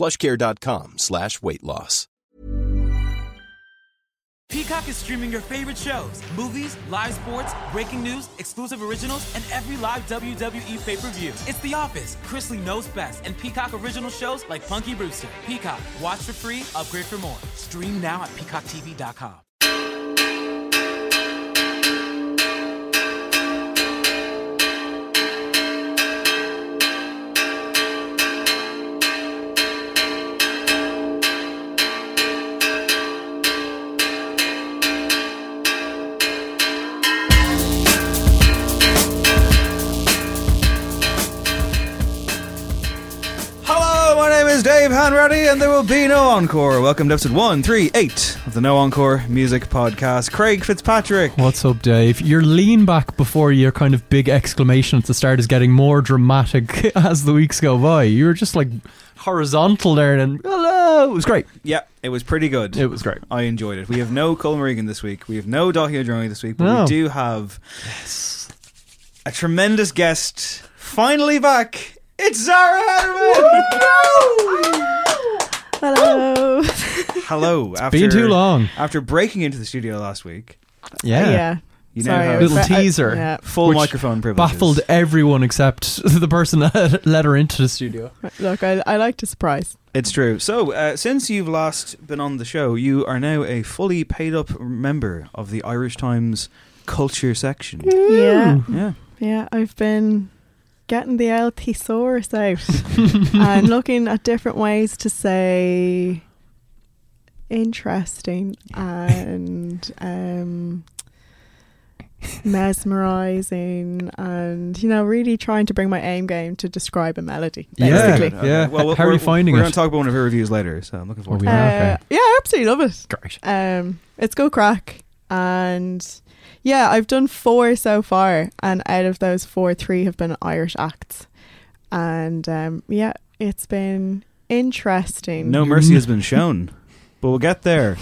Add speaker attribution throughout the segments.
Speaker 1: plushcare.com slash weight loss.
Speaker 2: Peacock is streaming your favorite shows, movies, live sports, breaking news, exclusive originals, and every live WWE pay-per-view. It's The Office, Chrisley knows best, and Peacock original shows like Punky Brewster. Peacock, watch for free, upgrade for more. Stream now at peacocktv.com.
Speaker 3: Dave Hanratty, and there will be no encore. Welcome to episode 138 of the No Encore Music Podcast. Craig Fitzpatrick.
Speaker 4: What's up, Dave? Your lean back before your kind of big exclamation at the start is getting more dramatic as the weeks go by. You were just like horizontal there, and hello, it was great.
Speaker 3: Yeah, it was pretty good.
Speaker 4: It was great.
Speaker 3: I enjoyed it. We have no Colin Regan this week. We have no Dahlia Droney this week, but
Speaker 4: No.
Speaker 3: we do have a tremendous guest finally back. It's Zara Hedderman!
Speaker 5: Hello.
Speaker 3: Hello. after,
Speaker 4: Been too long.
Speaker 3: After breaking into the studio last week,
Speaker 4: Yeah.
Speaker 5: yeah.
Speaker 3: you now
Speaker 5: Sorry, I
Speaker 3: have
Speaker 5: was-
Speaker 4: Little
Speaker 5: I-
Speaker 4: teaser.
Speaker 5: yeah.
Speaker 3: full
Speaker 4: Which
Speaker 3: microphone privileges.
Speaker 4: Baffled everyone except the person that let her into the studio.
Speaker 5: Look, I, I like to surprise.
Speaker 3: It's true. So, uh, since you've last been on the show, you are now a fully paid up member of the Irish Times culture section.
Speaker 5: Yeah.
Speaker 3: Yeah.
Speaker 5: Yeah. I've been getting the El thesaurus out and looking at different ways to say interesting and um mesmerizing and you know really trying to bring my aim game to describe a melody
Speaker 4: Yeah.
Speaker 5: basically
Speaker 4: Yeah.
Speaker 3: Well,
Speaker 4: How are
Speaker 3: we're-
Speaker 4: you finding
Speaker 3: We're
Speaker 4: it?
Speaker 3: going to talk about one of her reviews later, so I'm looking forward
Speaker 4: Oh,
Speaker 3: to
Speaker 4: we
Speaker 3: that.
Speaker 5: Uh,
Speaker 4: okay.
Speaker 5: yeah I absolutely love it
Speaker 4: Great.
Speaker 5: Um, it's go crack, and yeah, I've done four so far, and out of those four, three have been Irish acts, and um, yeah, it's been interesting.
Speaker 3: No mercy has been shown, but we'll get there.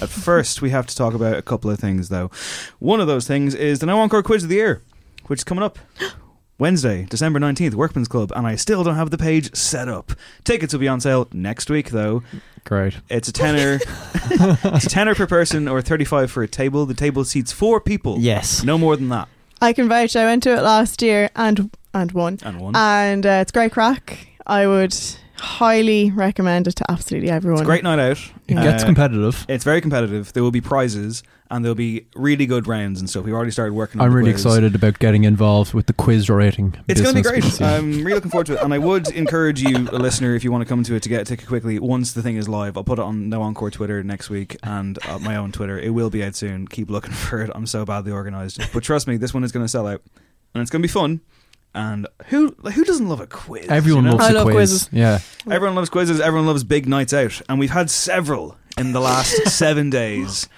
Speaker 3: At first, we have to talk about a couple of things, though. One of those things is the No Encore Quiz of the Year, which is coming up Wednesday, December 19th, Workman's Club, and I still don't have the page set up. Tickets will be on sale next week, though.
Speaker 4: Great.
Speaker 3: It's a tenner. it's a tenner per person or 35 for a table. The table seats four people.
Speaker 4: Yes.
Speaker 3: No more than that.
Speaker 5: I can vouch. I went to it last year and and won,
Speaker 3: And one.
Speaker 5: and uh, it's great crack. I would highly recommend it to absolutely everyone.
Speaker 3: it's a great night out.
Speaker 4: It gets
Speaker 3: Uh,
Speaker 4: competitive.
Speaker 3: It's very competitive. There will be prizes and there'll be really good rounds and stuff. We've already started working on
Speaker 4: I'm
Speaker 3: the
Speaker 4: really
Speaker 3: quiz.
Speaker 4: excited about getting involved with the quiz rating.
Speaker 3: It's going to be great. I'm really looking forward to it. And I would encourage you, a listener, if you want to come to it, to get a ticket quickly once the thing is live. I'll put it on No Encore Twitter next week and uh, my own Twitter. It will be out soon. Keep looking for it. I'm so badly organised. But trust me, this one is going to sell out. And it's going to be fun. And who who doesn't love a quiz?
Speaker 4: Everyone
Speaker 3: you know?
Speaker 4: loves
Speaker 5: I
Speaker 4: a
Speaker 5: love
Speaker 4: quiz.
Speaker 5: quizzes.
Speaker 4: Yeah.
Speaker 3: Everyone loves quizzes. Everyone loves big nights out, and we've had several in the last seven days.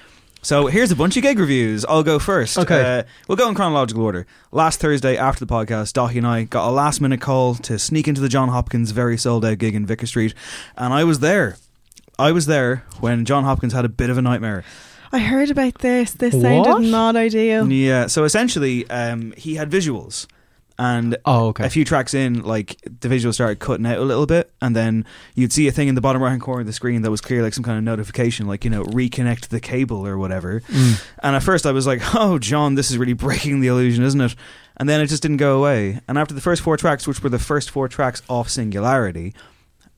Speaker 3: So here's a bunch of gig reviews. I'll go first.
Speaker 4: Okay.
Speaker 3: Uh, we'll go in chronological order. Last Thursday after the podcast, Dahi and I got a last minute call to sneak into the Jon Hopkins very sold out gig in Vicar Street, and I was there. I was there when Jon Hopkins had a bit of a nightmare.
Speaker 5: I heard about this. This
Speaker 4: What?
Speaker 5: sounded not ideal.
Speaker 3: Yeah, so essentially, um, he had visuals, and
Speaker 4: Oh, okay.
Speaker 3: a few tracks in, like the visuals started cutting out a little bit, and then you'd see a thing in the bottom right hand corner of the screen that was clear, like some kind of notification, like you know, reconnect the cable or whatever.
Speaker 4: Mm.
Speaker 3: And at first, I was like, "Oh, John, this is really breaking the illusion, isn't it?" And then it just didn't go away. And after the first four tracks, which were the first four tracks off Singularity,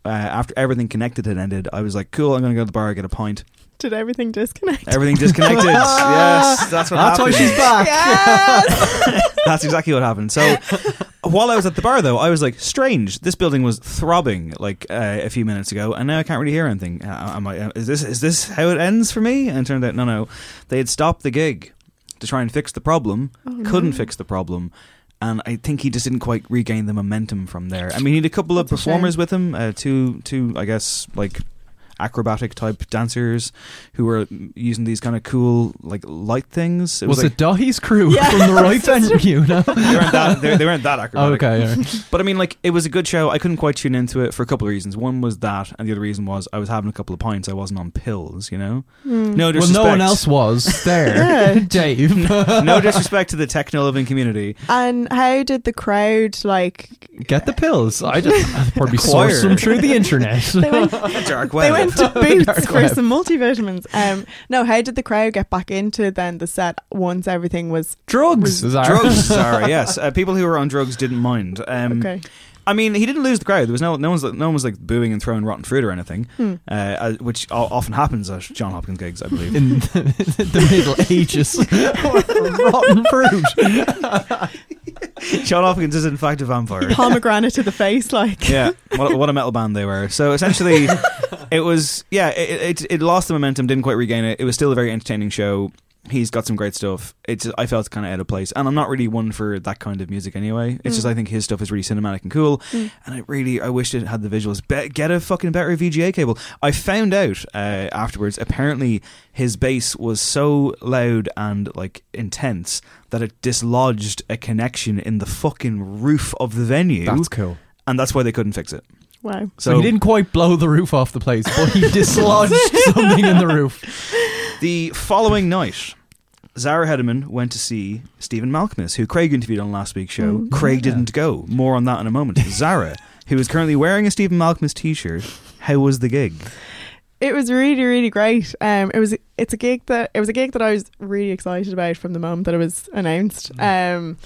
Speaker 3: uh, after everything connected had ended, I was like, "Cool, I'm going to go to the bar and get a pint."
Speaker 5: Did everything disconnect?
Speaker 3: Everything disconnected. yes, that's what
Speaker 4: That's why she's back.
Speaker 5: Yes!
Speaker 3: That's exactly what happened. So while I was at the bar, though, I was like, strange. This building was throbbing like uh, a few minutes ago, and now I can't really hear anything. Uh, am I, uh, is this is this how it ends for me? And it turned out, no, no. They had stopped the gig to try and fix the problem.
Speaker 5: Oh,
Speaker 3: Couldn't fix the problem. And I think he just didn't quite regain the momentum from there. I mean, he had a couple of
Speaker 5: That's
Speaker 3: performers with him, uh, two, two, I guess, like acrobatic type dancers who were using these kind of cool like light things.
Speaker 4: was
Speaker 3: like,
Speaker 4: it Dahi's crew
Speaker 5: Yeah.
Speaker 4: from the right venue? No.
Speaker 3: they weren't that they, they weren't that acrobatic.
Speaker 4: okay. all right.
Speaker 3: But I mean, like, it was a good show. I couldn't quite tune into it for a couple of reasons. One was that, and the other reason was I was having a couple of pints. I wasn't on pills, you know.
Speaker 5: Hmm.
Speaker 3: No
Speaker 4: Well,
Speaker 3: disrespect.
Speaker 4: no one else was there.
Speaker 5: Yeah.
Speaker 4: Dave.
Speaker 3: no disrespect to the techno loving community.
Speaker 5: And how did the crowd like?
Speaker 4: Get the pills. I just I'd probably
Speaker 3: Acquire.
Speaker 4: source them through the internet.
Speaker 5: They went.
Speaker 3: Dark
Speaker 5: They
Speaker 3: web.
Speaker 5: Went to Boots for
Speaker 4: web.
Speaker 5: some multivitamins. Um, no, how did the crowd get back into then the set once everything was
Speaker 4: Drugs. Zara.
Speaker 3: Drugs, Zara. Yes, uh, people who were on drugs didn't mind. Um,
Speaker 5: okay?
Speaker 3: I mean, he didn't lose the crowd. There was no, no one's, no one was like booing and throwing rotten fruit or anything,
Speaker 5: Hmm.
Speaker 3: uh, uh, which often happens at Jon Hopkins gigs, I believe.
Speaker 4: In the, the Middle Ages. Rotten fruit.
Speaker 3: Jon Hopkins is in fact a vampire.
Speaker 5: Pomegranate to the face, like.
Speaker 3: yeah, what, what a metal band they were. So essentially, it was yeah, it, it it lost the momentum, didn't quite regain it. It was still a very entertaining show. He's got some great stuff. It's I felt kind of out of place, and I'm not really one for that kind of music anyway. It's just I think his stuff is really cinematic and cool, and I really I wish it had the visuals. Be- get a fucking better VGA cable. I found out uh, afterwards. Apparently, his bass was so loud and like intense that it dislodged a connection in the fucking roof of the venue
Speaker 4: That's cool.
Speaker 3: and that's why they couldn't fix it.
Speaker 5: Wow.
Speaker 4: So, he didn't quite blow the roof off the place, but he dislodged something in the roof.
Speaker 3: the following night, Zara Hedderman went to see Stephen Malkmus, who Craig interviewed on last week's show.
Speaker 5: Mm.
Speaker 3: Craig didn't go. More on that in a moment. Zara, who is currently wearing a Stephen Malkmus t-shirt, how was the gig?
Speaker 5: It was really, really great. Um, it was it's a gig that it was a gig that I was really excited about from the moment that it was announced. Um,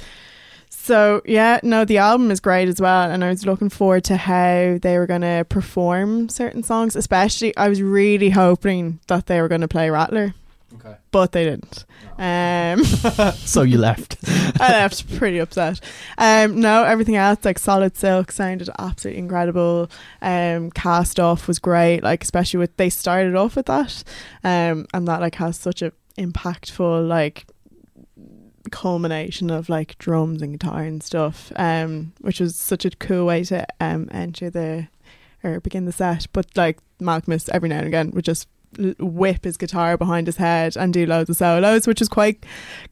Speaker 5: so yeah, no, the album is great as well, and I was looking forward to how they were going to perform certain songs. Especially, I was really hoping that they were going to play Rattler,
Speaker 4: Okay.
Speaker 5: but they didn't. Um,
Speaker 4: So you left.
Speaker 5: I left pretty upset. Um, no, everything else like Solid Silk sounded absolutely incredible. Um, Cast Off was great, like especially with they started off with that, um, and that like has such a impactful like culmination of like drums and guitar and stuff. Um, which was such a cool way to um enter the or begin the set. But like Malkmus every now and again would just whip his guitar behind his head and do loads of solos, which was quite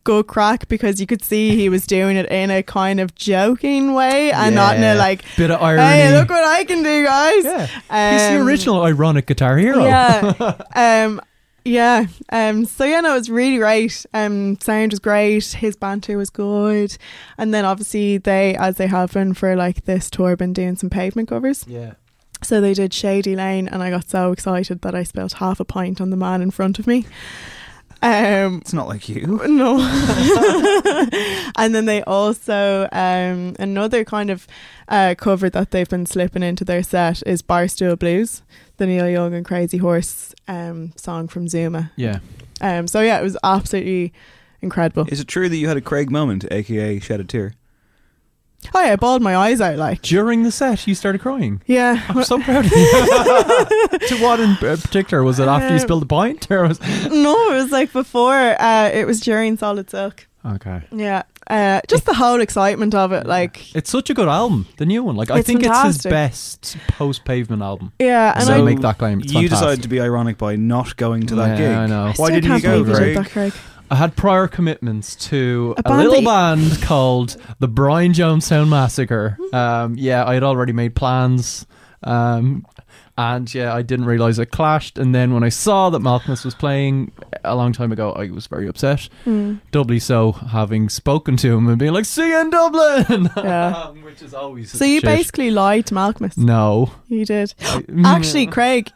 Speaker 5: good crack because you could see he was doing it in a kind of joking way and not in a like,
Speaker 4: Bit of irony.
Speaker 5: hey, look what I can do, guys.
Speaker 4: yeah. He's the
Speaker 5: Um,
Speaker 4: original ironic guitar hero.
Speaker 5: Yeah. um, yeah. Um, so yeah, no, it was really great. Um, sound was great. His banter was good. And then obviously they, as they have been for like this tour, been doing some pavement covers.
Speaker 4: Yeah.
Speaker 5: So they did Shady Lane, and I got so excited that I spilled half a pint on the man in front of me. Um,
Speaker 3: It's not like you.
Speaker 5: no. and then they also um another kind of uh cover that they've been slipping into their set is Barstool Blues, the Neil Young and Crazy Horse um song from Zuma.
Speaker 4: Yeah.
Speaker 5: Um so yeah, it was absolutely incredible.
Speaker 3: Is it true that you had a Craig moment, aka shed a tear?
Speaker 5: Oh yeah, I bawled my eyes out like
Speaker 4: During the set, you started crying.
Speaker 5: yeah.
Speaker 4: I'm so proud of you. to what in particular? Was it after you
Speaker 5: Um,
Speaker 4: spilled the pint? Or was...
Speaker 5: no, it was like before. Uh, it was during Solid Silk.
Speaker 4: Okay.
Speaker 5: Yeah, uh, just the whole excitement of it. Like,
Speaker 4: It's such a good album, the new one. Like I
Speaker 5: It's
Speaker 4: think it's his
Speaker 5: fantastic.
Speaker 4: best post pavement album.
Speaker 5: yeah, and
Speaker 4: so
Speaker 5: I,
Speaker 4: make that claim. It's
Speaker 3: you
Speaker 4: fantastic.
Speaker 3: decided to be ironic by not going to that
Speaker 4: Yeah,
Speaker 3: gig.
Speaker 4: I know.
Speaker 5: I
Speaker 3: Why
Speaker 5: still
Speaker 3: didn't you
Speaker 5: can't
Speaker 3: go,
Speaker 5: believe you did
Speaker 3: Craig?
Speaker 5: that, Craig?
Speaker 4: I had prior commitments to
Speaker 5: A
Speaker 4: a,
Speaker 5: band
Speaker 4: little band called the Brian Jonestown Massacre. Um, yeah, I had already made plans. Um, And yeah, I didn't realize it clashed. And then when I saw that Malkmus was playing a long time ago, I was very upset.
Speaker 5: Mm.
Speaker 4: Doubly so, having spoken to him and being like, "See you in Dublin,"
Speaker 5: Yeah.
Speaker 4: which is always
Speaker 5: So you
Speaker 4: shit.
Speaker 5: basically lied to Malkmus.
Speaker 4: no.
Speaker 5: You did.
Speaker 4: I-
Speaker 5: Actually, Craig,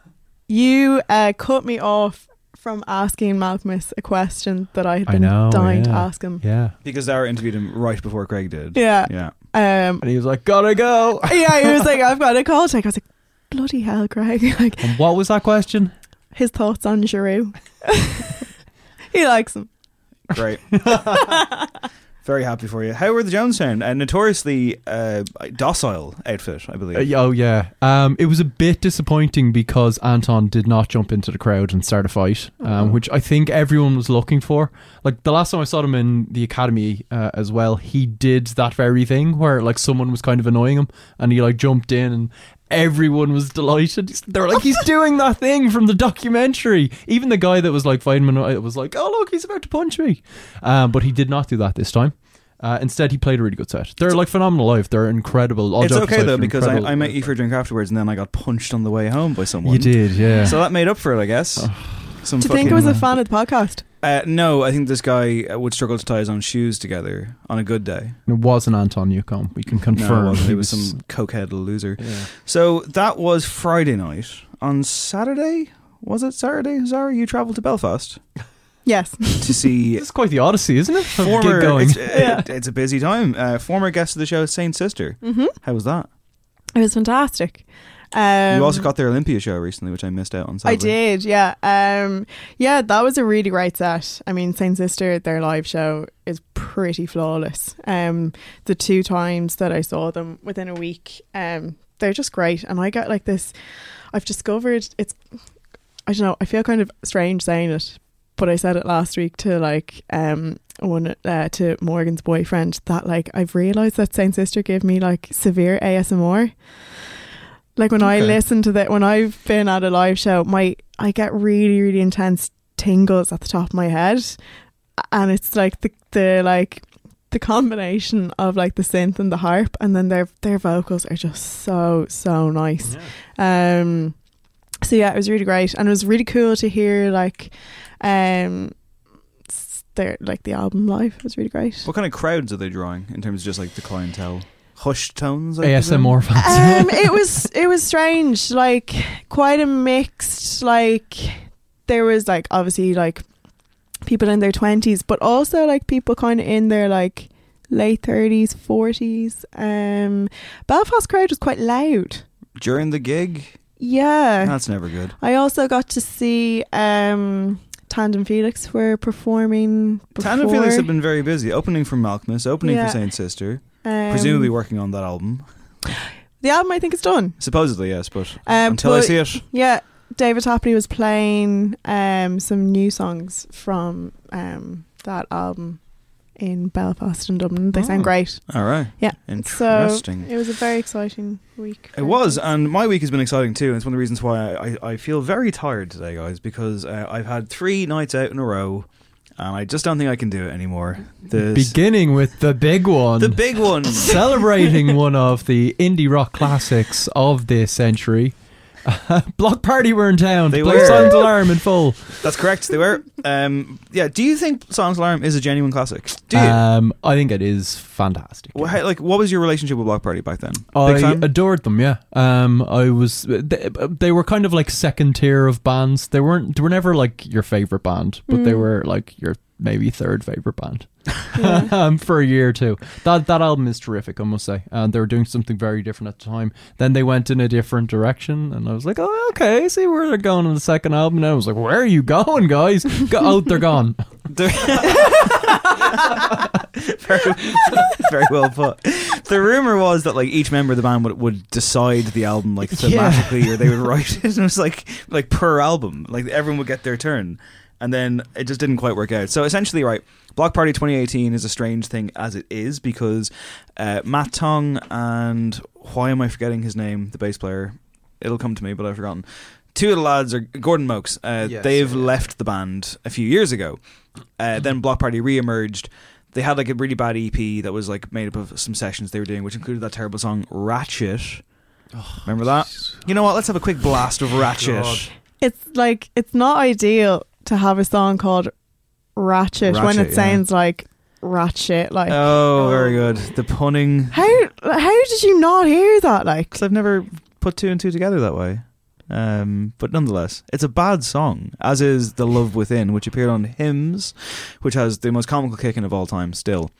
Speaker 5: you uh, cut me off from asking Malkmus a question that I had
Speaker 4: I
Speaker 5: been
Speaker 4: know,
Speaker 5: dying to ask him.
Speaker 4: yeah.
Speaker 3: Because Dara interviewed him right before Craig did.
Speaker 5: Yeah.
Speaker 3: Yeah.
Speaker 5: Um,
Speaker 4: And he was like, "Gotta go."
Speaker 5: yeah, he was like, I've got a call take. I was like, bloody hell, Craig. like,
Speaker 4: And what was that question?
Speaker 5: his thoughts on Giroud. he likes him.
Speaker 3: Great. Very happy for you. How were the Jonestown? A notoriously uh, docile outfit, I believe.
Speaker 4: Uh, oh yeah. Um, it was a bit disappointing because Anton did not jump into the crowd and start a fight, um,
Speaker 5: Uh-oh.
Speaker 4: which I think everyone was looking for. Like the last time I saw him in the academy uh, as well, he did that very thing where like someone was kind of annoying him and he like jumped in and everyone was delighted. They were like, he's doing that thing from the documentary. Even the guy that was like fighting him uh, was like, oh look, he's about to punch me. Um, but he did not do that this time. Uh, instead, he played a really good set. They're like phenomenal live. They're incredible. All
Speaker 3: it's okay though because I,
Speaker 4: incredible.
Speaker 3: I met you for a drink afterwards, and then I got punched on the way home by someone.
Speaker 4: You did, yeah.
Speaker 3: So that made up for it, I guess. Some
Speaker 5: Do you think it was a fan of the podcast?
Speaker 3: Uh, no, I think this guy uh, would struggle to tie his own shoes together on a good day.
Speaker 4: it wasn't Anton Newcombe. We can
Speaker 3: No,
Speaker 4: confirm.
Speaker 3: it, wasn't.
Speaker 4: He
Speaker 3: it was some cokehead loser.
Speaker 4: Yeah.
Speaker 3: So that was Friday night. On Saturday, was it Saturday? Zara, you travelled to Belfast
Speaker 5: Yes.
Speaker 3: to see
Speaker 4: This is quite the odyssey, isn't it? Of
Speaker 3: former.
Speaker 4: gig going.
Speaker 3: It's, uh, it's a busy time. Uh, former guest of the show, Saint Sister.
Speaker 5: hmm
Speaker 3: How was that?
Speaker 5: It was fantastic. Um,
Speaker 3: you also got their Olympia show recently, which I missed out on.
Speaker 5: I did, yeah. Um, yeah, that was a really great set. I mean, Saint Sister, their live show is pretty flawless. Um, the two times that I saw them within a week, um, they're just great. And I got like this. I've discovered it's. I don't know. I feel kind of strange saying it, but I said it last week to like um one uh, to Morgan's boyfriend that like I've realized that Saint Sister gave me like severe ASMR. Like when I listen to that, when I've been at a live show, my I get really really intense tingles at the top of my head, and it's like the the like the combination of like the synth and the harp, and then their their vocals are just so so nice. Um, so yeah, it was really great, and it was really cool to hear like, um, their like the album live. It was really great.
Speaker 3: What kind of crowds are they drawing in terms of just like the clientele? Hushed tones? I?
Speaker 4: ASMR fans.
Speaker 5: um, it was it was strange, like quite a mixed. Like there was like obviously like people in their twenties, but also like people kind of in their like late thirties, forties. Um, Belfast crowd was quite loud.
Speaker 3: During the gig?
Speaker 5: Yeah,
Speaker 3: That's never good.
Speaker 5: I also got to see um, Tandem Felix were performing.
Speaker 3: Tandem. Felix have been very busy, opening for Malkmus, opening
Speaker 5: Yeah.
Speaker 3: for Saint Sister,
Speaker 5: Um,
Speaker 3: presumably working on that album.
Speaker 5: the album. I think is done.
Speaker 3: Supposedly, yes, but
Speaker 5: Um,
Speaker 3: until I
Speaker 5: but-
Speaker 3: see it,
Speaker 5: Yeah, David Tapley was playing um, some new songs from um, that album in Belfast and Dublin. They
Speaker 3: Oh.
Speaker 5: sound great.
Speaker 3: all right.
Speaker 5: Yeah.
Speaker 3: Interesting.
Speaker 5: So it was a very exciting week.
Speaker 3: It was, and my week has been exciting too. And it's one of the reasons why I, I, I feel very tired today, guys, because uh, I've had three nights out in a row, and I just don't think I can do it anymore. The
Speaker 4: Beginning with the big one.
Speaker 3: the big one.
Speaker 4: Celebrating one of the indie rock classics of this century. Bloc Party were in town.
Speaker 3: They
Speaker 4: to play
Speaker 3: were.
Speaker 4: Silent Alarm in full.
Speaker 3: That's correct. They were. Um, yeah. Do you think Silent Alarm is a genuine classic? Do you?
Speaker 4: Um, I think it is fantastic.
Speaker 3: Well, how, like, what was your relationship with Bloc Party back then? Big
Speaker 4: I
Speaker 3: fan?
Speaker 4: adored them. Yeah, um, I was. They, they were kind of like second tier of bands. They weren't. They were never like your favorite band, but they
Speaker 5: Mm.
Speaker 4: were like your maybe third favorite band
Speaker 5: Yeah.
Speaker 4: um, for a year or two. That that album is terrific, I must say. And they were doing something very different at the time. Then they went in a different direction, and I was like, oh, okay, see where they're going on the second album. And I was like, where are you going, guys? Go out, they're gone.
Speaker 3: very, very well put. The rumor was that like each member of the band would, would decide the album like
Speaker 4: Yeah.
Speaker 3: thematically, or they would write it. And it was like like per album, like everyone would get their turn, and then it just didn't quite work out. So essentially, right, Bloc Party 2018 is a strange thing as it is because uh, Matt Tong and why am I forgetting his name? The bass player. It'll come to me, but I've forgotten. Two of the lads are Gordon Moakes. Uh,
Speaker 4: Yes,
Speaker 3: they've
Speaker 4: yeah, yeah.
Speaker 3: left the band a few years ago. Uh, then Bloc Party re-emerged. They had like a really bad EP that was like made up of some sessions they were doing, which included that terrible song "Ratchet." Remember that? You know what? Let's have a quick blast of Ratchet.
Speaker 4: God.
Speaker 5: It's like it's not ideal to have a song called Ratchet, when it
Speaker 3: yeah.
Speaker 5: sounds like rat shit. Like
Speaker 3: Oh, very good. The punning.
Speaker 5: how how did you not hear that? Like
Speaker 3: Because I've never put two and two together that way. Um, but nonetheless, it's a bad song, as is The Love Within, which appeared on Hymns, which has the most comical kicking of all time still.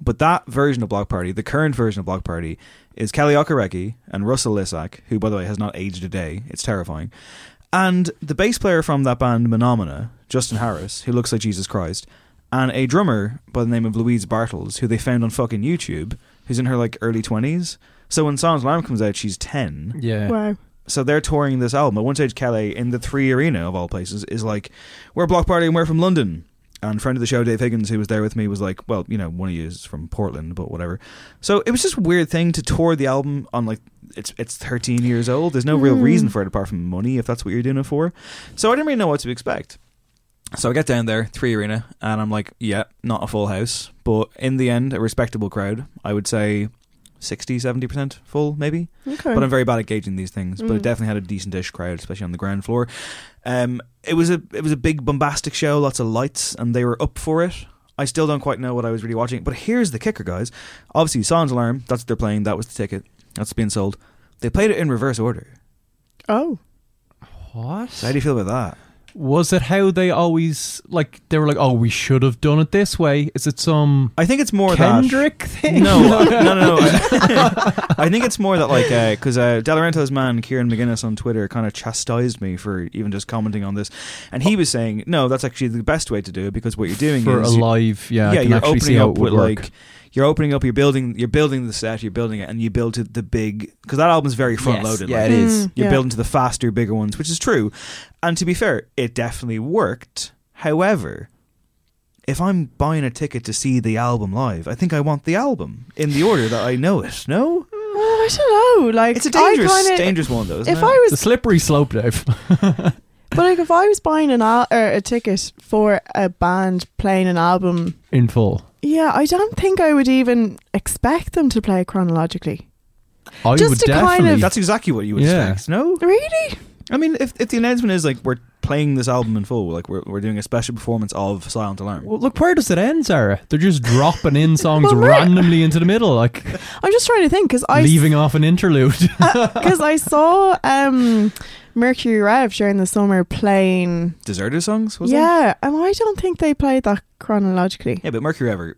Speaker 3: But that version of Bloc Party, the current version of Bloc Party, is Kele Okereke and Russell Lissack, who, by the way, has not aged a day. It's terrifying. And the bass player from that band, Menomena, Justin Harris, who looks like Jesus Christ, and a drummer by the name of Louise Bartles, who they found on fucking YouTube, who's in her like early 20s. So when Silent Alarm comes out, she's 10
Speaker 4: Yeah.
Speaker 5: wow.
Speaker 3: so they're touring this album. At one stage, Kele in the Three Arena of all places is like, "We're a Bloc Party and we're from London." And friend of the show, Dave Higgins, who was there with me, was like, "Well, you know, one of you is from Portland, but whatever." So it was just a weird thing to tour the album on like it's it's 13 years old. There's no real
Speaker 5: Mm.
Speaker 3: reason for it apart from money, if that's what you're doing it for. So I didn't really know what to expect. So I get down there, Three Arena, and I'm like, "Yeah, not a full house, but in the end, a respectable crowd. I would say." 60 70% full maybe
Speaker 5: Okay.
Speaker 3: but I'm very bad at gauging these things. But it
Speaker 5: Mm.
Speaker 3: definitely had a decent-ish crowd, especially on the ground floor. Um, it was a it was a big bombastic show, lots of lights, and they were up for it. I still don't quite know what I was really watching, but here's the kicker, guys. Obviously, Silent Alarm. That's what they're playing. That was the ticket. That's being sold. They played it in reverse order.
Speaker 5: oh.
Speaker 4: What?
Speaker 3: So how do you feel about that?
Speaker 4: Was it how they always like? They were like, "Oh, we should have done it this way." Is it some
Speaker 3: I think it's more
Speaker 4: Kendrick
Speaker 3: that.
Speaker 4: thing?
Speaker 3: No, no, no, no. I think it's more that like because uh, Delorentos' man Kieran McGuinness on Twitter kind of chastised me for even just commenting on this, and he was saying, "No, that's actually the best way to do it because what you're doing
Speaker 4: for a
Speaker 3: is you-
Speaker 4: live. Yeah,
Speaker 3: yeah, you're
Speaker 4: actually see
Speaker 3: opening
Speaker 4: how
Speaker 3: up
Speaker 4: it
Speaker 3: with
Speaker 4: would work.
Speaker 3: like you're opening up, you're building, you're building the set, you're building it, and you build to the big because that album's very front loaded.
Speaker 4: yeah,
Speaker 3: like,
Speaker 4: it is.
Speaker 5: Mm,
Speaker 3: You're
Speaker 5: yeah.
Speaker 3: building to the faster, bigger ones, which is true. And to be fair, it definitely worked. However, if I'm buying a ticket to see the album live, I think I want the album in the order that I know it. No,
Speaker 5: Oh, I don't know. Like
Speaker 3: it's a dangerous,
Speaker 5: kinda-
Speaker 3: dangerous one though. Isn't
Speaker 5: If
Speaker 3: it?
Speaker 5: I
Speaker 4: The
Speaker 5: was,
Speaker 4: slippery slope, Dave.
Speaker 5: but like if I was buying an al- or a ticket for a band playing an album,
Speaker 4: in full.
Speaker 5: Yeah, I don't think I would even expect them to play chronologically.
Speaker 4: I
Speaker 5: Just
Speaker 4: would
Speaker 5: to kind
Speaker 4: definitely.
Speaker 5: of-
Speaker 3: that's exactly what you would
Speaker 4: Yeah.
Speaker 3: expect. No,
Speaker 5: Really?
Speaker 3: I mean, if if the announcement is like we're playing this album in full, like we're we're doing a special performance of Silent Alarm.
Speaker 4: Well, look, where does it end, Sarah? They're just dropping in songs
Speaker 5: Well, right.
Speaker 4: randomly into the middle, like
Speaker 5: I'm just trying to think because I
Speaker 4: leaving off an interlude.
Speaker 5: because I saw um, Mercury Rev during the summer playing.
Speaker 3: Deserter songs, was it?
Speaker 5: yeah, and I don't think they played that chronologically.
Speaker 3: Yeah, but Mercury Rev,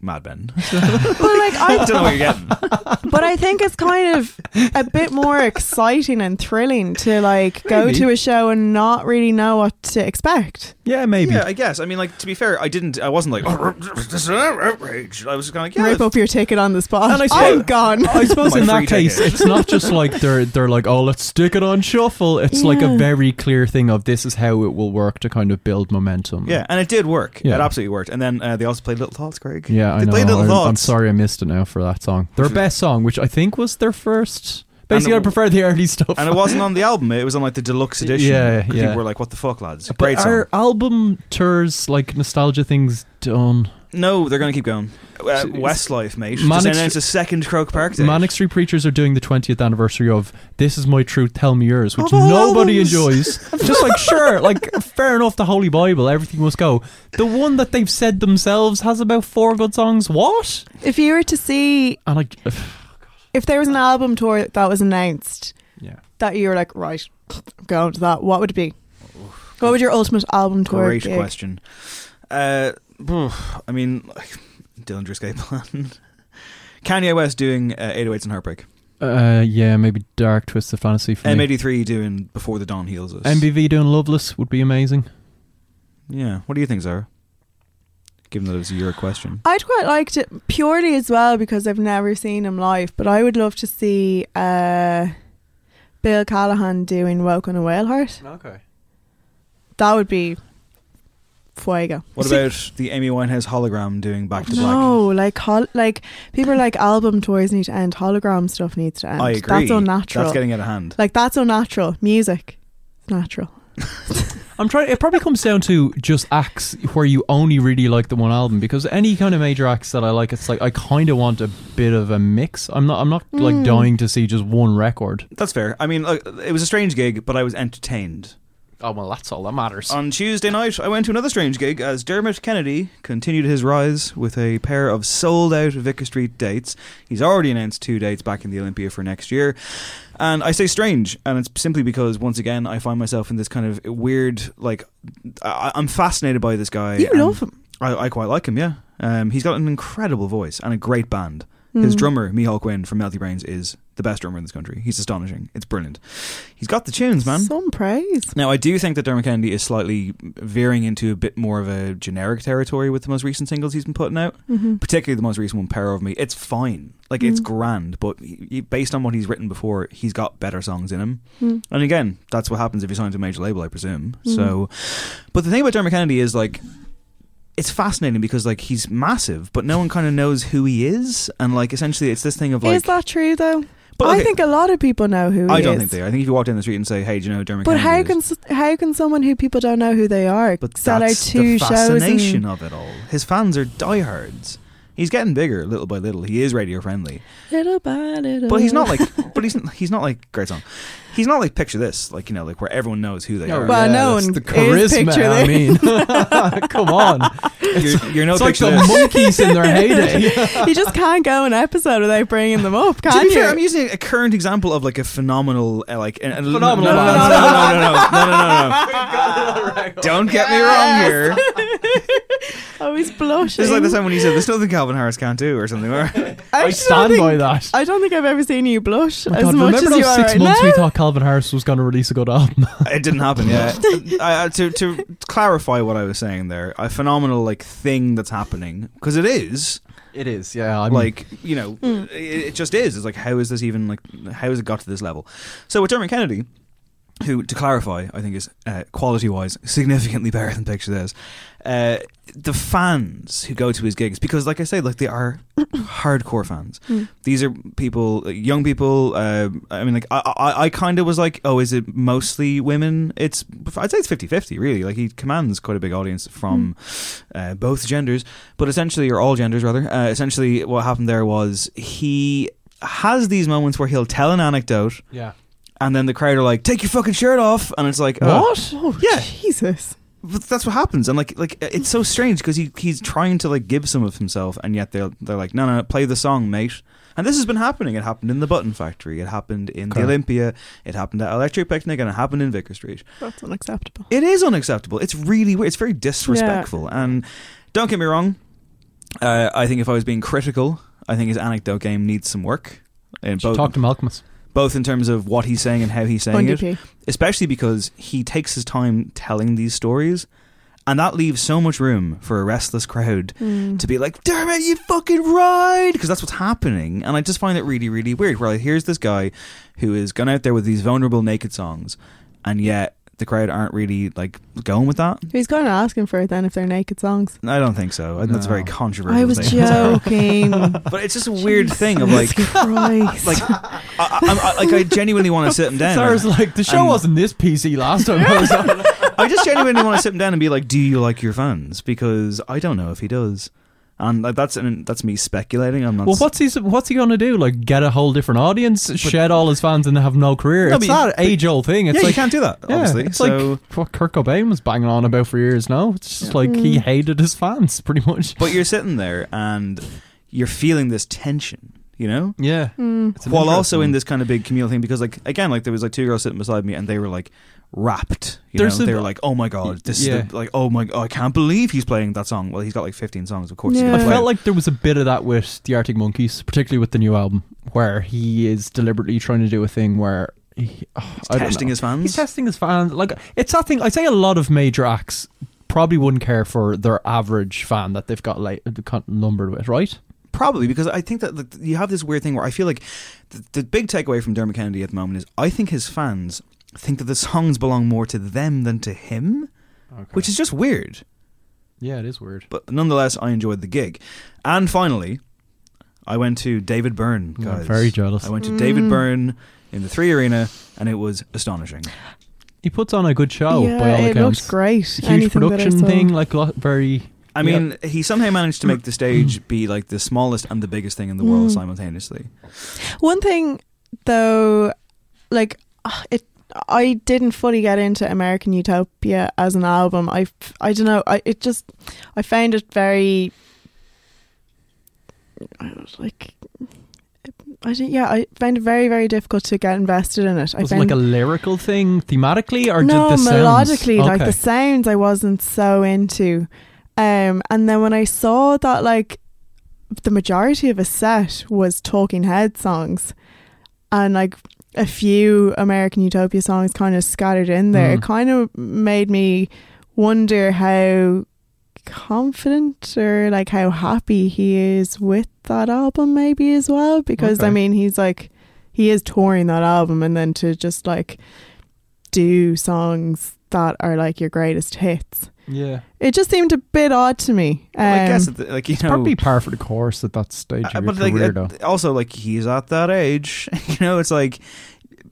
Speaker 3: Mad Ben.
Speaker 5: But like
Speaker 3: I
Speaker 5: I,
Speaker 3: don't know what you're getting.
Speaker 5: but I think it's kind of a bit more exciting and thrilling to like go to a show and not really know what to expect.
Speaker 4: yeah, maybe.
Speaker 3: Yeah, I guess. I mean, like to be fair, I didn't. I wasn't like, oh, this is an outrage. I was kind of like, yeah,
Speaker 5: Rip up your ticket on the spot.
Speaker 4: And I
Speaker 5: I'm gone.
Speaker 4: I suppose
Speaker 3: My
Speaker 4: in that case,
Speaker 3: ticket.
Speaker 4: it's not just like they're they're like, oh, let's stick it on shuffle. It's like a very clear thing of this is how it will work to kind of build momentum.
Speaker 3: yeah, and it did work.
Speaker 4: Yeah.
Speaker 3: It absolutely worked. And then uh, they also played Little Thoughts, Craig.
Speaker 4: yeah, I
Speaker 3: they
Speaker 4: know.
Speaker 3: played Little
Speaker 4: I'm, I'm sorry I missed it now for that song. Their best song, which I think was their first. Basically,
Speaker 3: And
Speaker 4: I
Speaker 3: it-
Speaker 4: prefer the early stuff.
Speaker 3: And it wasn't on the album. It was on like the deluxe edition.
Speaker 4: Yeah,
Speaker 3: People
Speaker 4: yeah.
Speaker 3: were like, "What the fuck, lads?"
Speaker 4: But
Speaker 3: Great song.
Speaker 4: are album tours like nostalgia things done?
Speaker 3: No, they're going to keep going. Uh, Westlife, mate.
Speaker 4: Manic
Speaker 3: Just announced a second Croke Park date.
Speaker 4: Manic Street Preachers are doing the 20th anniversary of "This Is My Truth, Tell Me Yours," which
Speaker 3: Of
Speaker 4: nobody
Speaker 3: albums.
Speaker 4: enjoys. Just like sure, like fair enough. The Holy Bible, everything must go. The one that they've said themselves has about four good songs. What?
Speaker 5: If you were to see,
Speaker 4: And like,
Speaker 5: if there was an album tour that was announced
Speaker 4: yeah.
Speaker 5: that you were like, right, I'm going to that, what would it be? What would your ultimate album tour
Speaker 3: Great
Speaker 5: gig?
Speaker 3: question. Uh, I mean, like, Dillinger Escape Plan. Kanye West doing uh, 808s and Heartbreak.
Speaker 4: Uh, yeah, maybe Dark Twisted Fantasy for me.
Speaker 3: M83 doing Before the Dawn Heals Us.
Speaker 4: MBV doing Loveless would be amazing.
Speaker 3: Yeah. What do you think, Zara? Given that it was your question.
Speaker 5: I'd quite liked it purely as well because I've never seen him live, but I would love to see uh, Bill Callahan doing Woke on a Whaleheart.
Speaker 4: Okay.
Speaker 5: That would be fuego.
Speaker 3: What
Speaker 5: See-
Speaker 3: about the Amy Winehouse hologram doing Back to Black?
Speaker 5: No, like hol- like people are like album tours need to end, hologram stuff needs to end.
Speaker 3: I agree.
Speaker 5: That's unnatural.
Speaker 3: That's getting out of hand.
Speaker 5: like that's unnatural. Music, it's natural.
Speaker 4: I'm trying. It probably comes down to just acts where you only really like the one album because any kind of major acts that I like, it's like I kind of want a bit of a mix. I'm not. I'm not like hmm. dying to see just one record.
Speaker 3: That's fair. I mean, look, it was a strange gig, but I was entertained.
Speaker 4: Oh well, that's all that matters.
Speaker 3: On Tuesday night, I went to another strange gig as Dermot Kennedy continued his rise with a pair of sold out Vicar Street dates. He's already announced two dates back in the Olympia for next year. And I say strange, and it's simply because, once again, I find myself in this kind of weird, like, I, I'm fascinated by this guy.
Speaker 5: You love him.
Speaker 3: I, I quite like him, yeah. Um, he's got an incredible voice and a great band. His mm. drummer, Mihal Quinn from Meltybrains, is the best drummer in this country. He's astonishing. It's brilliant. He's got the tunes, man.
Speaker 5: Some praise.
Speaker 3: Now, I do think that Dermot Kennedy is slightly veering into a bit more of a generic territory with the most recent singles he's been putting out, mm-hmm. particularly the most recent one, Power Over Me. It's fine. Like, it's mm. grand, but he, based on what he's written before, he's got better songs in him. Mm. And again, that's what happens if you sign to a major label, I presume. Mm-hmm. So, but the thing about Dermot Kennedy is, like, it's fascinating because like he's massive, but no one kind of knows who he is, and like essentially it's this thing of like
Speaker 5: is that true though?
Speaker 3: But,
Speaker 5: I think a lot of people know who. He is.
Speaker 3: I don't
Speaker 5: is.
Speaker 3: think they. Are. I think if you walk down the street and say, "Hey, do you know who Dermot
Speaker 5: But
Speaker 3: Kennedy
Speaker 5: how
Speaker 3: is?"
Speaker 5: can how can someone who people don't know who they are
Speaker 3: But
Speaker 5: sell out
Speaker 3: that's
Speaker 5: two
Speaker 3: the
Speaker 5: shows?
Speaker 3: fascination
Speaker 5: And,
Speaker 3: of it all. His fans are diehards. He's getting bigger little by little. He is radio friendly,
Speaker 5: little by little.
Speaker 3: but he's not like. but he's he's not like great song. He's not like picture this, like you know, like where everyone knows who they
Speaker 4: Oh,
Speaker 3: are.
Speaker 5: Well, no
Speaker 4: that's
Speaker 5: one
Speaker 4: the
Speaker 5: is
Speaker 4: charisma.
Speaker 5: picture
Speaker 4: I
Speaker 5: this.
Speaker 4: mean, come on.
Speaker 3: You're, you're no
Speaker 4: It's like
Speaker 3: picture
Speaker 4: the
Speaker 3: this.
Speaker 4: monkeys in their heyday.
Speaker 5: you just can't go an episode without bringing them up,
Speaker 3: To
Speaker 5: can
Speaker 3: be
Speaker 5: you?
Speaker 3: fair, I'm using a current example of like a phenomenal, uh, like a, a-
Speaker 4: Phenomenal
Speaker 3: No, no, no,
Speaker 4: band.
Speaker 3: no, no, no, no, no, no, no. Don't get me wrong here.
Speaker 5: oh, he's blushing.
Speaker 3: It's like the time when you said, "There's nothing Calvin Harris can't do" or something. Or,
Speaker 4: I
Speaker 5: just
Speaker 4: stand
Speaker 5: don't
Speaker 4: by
Speaker 5: think-
Speaker 4: that.
Speaker 5: I don't think I've ever seen you blush
Speaker 4: My
Speaker 5: as
Speaker 4: God,
Speaker 5: much
Speaker 4: remember
Speaker 5: as
Speaker 4: those
Speaker 5: you are
Speaker 4: six
Speaker 5: right
Speaker 4: months
Speaker 5: now.
Speaker 4: we thought Calvin Harris was going to release a good album?
Speaker 3: it didn't happen. Yeah. I, I- to to clarify what I was saying there, a phenomenal like thing that's happening because it is
Speaker 4: it is, yeah. I'm
Speaker 3: like you know hmm. it, it just is. It's like how is this even like how has it got to this level? So with Dermot Kennedy. Who, to clarify, I think is uh, quality-wise significantly better than Picture This. Uh, the fans who go to his gigs, because, like I say, like they are hardcore fans. These are people, young people. Uh, I mean, like I, I, I kind of was like, oh, is it mostly women? It's, I'd say it's 50-50, really. Like he commands quite a big audience from uh, both genders, but essentially, or all genders rather. Uh, essentially, what happened there was he has these moments where he'll tell an anecdote
Speaker 4: yeah.
Speaker 3: And then the crowd are like, "Take your fucking shirt off," and it's like, oh.
Speaker 4: What?
Speaker 5: Oh,
Speaker 3: Yeah.
Speaker 5: Jesus.
Speaker 3: But that's what happens, and like, like it's so strange because he he's trying to like give some of himself, and yet they're they're like, "No, no, play the song, mate." And this has been happening. It happened in the Button Factory. It happened in the Olympia. It happened at Electric Picnic, and it happened in Vicar Street.
Speaker 5: That's unacceptable.
Speaker 3: It is unacceptable. It's really weird. It's very disrespectful. And don't get me wrong. Uh, I think if I was being critical, I think his anecdote game needs some work. In both,
Speaker 4: Talk to Malkmus.
Speaker 3: Both in terms of what he's saying and how he's saying it. especially because he takes his time telling these stories and that leaves so much room for a restless crowd
Speaker 5: Mm.
Speaker 3: to be like damn it you fucking right because that's what's happening and i just find it really really weird where like, here's this guy who is gone out there with these vulnerable naked songs and yet the crowd aren't really like going with that
Speaker 5: Who's going to ask him for it then if they're naked songs?
Speaker 3: i don't think so I think that's a very controversial
Speaker 5: I was
Speaker 3: thing.
Speaker 5: joking.
Speaker 3: but it's just a weird thing of like like I, I, I, like I genuinely want to sit him down
Speaker 4: Sarah's like, the show
Speaker 3: and-
Speaker 4: wasn't this PC last time I was on.
Speaker 3: I just genuinely want to sit him down and be like, "Do you like your fans?" Because I don't know if he does, and like, that's and that's me speculating. I'm not.
Speaker 4: Well, what's he what's he gonna do? Like, get a whole different audience, shed all his fans, and have no career?
Speaker 3: No,
Speaker 4: it's
Speaker 3: but you-
Speaker 4: that age old thing. It's
Speaker 3: yeah,
Speaker 4: like
Speaker 3: you can't do that.
Speaker 4: yeah,
Speaker 3: obviously,
Speaker 4: it's
Speaker 3: so.
Speaker 4: like what Kurt Cobain was banging on about for years. now. it's just like he hated his fans, pretty much.
Speaker 3: but you're sitting there and you're feeling this tension, you know,
Speaker 4: Yeah,
Speaker 5: Mm.
Speaker 3: While also in this kind of big communal thing. Because like again, like there was like two girls sitting beside me and they were like rapt. You
Speaker 4: There's
Speaker 3: know,
Speaker 4: a-
Speaker 3: they were like, "Oh my god, this
Speaker 4: Yeah.
Speaker 3: is the, like, oh my, oh, I can't believe he's playing that song." Well, he's got like 15 songs, of course. he's
Speaker 5: Yeah.
Speaker 3: gonna
Speaker 4: I
Speaker 3: play
Speaker 4: felt
Speaker 3: it.
Speaker 4: like there was a bit of that with the Arctic Monkeys, particularly with the new album, where he is deliberately trying to do a thing where he, oh, I don't
Speaker 3: testing
Speaker 4: know.
Speaker 3: his fans.
Speaker 4: He's testing his fans. Like it's that thing. I say a lot of major acts probably wouldn't care for their average fan that they've got like numbered with, right?
Speaker 3: Probably because I think that that you have this weird thing where I feel like the, the big takeaway from Dermot Kennedy at the moment is I think his fans think that the songs belong more to them than to him, which is just weird.
Speaker 4: yeah, it is weird.
Speaker 3: But nonetheless, I enjoyed the gig. And finally, I went to David Byrne,
Speaker 4: I'm very jealous.
Speaker 3: I went to David Byrne in the Three Arena, and it was astonishing.
Speaker 4: he puts on a good show
Speaker 5: yeah,
Speaker 4: by all
Speaker 5: it
Speaker 4: accounts.
Speaker 5: looks great.
Speaker 4: Huge
Speaker 5: Anything
Speaker 4: production thing, like very.
Speaker 3: I
Speaker 4: Yeah.
Speaker 3: mean, he somehow managed to make the stage be like the smallest and the biggest thing in the world
Speaker 5: Mm.
Speaker 3: simultaneously.
Speaker 5: One thing, though, like uh, it, I didn't fully get into American Utopia as an album. I, I don't know. I it just, I found it very, I was like, I didn't. Yeah, I found it very, very difficult to get invested in it. I
Speaker 4: Was it like a lyrical thing thematically, or
Speaker 5: no
Speaker 4: the sounds?
Speaker 5: melodically, like the sounds, I wasn't so into. Um, and then when I saw that, like the majority of a set was Talking Head songs, and like a few American Utopia songs kind of scattered in there,
Speaker 4: Mm.
Speaker 5: it kind of made me wonder how confident or like how happy he is with that album, maybe as well. Because I mean, he's like he is touring that album, and then to just like do songs that are like your greatest hits.
Speaker 4: Yeah,
Speaker 5: It just seemed a bit odd to me. Um,
Speaker 3: Well, I guess it- like you
Speaker 4: it's
Speaker 3: know,
Speaker 4: probably par for the course at that stage
Speaker 3: Uh,
Speaker 4: of your
Speaker 3: but like
Speaker 4: career,
Speaker 3: uh,
Speaker 4: though.
Speaker 3: also like he's at that age you know it's like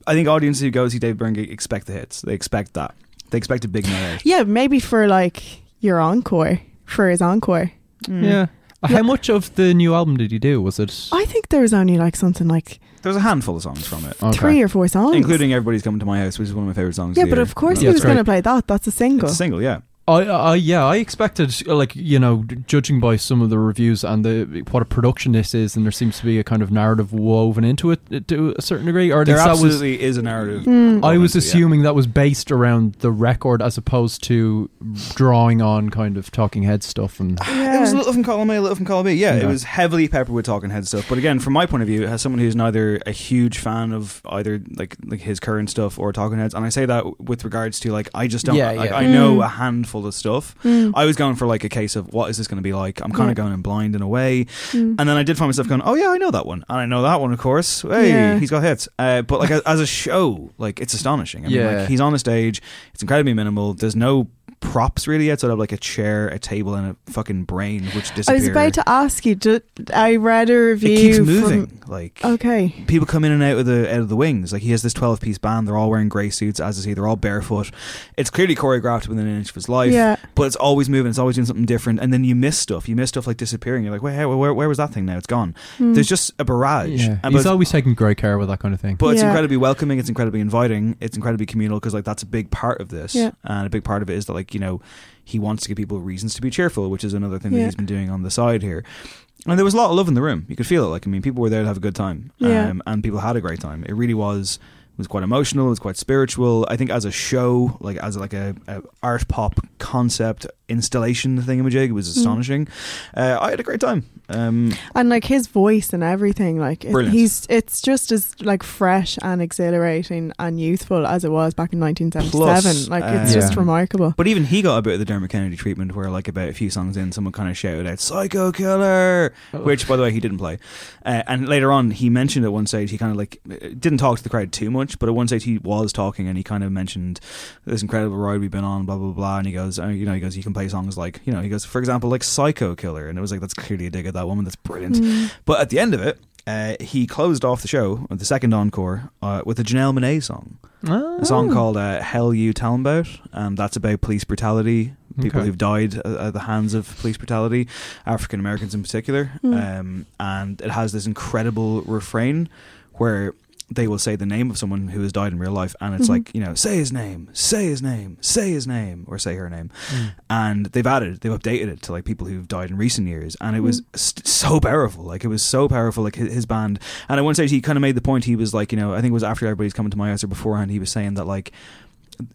Speaker 3: i think audiences who go see dave byrne expect the hits they expect that they expect a big night out
Speaker 5: yeah, maybe for like your encore, for his encore.
Speaker 3: Mm.
Speaker 4: Yeah. How much of the new album did he do? Was it?
Speaker 5: I think there was only like something like
Speaker 3: there's a handful of songs from it
Speaker 4: Okay.
Speaker 5: three or four songs,
Speaker 3: including everybody's coming to my house which is one of my favorite songs
Speaker 5: Yeah,
Speaker 3: of the
Speaker 5: but
Speaker 3: year.
Speaker 5: of course
Speaker 3: No,
Speaker 5: he was going to play that. That's a single.
Speaker 3: it's a single yeah
Speaker 4: I, I yeah, I expected like you know, judging by some of the reviews and the what a production this is, and there seems to be a kind of narrative woven into it uh, to a certain degree. Or
Speaker 3: there
Speaker 4: least that was
Speaker 3: absolutely is a narrative
Speaker 5: Mm.
Speaker 4: I was
Speaker 3: Yeah.
Speaker 4: assuming that was based around the record as opposed to drawing on kind of Talking Head stuff and
Speaker 3: It was a little from column A, a little from column B. Yeah, it was heavily peppered with talking head stuff. But again, from my point of view, as someone who's neither a huge fan of either like like his current stuff or talking heads, and I say that with regards to like I just don't
Speaker 4: Yeah,
Speaker 3: like
Speaker 4: yeah.
Speaker 3: I know
Speaker 5: Mm.
Speaker 3: a handful of stuff.
Speaker 5: Mm.
Speaker 3: I was going for like a case of what is this going to be like? I'm kind
Speaker 5: Yeah.
Speaker 3: of going in blind in a way,
Speaker 5: Mm.
Speaker 3: and then I did find myself going, oh yeah, I know that one, and I know that one, of course. Hey,
Speaker 5: Yeah.
Speaker 3: he's got hits. Uh, but like as a show, like it's astonishing. I mean,
Speaker 4: Yeah.
Speaker 3: like he's on a stage. It's incredibly minimal. There's no props really outside of like a chair, a table, and a fucking brain which disappear.
Speaker 5: I was about to ask you. Do, I read a review.
Speaker 3: It keeps
Speaker 5: from-
Speaker 3: moving. like
Speaker 5: okay.
Speaker 3: people come in and out of the out of the wings. Like he has this twelve piece band. They're all wearing grey suits, as is he. They're all barefoot. It's clearly choreographed within an inch of his life.
Speaker 5: Yeah.
Speaker 3: But it's always moving. It's always doing something different. And then you miss stuff. You miss stuff like disappearing. You're like, wait, hey, where, where was that thing now? It's gone.
Speaker 5: Mm.
Speaker 3: There's just a barrage.
Speaker 4: yeah,
Speaker 3: And
Speaker 4: he's
Speaker 3: but,
Speaker 4: always taking great care with that kind of thing.
Speaker 3: but it's incredibly welcoming. It's incredibly inviting. It's incredibly communal because like that's a big part of this.
Speaker 5: Yeah.
Speaker 3: And a big part of it is that like you know he wants to give people reasons to be cheerful, which is another thing that he's been doing on the side here. And there was a lot of love in the room. You could feel it. Like I mean, people were there to have a good time,
Speaker 5: Yeah.
Speaker 3: um, and people had a great time. It really was was quite emotional. It was quite spiritual. I think as a show, like as like a, a art pop concept installation thingamajig, it was
Speaker 5: Mm.
Speaker 3: astonishing. Uh, I had a great time. Um,
Speaker 5: and like his voice and everything like it,
Speaker 3: Brilliant.
Speaker 5: he's it's just as like fresh and exhilarating and youthful as it was back in 1977
Speaker 3: Plus,
Speaker 5: like it's
Speaker 3: uh,
Speaker 5: just
Speaker 4: Yeah.
Speaker 5: remarkable
Speaker 3: But even he got a bit of the Dermot Kennedy treatment, where like about a few songs in, someone kind of shouted out "Psycho Killer," which, by the way, he didn't play. Uh, and later on, he mentioned at one stage he kind of like uh, didn't talk to the crowd too much, but at one stage he was talking and he kind of mentioned this incredible ride we've been on, blah blah blah. And he goes, uh, you know, he goes, you can play songs like, you know, he goes, for example, like "Psycho Killer," and it was like that's clearly a dig at that woman. That's brilliant.
Speaker 5: Mm.
Speaker 3: But at the end of it. Uh, he closed off the show, the second encore, uh, with a Janelle Monae song
Speaker 4: Oh.
Speaker 3: a song called uh, "Hell You Talmbout," and that's about police brutality, people
Speaker 4: Okay.
Speaker 3: who've died at, at the hands of police brutality, African Americans in particular.
Speaker 5: Mm.
Speaker 3: Um, and it has this incredible refrain where they will say the name of someone who has died in real life, and it's
Speaker 5: Mhm.
Speaker 3: like you know, say his name, say his name, say his name, or say her name.
Speaker 4: Mm.
Speaker 3: And they've added, they've updated it to like people who've died in recent years, and it was
Speaker 5: Mm.
Speaker 3: st- so powerful. Like it was so powerful. Like his, his band, and at one stage he kind of made the point. He was like, you know, I think it was after everybody's coming to my house or beforehand. He was saying that like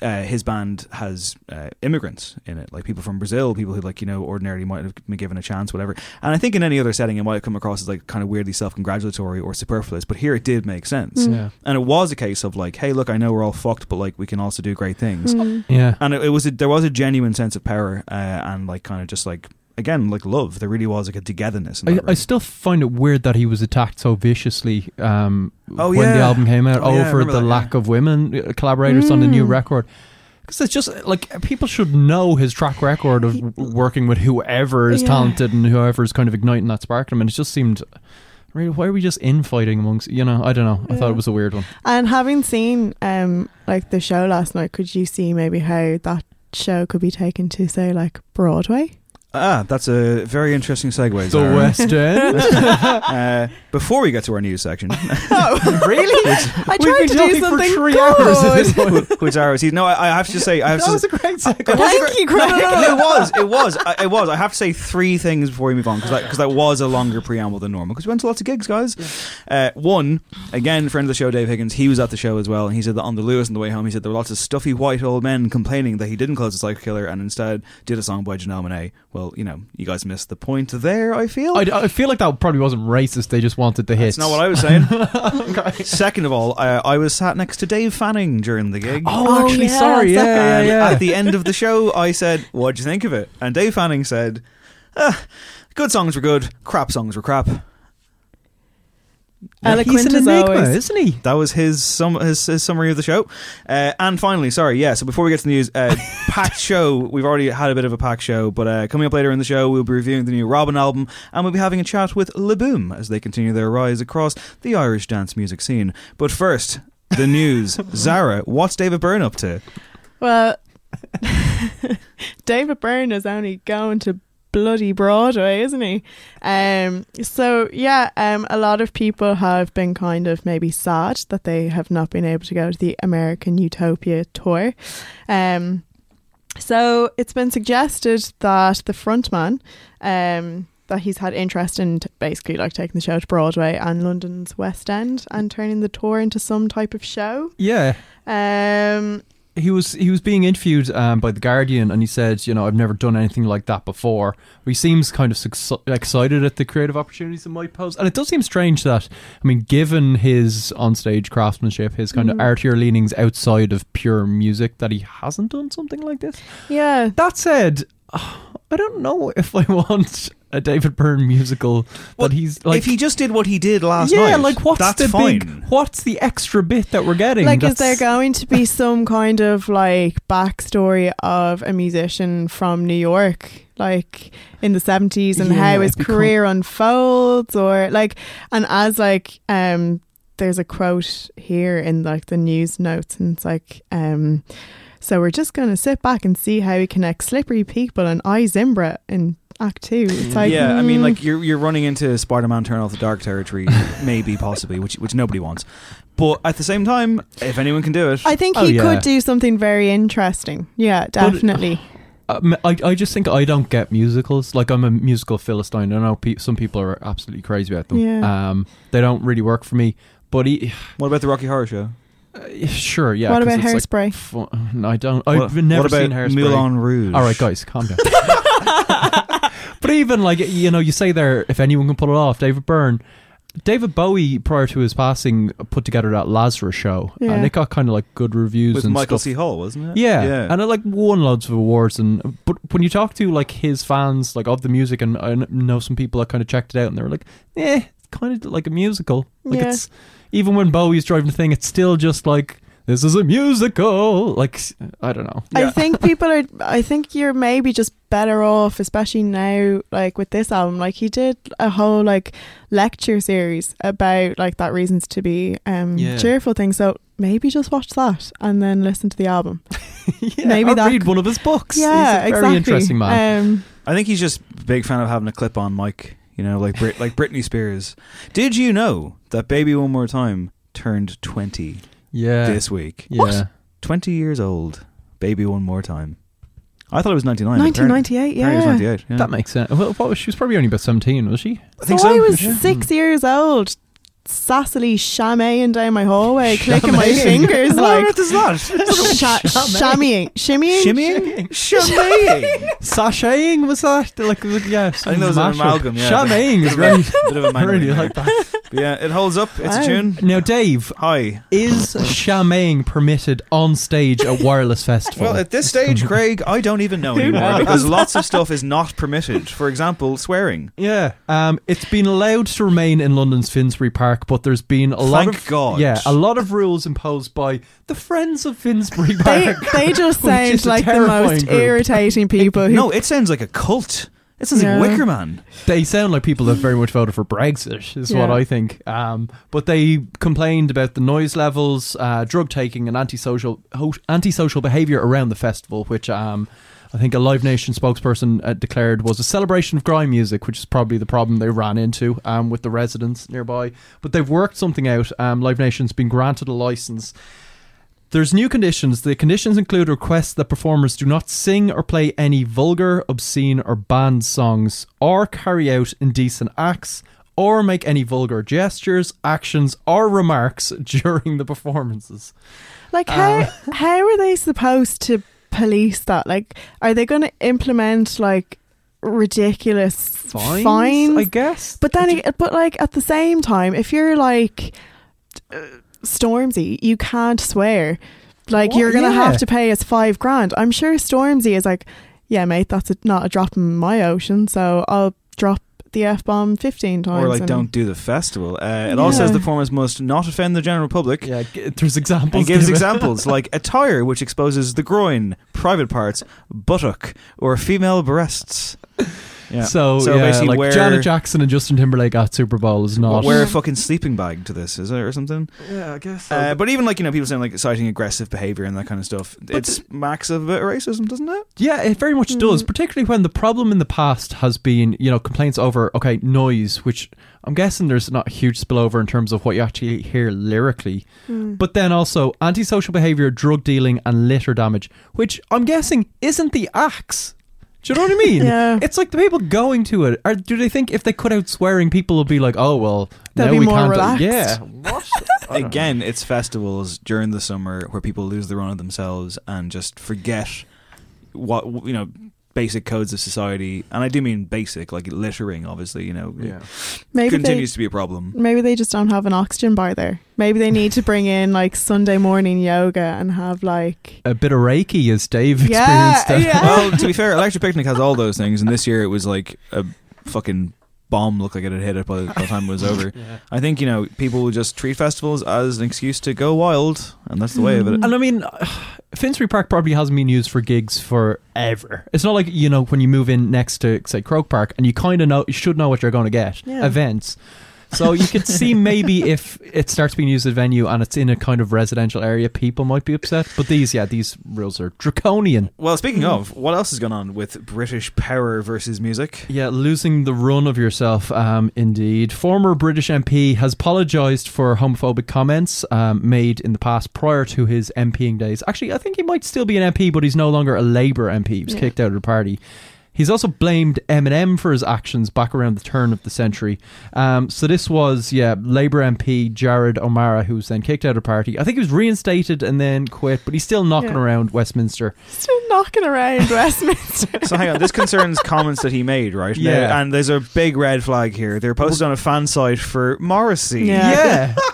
Speaker 3: uh, his band has uh, immigrants in it, like people from Brazil, people who like you know ordinarily might have been given a chance, whatever. And I think in any other setting, it might have come across as like kind of weirdly self-congratulatory or superfluous, but here it did make sense.
Speaker 5: Mm.
Speaker 4: Yeah,
Speaker 3: And it was a case of like, hey, look, I know we're all fucked, but like we can also do great things.
Speaker 5: Mm.
Speaker 4: yeah.
Speaker 3: And it, it was a, there was a genuine sense of power uh, and like kind of just like again like love. There really was like a togetherness. In
Speaker 4: I,
Speaker 3: that
Speaker 4: I
Speaker 3: room.
Speaker 4: still find it weird that he was attacked so viciously um,
Speaker 3: Oh,
Speaker 4: when the album came out
Speaker 3: Oh,
Speaker 4: over
Speaker 3: remember
Speaker 4: the
Speaker 3: that,
Speaker 4: lack of women uh, collaborators on the new
Speaker 5: Mm.
Speaker 4: record. Because it's just like people should know his track record of
Speaker 5: He-
Speaker 4: working with whoever is
Speaker 5: Yeah.
Speaker 4: talented and whoever is kind of igniting that spark in him. And it just seemed Really, why are we just infighting amongst? You know, I don't know. I thought it was a weird one.
Speaker 5: And having seen um like the show last night, could you see maybe how that show could be taken to say like Broadway?
Speaker 3: Ah, that's a very interesting segue.
Speaker 4: The
Speaker 3: Zara.
Speaker 4: West End.
Speaker 3: uh, before we get to our news section,
Speaker 5: Oh,
Speaker 4: really?
Speaker 5: I
Speaker 4: We've
Speaker 5: tried
Speaker 4: been
Speaker 5: to do
Speaker 4: talking for
Speaker 5: something
Speaker 4: three
Speaker 5: good.
Speaker 4: hours at this point.
Speaker 3: which are no, I, I have to say, I have
Speaker 4: That
Speaker 3: to.
Speaker 4: was a great segue.
Speaker 3: It was a
Speaker 5: Thank
Speaker 3: great-
Speaker 5: you,
Speaker 3: no, no, no, no, it was, it was, I- it was. I have to say three things before we move on because that, 'cause that was a longer preamble than normal because we went to lots of gigs, guys. Uh, one, again, friend of the show, Dave Higgins, he was at the show as well, and he said that on the Luas on the way home, he said there were lots of stuffy white old men complaining that he didn't close the Psycho Killer and instead did a song by Janelle Monáe. Well, you know, you guys missed the point there. I feel.
Speaker 4: I, I feel like that probably wasn't racist. They just wanted the hits.
Speaker 3: That's not what I was saying. Second of all, I, I was sat next to Dave Fanning during the gig.
Speaker 4: Oh,
Speaker 5: Oh,
Speaker 4: actually,
Speaker 5: yeah,
Speaker 4: sorry. Yeah, yeah, yeah.
Speaker 3: at the end of the show, I said, "What'd you think of it?" And Dave Fanning said, ah, "Good songs were good, crap songs were crap."
Speaker 5: Eloquent
Speaker 4: He's an
Speaker 5: as
Speaker 4: enigma,
Speaker 5: always.
Speaker 4: isn't he?
Speaker 3: That was his sum his, his summary of the show. Uh, and finally, sorry, yeah. So before we get to the news, uh, packed show. We've already had a bit of a packed show, but uh, coming up later in the show, we'll be reviewing the new Robyn album, and we'll be having a chat with Le Boom as they continue their rise across the Irish dance music scene. But first, the news. Zara, what's David Byrne up to?
Speaker 5: Well, David Byrne is only going to bloody Broadway, isn't he? Um, so yeah, um, a lot of people have been kind of maybe sad that they have not been able to go to the American Utopia tour. Um, so it's been suggested that the frontman, um, that he's had interest in t- basically like taking the show to Broadway and London's West End and turning the tour into some type of show.
Speaker 4: Yeah.
Speaker 5: Um,
Speaker 4: he was he was being interviewed um, by the Guardian, and he said, you know, I've never done anything like that before. He seems kind of suc- excited at the creative opportunities it might pose, and it does seem strange that, I mean, given his onstage craftsmanship, his kind of artier leanings outside of pure music, that he hasn't done something like this.
Speaker 5: yeah,
Speaker 4: That said, I don't know if I want a David Byrne musical
Speaker 3: Well,
Speaker 4: that he's like.
Speaker 3: if he just did what he did last
Speaker 4: yeah,
Speaker 3: night,
Speaker 4: like what's
Speaker 3: that's
Speaker 4: the
Speaker 3: fine.
Speaker 4: big, what's the extra bit that we're getting?
Speaker 5: Like, is there going to be some kind of like backstory of a musician from New York, like in the seventies, and
Speaker 4: Yeah,
Speaker 5: how his
Speaker 4: it become-
Speaker 5: career unfolds, or like, and as like, um, there's a quote here in like the news notes, and it's like, um, so we're just going to sit back and see how he connects slippery people and I Zimbra in Act Two. It's like,
Speaker 3: yeah, I mean,
Speaker 5: mm,
Speaker 3: like you're you're running into Spider-Man Turn Off the Dark territory, maybe, possibly, which which nobody wants. But at the same time, if anyone can do it,
Speaker 5: I think
Speaker 4: Oh,
Speaker 5: he
Speaker 4: yeah.
Speaker 5: could do something very interesting. Yeah, definitely.
Speaker 4: Um, I, I just think I don't get musicals. Like I'm a musical philistine. I know pe- some people are absolutely crazy about them.
Speaker 5: Yeah.
Speaker 4: Um, they don't really work for me. But he,
Speaker 3: what about the Rocky Horror Show?
Speaker 4: Uh, sure, yeah.
Speaker 5: What about
Speaker 4: it's like
Speaker 5: Hairspray?
Speaker 4: no, I don't. I've
Speaker 3: what,
Speaker 4: never
Speaker 3: what about
Speaker 4: seen Hairspray.
Speaker 3: Moulin Rouge?
Speaker 4: All right, guys, calm down. but even like you know, you say there, if anyone can pull it off, David Byrne. David Bowie, prior to his passing, put together that Lazarus show,
Speaker 5: Yeah.
Speaker 4: and it got kind of like good reviews
Speaker 3: with
Speaker 4: and
Speaker 3: Michael
Speaker 4: stuff.
Speaker 3: C. Hall, wasn't it?
Speaker 4: Yeah,
Speaker 3: yeah.
Speaker 4: and it like won loads of awards. And but when you talk to like his fans, like of the music, and I know some people that kind of checked it out, and they were like, "Eh, it's kind of like a musical. Like
Speaker 5: Yeah.
Speaker 4: it's even when Bowie's driving the thing, it's still just like this is a musical. Like I don't know.
Speaker 5: I think people are. I think you're maybe just better off, especially now, like with this album. Like he did a whole like lecture series about like that reasons to be um
Speaker 4: Yeah.
Speaker 5: cheerful thing. So maybe just watch that and then listen to the album.
Speaker 4: yeah,
Speaker 5: maybe that
Speaker 4: read
Speaker 5: c-
Speaker 4: one of his books.
Speaker 5: yeah,
Speaker 4: He's a very
Speaker 5: exactly.
Speaker 4: interesting man.
Speaker 5: Um,
Speaker 3: I think he's just a big fan of having a clip-on mic. You know, like Brit- like Britney Spears. Did you know that "Baby One More Time" turned twenty
Speaker 4: yeah,
Speaker 3: this week?
Speaker 4: yeah.
Speaker 3: Twenty years old. "Baby One More Time." I thought it was ninety-nine.
Speaker 5: 1998.
Speaker 3: Apparently was
Speaker 5: Yeah.
Speaker 3: ninety-eight. Yeah.
Speaker 4: That makes sense. Well, what was she was probably only about seventeen, was she?
Speaker 3: I think
Speaker 5: so
Speaker 3: so.
Speaker 5: I was
Speaker 3: Yeah.
Speaker 5: six years old, sassily shamaying down my hallway, clicking my
Speaker 4: Shamaying?
Speaker 5: fingers
Speaker 3: What on
Speaker 5: like
Speaker 3: earth is that?
Speaker 5: sha- shammying, shimmying.
Speaker 3: Shimmying? Shimmying.
Speaker 4: Sashaying was that like yeah?
Speaker 3: I think that was an amalgam. Yeah,
Speaker 4: Shamaying is
Speaker 3: Bit of a-
Speaker 4: right.
Speaker 3: Bit of a
Speaker 4: I really like that.
Speaker 3: But yeah, it holds up. It's
Speaker 5: Wow.
Speaker 3: a tune.
Speaker 4: Now, Dave,
Speaker 3: Hi.
Speaker 4: is shamaying permitted on stage at Wireless Festival?
Speaker 3: Well, at this stage, Craig, I don't even know anymore because lots of stuff is not permitted. For example, swearing.
Speaker 4: yeah, um, it's been allowed to remain in London's Finsbury Park, but there's been a lot of
Speaker 3: God.
Speaker 4: yeah, a lot of rules imposed by the Friends of Finsbury
Speaker 5: They,
Speaker 4: Park.
Speaker 5: they just
Speaker 4: Which
Speaker 5: sound like the most
Speaker 4: group.
Speaker 5: irritating people who
Speaker 3: No, it sounds like a cult. It sounds
Speaker 5: Yeah.
Speaker 3: like Wicker Man.
Speaker 4: They sound like people that very much voted for Brexit, is what I think. Um, but they complained about the noise levels, uh, drug taking, and antisocial ho- antisocial behaviour around the festival, which um, I think a Live Nation spokesperson uh, declared was a celebration of grime music, which is probably the problem they ran into um, with the residents nearby. But they've worked something out. Um, Live Nation's been granted a license. There's new conditions. The conditions include requests that performers do not sing or play any vulgar, obscene, or banned songs, or carry out indecent acts, or make any vulgar gestures, actions, or remarks during the performances.
Speaker 5: Like how
Speaker 4: Uh.
Speaker 5: how are they supposed to police that? Like, are they going to implement like ridiculous
Speaker 4: Fines,
Speaker 5: fines?
Speaker 4: I guess.
Speaker 5: But then, it- but like at the same time, if you're like uh, Stormzy, you can't swear. Like
Speaker 4: What?
Speaker 5: you're gonna
Speaker 4: Yeah.
Speaker 5: have to pay us five grand. I'm sure Stormzy is like, yeah, mate, that's a, not a drop in my ocean, so I'll drop the f bomb fifteen times.
Speaker 3: Or like,
Speaker 5: and-
Speaker 3: don't do the festival. Uh, it all says
Speaker 5: Yeah.
Speaker 3: the performers must not offend the general public.
Speaker 4: yeah, g- there's examples.
Speaker 3: And gives
Speaker 4: given.
Speaker 3: examples like attire which exposes the groin, private parts, buttock, or female breasts. Yeah.
Speaker 4: So,
Speaker 3: So
Speaker 4: yeah,
Speaker 3: basically
Speaker 4: like
Speaker 3: wear-
Speaker 4: Janet Jackson and Justin Timberlake at Super Bowl is not.
Speaker 3: wear a fucking sleeping bag to this, is it, or something?
Speaker 4: yeah, I guess.
Speaker 3: Uh, but even like you know, people saying like citing aggressive behavior and that kind of stuff. it's max of a bit of racism, doesn't it?
Speaker 4: Yeah, it very much does, particularly when the problem in the past has been, you know, complaints over, okay, noise, which I'm guessing there's not a huge spillover in terms of what you actually hear lyrically. But then also antisocial behavior, drug dealing, and litter damage, which I'm guessing isn't the acts. Do you know what I mean?
Speaker 5: Yeah.
Speaker 4: It's like the people going to it. Or do they think if they cut out swearing, people will be like, oh, well,
Speaker 5: They'll
Speaker 4: now
Speaker 5: be
Speaker 4: we
Speaker 5: more
Speaker 4: can't.
Speaker 5: relaxed.
Speaker 4: Yeah. What? I don't know.
Speaker 3: Again, it's festivals during the summer where people lose the run of themselves and just forget what you know basic codes of society. And I do mean basic, like littering. Obviously, you know,
Speaker 4: Yeah.
Speaker 5: maybe they
Speaker 3: continues to be a problem.
Speaker 5: maybe they just don't have an oxygen bar there. Maybe they need to bring in like Sunday morning yoga and have like
Speaker 4: A bit of Reiki as Dave
Speaker 5: Yeah,
Speaker 4: experienced. it.
Speaker 5: yeah.
Speaker 3: well, to be fair, Electric Picnic has all those things, and this year it was like a fucking bomb looked like it had hit it by the, by the time it was over. I think you know people will just treat festivals as an excuse to go wild, and that's the way of it.
Speaker 4: And I mean, Finsbury Park probably hasn't been used for gigs forever. It's not like you know when you move in next to say Croke Park and you kind of know you should know what you're going to get
Speaker 5: Yeah.
Speaker 4: events. So you could see maybe if it starts being used as a venue and it's in a kind of residential area, people might be upset. But these, yeah, these rules are draconian.
Speaker 3: Well, speaking of, what else has gone on with British power versus music?
Speaker 4: Yeah, losing the run of yourself, um, indeed. Former British MP has apologised for homophobic comments um, made in the past prior to his MPing days. Actually, I think he might still be an MP, but he's no longer a Labour MP. He was
Speaker 5: Yeah.
Speaker 4: kicked out of the party. He's also blamed Eminem for his actions back around the turn of the century. Um, so this was, yeah, Labour MP Jared O'Mara, who was then kicked out of party. I think he was reinstated and then quit, but he's still knocking
Speaker 5: Yeah.
Speaker 4: around Westminster.
Speaker 5: still knocking around Westminster.
Speaker 3: So hang on, this concerns comments that he made, right? Now-
Speaker 4: Yeah.
Speaker 3: and there's a big red flag here. They're posted on a fan site for Morrissey.
Speaker 5: Yeah.
Speaker 4: Yeah.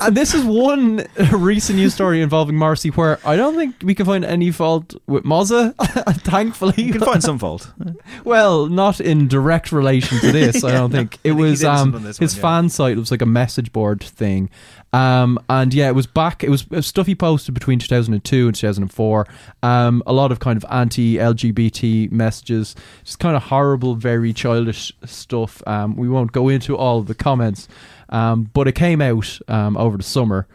Speaker 4: and this is one recent news story involving Morrissey where I don't think we can find any fault with Mozza, thankfully.
Speaker 3: You can find some fault.
Speaker 4: well, not in direct relation to this, I don't think. It
Speaker 3: I think
Speaker 4: was um,
Speaker 3: on
Speaker 4: his
Speaker 3: one, yeah.
Speaker 4: fan site was like a message board thing. Um, and yeah, it was back. It was uh, stuff he posted between 2002 and 2004. Um, a lot of kind of anti-LGBT messages, just kind of horrible, very childish stuff. Um, we won't go into all of the comments, um, but it came out um, over the summer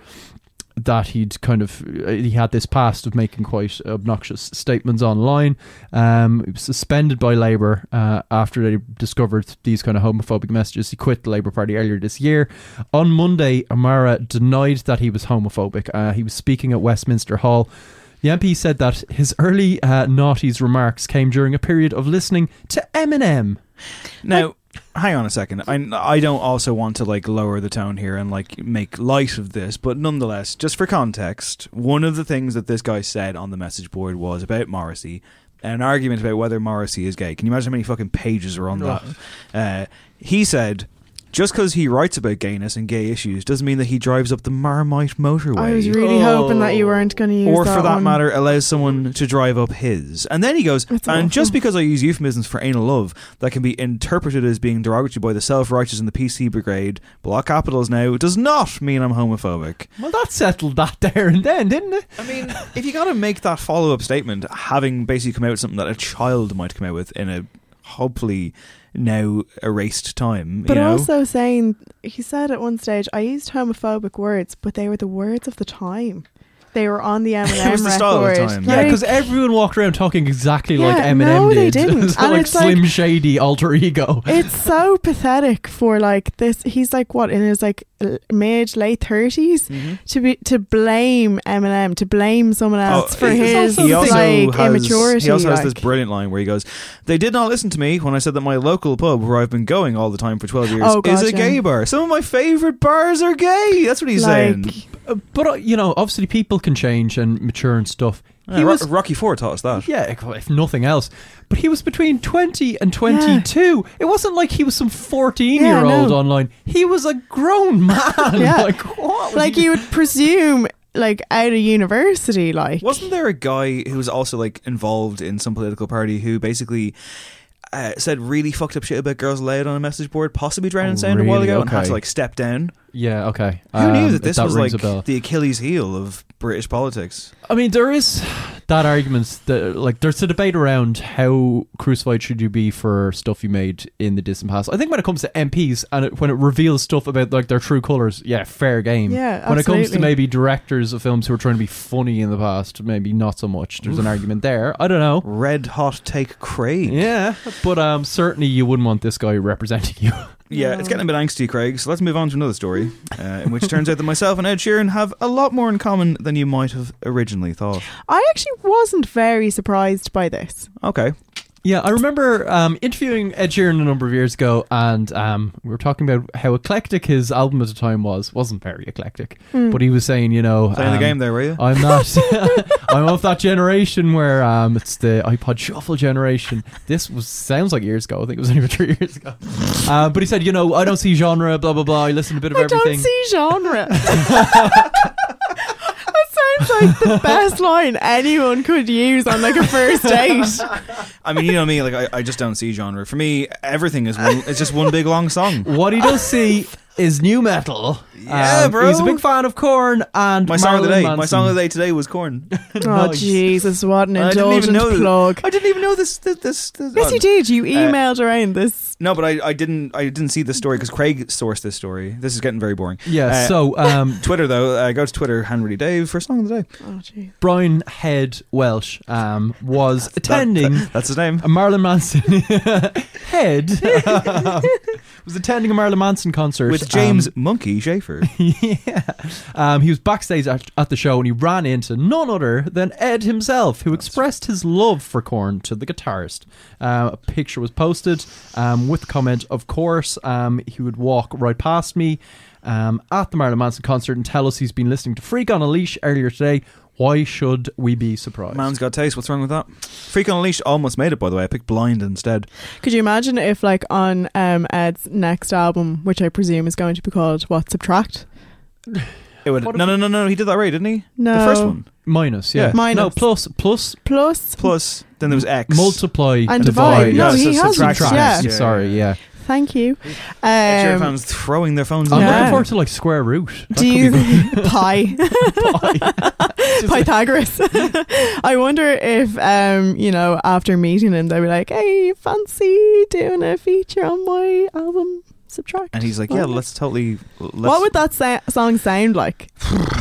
Speaker 4: that he'd kind of he had this past of making quite obnoxious statements online. Um, he was suspended by Labour uh, after they discovered these kind of homophobic messages. He quit the Labour Party earlier this year. On Monday, O'Mara denied that he was homophobic. Uh, he was speaking at Westminster Hall. The MP said that his early uh, naughties remarks came during a period of listening to Eminem.
Speaker 3: Now, hang on a second. I I don't also want to like lower the tone here and like make light of this, but nonetheless, just for context, one of the things that this guy said on the message board was about Morrissey. And an argument about whether Morrissey is gay. Can you imagine how many fucking pages are on that? Uh, he said, just because he writes about gayness and gay issues doesn't mean that he drives up the Marmite motorway.
Speaker 5: I was really hoping that you weren't going to use
Speaker 3: or
Speaker 5: that
Speaker 3: for that
Speaker 5: one.
Speaker 3: matter, allows someone to drive up his. And then he goes,
Speaker 5: That's
Speaker 3: and
Speaker 5: awful.
Speaker 3: just because I use euphemisms for anal love that can be interpreted as being derogatory by the self righteous and the PC brigade, block capitals now, does not mean I'm homophobic.
Speaker 4: Well, that settled that there and then, didn't it?
Speaker 3: I mean, if you got to make that follow up statement, having basically come out with something that a child might come out with in a hopefully now erased time.
Speaker 5: But
Speaker 3: you know?
Speaker 5: also saying, he said at one stage, I used homophobic words, but they were the words of the time. They were on the Eminem
Speaker 3: It was the style of the
Speaker 5: record.
Speaker 3: time.
Speaker 4: Yeah, because everyone walked around talking exactly like
Speaker 5: Yeah,
Speaker 4: Eminem
Speaker 5: no, they
Speaker 4: did.
Speaker 5: didn't.
Speaker 4: So,
Speaker 5: And
Speaker 4: like
Speaker 5: it's like-
Speaker 4: Slim Shady alter ego.
Speaker 5: it's so pathetic for like this. He's like what in his like l- mid late 30s
Speaker 3: Mhm.
Speaker 5: to be to blame Eminem to blame someone else for his
Speaker 3: he also
Speaker 5: like
Speaker 3: has,
Speaker 5: immaturity.
Speaker 3: He also has
Speaker 5: like.
Speaker 3: this brilliant line where he goes, "They did not listen to me when I said that my local pub, where I've been going all the time for twelve years,
Speaker 5: Oh,
Speaker 3: is a
Speaker 5: God,
Speaker 3: gay bar. Some of my favorite bars are gay. That's what he's saying."
Speaker 5: like
Speaker 4: Uh, but uh, you know, obviously people can change and mature and stuff.
Speaker 3: Yeah,
Speaker 4: He
Speaker 3: Ro-
Speaker 4: was
Speaker 3: Rocky Four taught us that.
Speaker 4: Yeah, if nothing else. But he was between 20 and 22. It wasn't like he was some fourteen-year-old
Speaker 5: no.
Speaker 4: online. He was a grown man.
Speaker 5: Yeah.
Speaker 4: like, what?
Speaker 5: like
Speaker 4: he-
Speaker 5: you would presume like out of university like
Speaker 3: Wasn't there a guy who was also like involved in some political party who basically uh, said really fucked up shit about girls laid on a message board, possibly drowning
Speaker 4: Oh,
Speaker 3: sound a while
Speaker 4: really?
Speaker 3: ago, and had to like step down?
Speaker 4: Yeah, okay.
Speaker 3: Who knew
Speaker 4: Um,
Speaker 3: that this was like the Achilles heel of British politics?
Speaker 4: I mean, there is that argument that like there's a debate around how crucified should you be for stuff you made in the distant past. I think when it comes to MPs and it, when it reveals stuff about like their true colors, yeah, fair game.
Speaker 5: Yeah,
Speaker 4: When it comes to maybe directors of films who are trying to be funny in the past, maybe not so much. There's an argument there. I don't know.
Speaker 3: Red hot take Craig.
Speaker 4: Yeah, but um, certainly you wouldn't want this guy representing you.
Speaker 3: Yeah, it's getting a bit angsty, Craig. So let's move on to another story, uh, in which turns out that myself and Ed Sheeran have a lot more in common than you might have originally thought.
Speaker 5: I actually wasn't very surprised by this.
Speaker 3: Okay.
Speaker 4: Yeah, I remember um, interviewing Ed Sheeran a number of years ago, and um, we were talking about how eclectic his album at the time was. wasn't very eclectic, but he was saying, you know,
Speaker 3: Playing the
Speaker 4: um,
Speaker 3: game there, were you?
Speaker 4: I'm not. I'm of that generation where um, it's the iPod Shuffle generation. This was sounds like years ago. I think it was only three years ago. Uh, but he said, you know, I don't see genre. Blah blah blah. I listen to a bit of
Speaker 5: I
Speaker 4: everything.
Speaker 5: don't see genre. that like the best line anyone could use on like a first date.
Speaker 3: I mean, you know me, like I, I just don't see genre. For me, everything is one. It's just one big long song.
Speaker 4: what he does see is new metal.
Speaker 3: Yeah,
Speaker 4: Um,
Speaker 3: bro.
Speaker 4: He's a big fan of Korn and
Speaker 3: My song of the day.
Speaker 4: Marilyn
Speaker 3: My song of the day today was Korn.
Speaker 5: Oh
Speaker 4: Nice.
Speaker 5: Jesus, what an
Speaker 3: I didn't even
Speaker 5: indulgent
Speaker 3: know. that-
Speaker 5: plug.
Speaker 3: I didn't even know this. This. this, this
Speaker 5: Yes, you did. You emailed around this.
Speaker 3: No, but I, I didn't. I didn't see the story because Craig sourced this story. This is getting very boring.
Speaker 4: Yeah.
Speaker 3: Uh,
Speaker 4: so um,
Speaker 3: Twitter though, uh, go to Twitter, Henry Dave for song of the day.
Speaker 5: Oh jeez.
Speaker 4: Brian Head Welch um, was attending
Speaker 3: That's his name.
Speaker 4: a Marilyn Manson Head was attending a Marilyn Manson concert
Speaker 3: With James
Speaker 4: Um,
Speaker 3: Munky Shaffer.
Speaker 4: yeah, um, he was backstage at, at the show and he ran into none other than Ed himself, who expressed his love for Korn to the guitarist. Uh, a picture was posted um, with the comment, "Of course, um, he would walk right past me." Um, at the Marilyn Manson concert and tell us he's been listening to Freak on a Leash earlier today. Why should we be surprised?
Speaker 3: Man's got taste. What's wrong with that? Freak on a Leash almost made it, by the way. I picked Blind instead.
Speaker 5: Could you imagine if, like, on um, Ed's next album, which I presume is going to be called what Subtract?
Speaker 3: It would.
Speaker 4: What
Speaker 3: No, no, no, no. He did that right, didn't he?
Speaker 5: No.
Speaker 3: The first one.
Speaker 4: Minus, yeah.
Speaker 3: Yeah.
Speaker 5: Minus.
Speaker 4: No, plus, plus,
Speaker 5: Plus,
Speaker 3: Plus, then there was X.
Speaker 4: multiply,
Speaker 5: And
Speaker 4: divide.
Speaker 5: divide. No,
Speaker 3: Yeah,
Speaker 5: he
Speaker 3: so
Speaker 5: hasn't.
Speaker 3: subtract.
Speaker 5: Yeah.
Speaker 3: Yeah,
Speaker 4: Sorry,
Speaker 3: yeah.
Speaker 4: yeah.
Speaker 5: thank you. Um,
Speaker 3: fans throwing their phones.
Speaker 4: I'm
Speaker 5: Yeah.
Speaker 4: looking forward to like square root. That
Speaker 5: do you
Speaker 4: be
Speaker 5: pi Pythagoras? I wonder if um, you know, after meeting him, they'll be like, "Hey, fancy doing a feature on my album Subtract?"
Speaker 3: And he's like, "Yeah, let's totally." Let's,
Speaker 5: what would that sa- song sound like?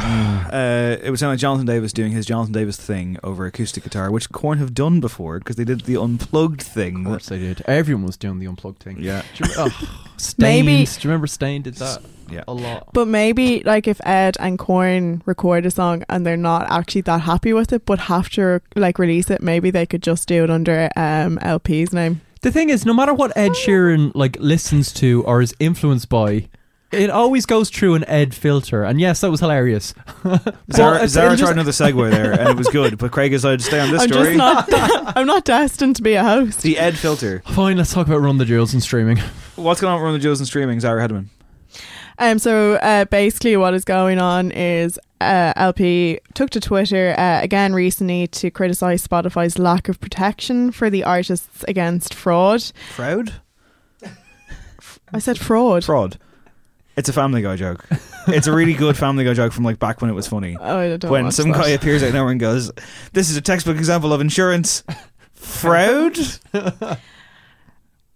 Speaker 3: Uh, it would sound like Jonathan Davis doing his Jonathan Davis thing over acoustic guitar, which Korn have done before because they did the unplugged thing.
Speaker 4: Of course they did. Everyone was doing the unplugged thing.
Speaker 3: Yeah.
Speaker 4: Do you remember, oh, Staind.
Speaker 5: Maybe-
Speaker 4: Do you remember Staind did that
Speaker 3: Yeah.
Speaker 4: a lot?
Speaker 5: But maybe like if Ed and Korn record a song and they're not actually that happy with it, but have to like release it, maybe they could just do it under um, El-P's name.
Speaker 4: The thing is, no matter what Ed Sheeran like listens to or is influenced by, it always goes through an Ed filter. And yes, that was hilarious.
Speaker 3: Zara,
Speaker 4: it's-
Speaker 3: Zara tried
Speaker 4: just-
Speaker 3: another segue there, and it was good. But Craig decided to stay on this
Speaker 5: I'm
Speaker 3: story.
Speaker 5: just not. I'm not destined to be a host.
Speaker 3: the Ed filter.
Speaker 4: Fine, let's talk about Run the Jewels and streaming.
Speaker 3: What's going on with Run the Jewels and streaming? Zara Hedderman.
Speaker 5: Um, so uh, basically, what is going on is uh, El-P took to Twitter uh, again recently to criticize Spotify's lack of protection for the artists against fraud.
Speaker 3: Fraud?
Speaker 5: I said fraud.
Speaker 3: Fraud. It's a Family Guy joke. It's a really good Family Guy joke from like back when it was funny.
Speaker 5: Oh, I don't
Speaker 3: when some
Speaker 5: that.
Speaker 3: guy appears out of nowhere and goes, "This is a textbook example of insurance fraud."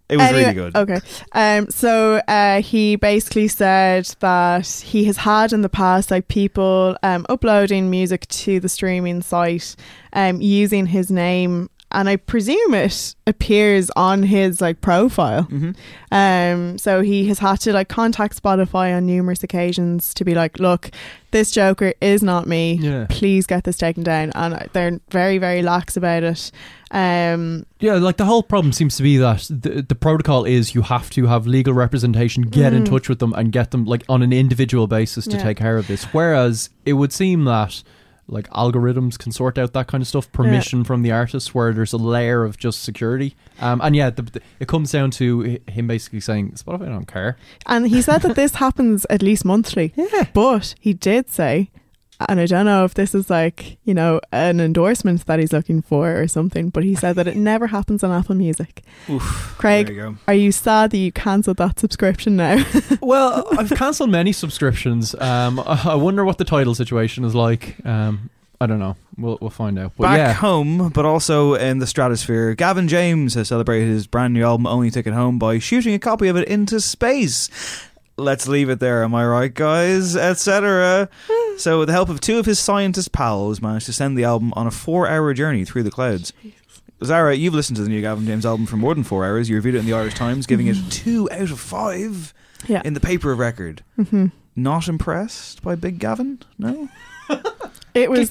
Speaker 3: It was
Speaker 5: Anyway,
Speaker 3: really good.
Speaker 5: Okay. Um, so uh, he basically said that he has had in the past like people um, uploading music to the streaming site um, using his name, and I presume it appears on his like profile.
Speaker 3: hmm
Speaker 5: Um, so he has had to like contact Spotify on numerous occasions to be like, look, this Joker is not me.
Speaker 4: Yeah.
Speaker 5: Please get this taken down. And they're very, very lax about it. Um,
Speaker 4: Yeah, like the whole problem seems to be that the, the protocol is you have to have legal representation, get in
Speaker 5: Mm.
Speaker 4: touch with them, and get them like on an individual basis to
Speaker 5: Yeah.
Speaker 4: take care of this. Whereas it would seem that like algorithms can sort out that kind of stuff, permission from the artist, where there's a layer of just security. Um, and yeah, the, the, it comes down to him basically saying, "Spotify don't care."
Speaker 5: And he said that this happens at least monthly.
Speaker 4: Yeah.
Speaker 5: But he did say, and I don't know if this is like, you know, an endorsement that he's looking for or something, but he said that it never happens on Apple Music.
Speaker 3: Oof.
Speaker 5: Craig,
Speaker 3: you
Speaker 5: are you sad that you cancelled that subscription now?
Speaker 4: well, I've cancelled many subscriptions. Um, I I wonder what the title situation is like. Um, I don't know. We'll we'll find out. But
Speaker 3: Back
Speaker 4: yeah,
Speaker 3: home, but also in the stratosphere, Gavin James has celebrated his brand new album Only Ticket Home by shooting a copy of it into space. Let's leave it there, am I right, guys? Etc. so, with the help of two of his scientist pals, managed to send the album on a four-hour journey through the clouds. Zara, you've listened to the new Gavin James album for more than four hours. You reviewed it in the Irish Times, giving it two out of five
Speaker 5: yeah.
Speaker 3: in the paper of record.
Speaker 5: hmm
Speaker 3: Not impressed by Big Gavin? No.
Speaker 5: It was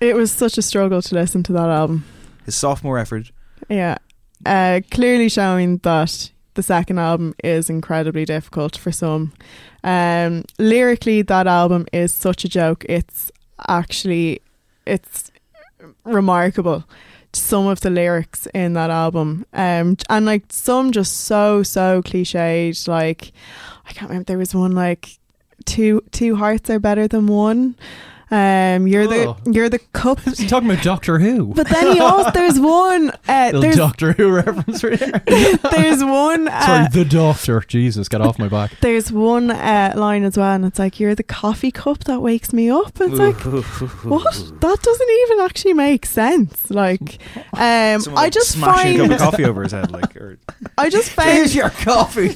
Speaker 5: it was such a struggle to listen to that album.
Speaker 3: His sophomore effort.
Speaker 5: Yeah. Uh, clearly showing that the second album is incredibly difficult for some. Um, lyrically, that album is such a joke. It's actually, it's remarkable. Some of the lyrics in that album, um, and like some just so so cliched. Like I can't remember. There was one like two two hearts are better than one. Um, you're
Speaker 4: Oh.
Speaker 5: the you're the cup
Speaker 4: Is talking about Doctor Who?
Speaker 5: but then he also there's one uh,
Speaker 4: Little
Speaker 5: there's
Speaker 4: Doctor Who reference right there.
Speaker 5: there's one
Speaker 4: Sorry,
Speaker 5: uh,
Speaker 4: the Doctor. Jesus, get off my back.
Speaker 5: there's one uh, line as well, and it's like you're the coffee cup that wakes me up. It's like what? That doesn't even actually make sense. Like, um,
Speaker 3: Someone,
Speaker 5: I just
Speaker 3: smashing a cup of coffee over his head, like, or,
Speaker 5: I just found
Speaker 3: your coffee.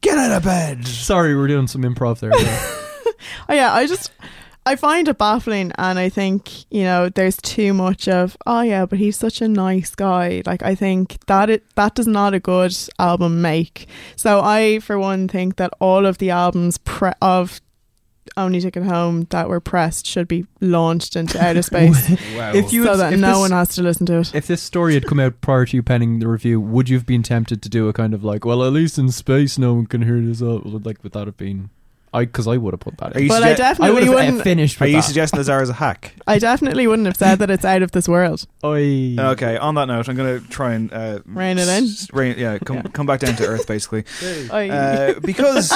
Speaker 3: Get out of bed.
Speaker 4: Sorry, we're doing some improv there.
Speaker 5: Oh yeah, I just I find it baffling, and I think you know there's too much of oh yeah, but he's such a nice guy. Like I think that it that does not a good album make. So I, for one, think that all of the albums pre- of Only Ticket Home that were pressed should be launched into outer space,
Speaker 3: Wow.
Speaker 4: If you
Speaker 5: so
Speaker 4: had-
Speaker 5: that
Speaker 4: if
Speaker 5: no
Speaker 4: this-
Speaker 5: one has to listen to it.
Speaker 4: if this story had come out prior to you penning the review, would you have been tempted to do a kind of like, well, at least in space, no one can hear this? Up? Like, would that have been? I because I would have put that
Speaker 3: Are
Speaker 4: in.
Speaker 3: you
Speaker 5: But I
Speaker 3: sugge-
Speaker 4: I
Speaker 5: definitely
Speaker 4: would have
Speaker 5: wouldn't.
Speaker 4: uh, finished
Speaker 3: Are
Speaker 4: with
Speaker 3: you
Speaker 4: that.
Speaker 3: suggesting that Zara's a hack?
Speaker 5: I definitely wouldn't have said that it's out of this world.
Speaker 4: Oi.
Speaker 3: Okay. On that note, I'm going to try and uh,
Speaker 5: Rein it in?
Speaker 3: s- Rein, yeah, come
Speaker 5: Yeah.
Speaker 3: come back down to earth, basically,
Speaker 5: I-
Speaker 3: uh, because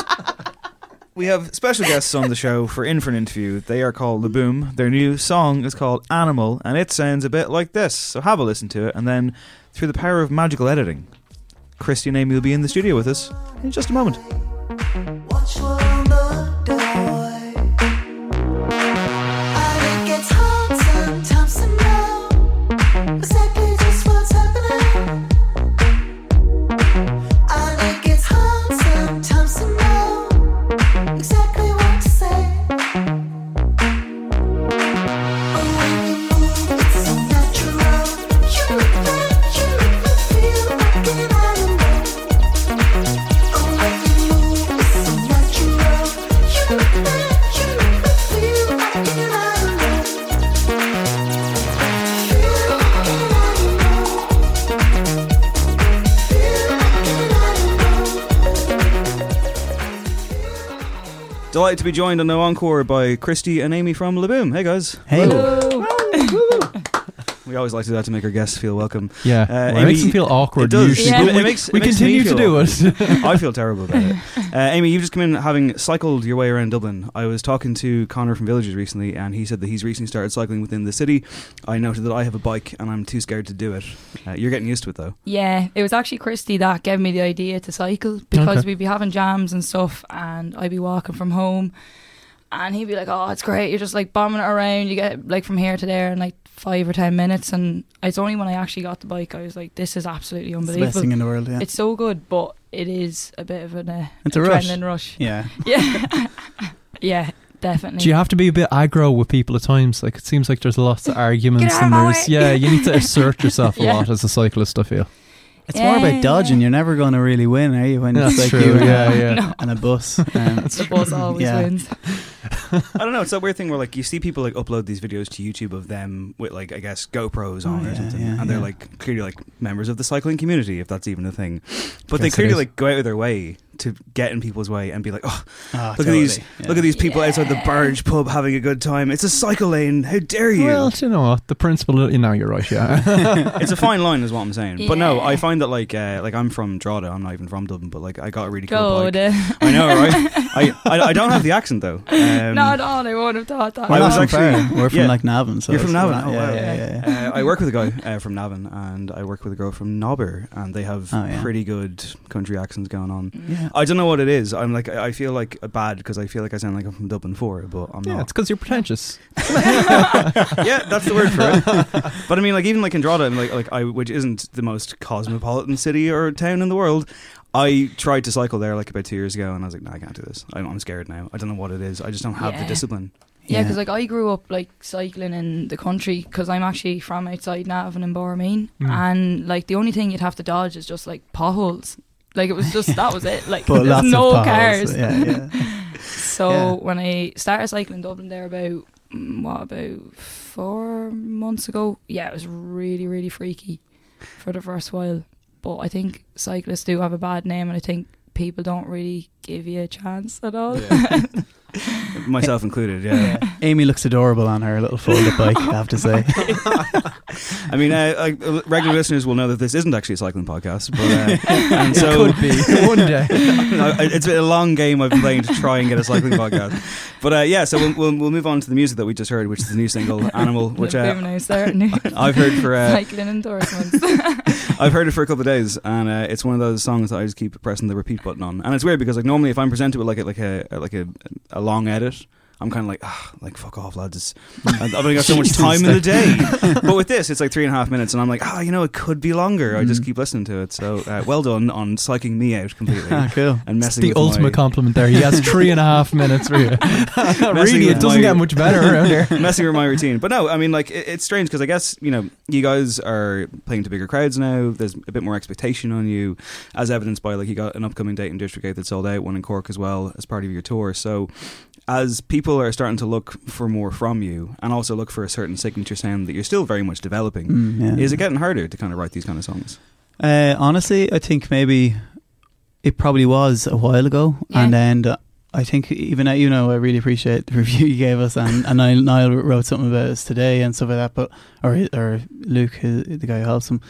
Speaker 3: we have special guests on the show for in for an interview. They are called Le Boom. Their new song is called Animal, and it sounds a bit like this. So have a listen to it, and then through the power of magical editing, Christy and Amy will be in the studio with us in just a moment. Delighted to be joined on No Encore by Christy and Amy from Le Boom. Hey guys.
Speaker 4: Hey.
Speaker 3: We always like to do that to make our guests feel welcome.
Speaker 4: Yeah,
Speaker 3: Uh,
Speaker 4: well, it makes them feel awkward.
Speaker 3: it does.
Speaker 4: Usually,
Speaker 6: Yeah.
Speaker 4: but
Speaker 6: It
Speaker 4: we,
Speaker 3: makes- it
Speaker 4: we
Speaker 3: makes
Speaker 4: continue to
Speaker 3: feel
Speaker 4: do it.
Speaker 3: I feel terrible about it. Uh, Amy, you've just come in having cycled your way around Dublin. I was talking to Connor from Villagers recently, and he said that he's recently started cycling within the city. I noted that I have a bike, and I'm too scared to do it. Uh, you're getting used to it, though.
Speaker 6: Yeah, it was actually Christy that gave me the idea to cycle because
Speaker 4: Okay.
Speaker 6: we'd be having jams and stuff, and I'd be walking from home, and he'd be like, "Oh, it's great! You're just like bombing it around. You get like from here to there in like five or ten minutes, and it's only when I actually got the bike I was like, "This is absolutely
Speaker 7: It's the best
Speaker 6: unbelievable."
Speaker 7: thing in the world. Yeah,
Speaker 6: It's so good, but it is a bit of an uh,
Speaker 7: It's a rush.
Speaker 6: adrenaline rush.
Speaker 7: yeah.
Speaker 6: Yeah, yeah, definitely.
Speaker 4: Do you have to be a bit aggro with people at times? Like it seems like there's lots of arguments and there's
Speaker 6: way.
Speaker 4: yeah, you need to assert yourself a
Speaker 6: Yeah.
Speaker 4: lot as a cyclist. I feel.
Speaker 7: It's more about dodging. You're never going to really win, are you? When
Speaker 4: That's
Speaker 7: it's like
Speaker 4: true,
Speaker 7: you and,
Speaker 4: yeah,
Speaker 7: a,
Speaker 4: yeah.
Speaker 6: No.
Speaker 7: and a bus. Um,
Speaker 6: the buzz always
Speaker 7: Yeah.
Speaker 6: wins.
Speaker 3: I don't know. It's that weird thing where like you see people like upload these videos to YouTube of them with like I guess GoPros on
Speaker 7: Oh,
Speaker 3: or something,
Speaker 7: yeah,
Speaker 3: and they're
Speaker 7: yeah.
Speaker 3: like clearly like members of the cycling community, if that's even a thing. But they clearly like go out of their way to get in people's way and be like, oh,
Speaker 7: oh,
Speaker 3: look at these,
Speaker 7: totally, yeah.
Speaker 3: look at these people outside the
Speaker 6: Yeah.
Speaker 3: barge pub having a good time. It's a cycle lane. How dare you?
Speaker 4: Well, do you know what? The principle. You know, you're right. Yeah.
Speaker 3: it's a fine line, is what I'm saying. But no, I find that like uh, like I'm from Drogheda. I'm not even from Dublin, but like I got a really cool
Speaker 6: Go
Speaker 3: bike. I know, right? I, I I don't have the accent though. Um,
Speaker 6: Not at all. I would have thought that.
Speaker 7: We're
Speaker 3: I was
Speaker 7: from
Speaker 3: actually-
Speaker 7: We're from
Speaker 3: yeah.
Speaker 7: like Navan. So
Speaker 3: You're from Navan? Oh,
Speaker 7: yeah,
Speaker 3: wow.
Speaker 7: yeah, yeah, yeah.
Speaker 3: Uh, I work with a guy uh, from Navan, and I work with a girl from Nobber, and they have
Speaker 7: Oh, yeah.
Speaker 3: pretty good country accents going on.
Speaker 7: Yeah.
Speaker 3: I don't know what it is. I'm like, I I feel like bad because I feel like I sound like I'm from Dublin Four, but I'm
Speaker 4: yeah,
Speaker 3: not.
Speaker 4: it's because you're pretentious.
Speaker 3: yeah, that's the word for it. But I mean, like even like in Drogheda, and like like I, which isn't the most cosmopolitan city or town in the world. I tried to cycle there like about two years ago, and I was like, no, I can't do this. I'm, I'm scared now. I don't know what it is. I just don't have the
Speaker 6: Yeah.
Speaker 3: discipline.
Speaker 6: Yeah, because like I grew up like cycling in the country because I'm actually from outside Navan and Bohermeen,
Speaker 4: Mm.
Speaker 6: and like the only thing you'd have to dodge is just like potholes. Like it was just that was it. Like
Speaker 7: But
Speaker 6: there's no
Speaker 7: of
Speaker 6: cars.
Speaker 7: Yeah, yeah.
Speaker 6: So
Speaker 7: Yeah.
Speaker 6: when I started cycling Dublin there about mm, what about four months ago, yeah, it was really really freaky for the first while. But I think cyclists do have a bad name, and I think people don't really give you a chance at all.
Speaker 3: Myself included. Yeah.
Speaker 7: Amy looks adorable on her little fold-up bike. I have to say.
Speaker 3: I mean, uh, uh, regular listeners will know that this isn't actually a cycling podcast, but uh, and so
Speaker 4: Could be one day.
Speaker 3: It's been a long game I've been playing to try and get a cycling podcast. But uh, yeah, so we'll, we'll we'll move on to the music that we just heard, which is the new single "Animal," which uh,
Speaker 6: bit of an nice there,
Speaker 3: I've heard for uh,
Speaker 6: cycling endorsements.
Speaker 3: I've heard it for a couple of days, and uh, it's one of those songs that I just keep pressing the repeat button on. And it's weird because like normally if I'm presented with like a, like a like a, a long edit. I'm kind of like, ah, like fuck off, lads. It's, I've only got so much time in the day. but with this, it's like three and a half minutes, and I'm like, ah, you know, it could be longer. I just
Speaker 7: Mm.
Speaker 3: keep listening to it. So uh, well done on psyching me out completely
Speaker 7: ah, cool.
Speaker 3: and
Speaker 4: It's the ultimate
Speaker 3: my,
Speaker 4: compliment there. He has three and a half minutes for you. really, it doesn't
Speaker 3: my-
Speaker 4: get much better around here.
Speaker 3: messing with my routine. But no, I mean, like it, it's strange because I guess you know you guys are playing to bigger crowds now. There's a bit more expectation on you, as evidenced by like you got an upcoming date in District Eight that sold out, one in Cork as well as part of your tour. So. As people are starting to look for more from you, and also look for a certain signature sound that you're still very much developing,
Speaker 7: Mm, yeah.
Speaker 3: is it getting harder to kind of write these kind of songs?
Speaker 7: Uh, honestly, I think maybe it probably was a while ago,
Speaker 6: Yeah.
Speaker 7: and then uh, I think even uh, you know I really appreciate the review you gave us, and and Niall, Niall wrote something about us today and stuff like that. But or or Luke, who- the guy who helps him.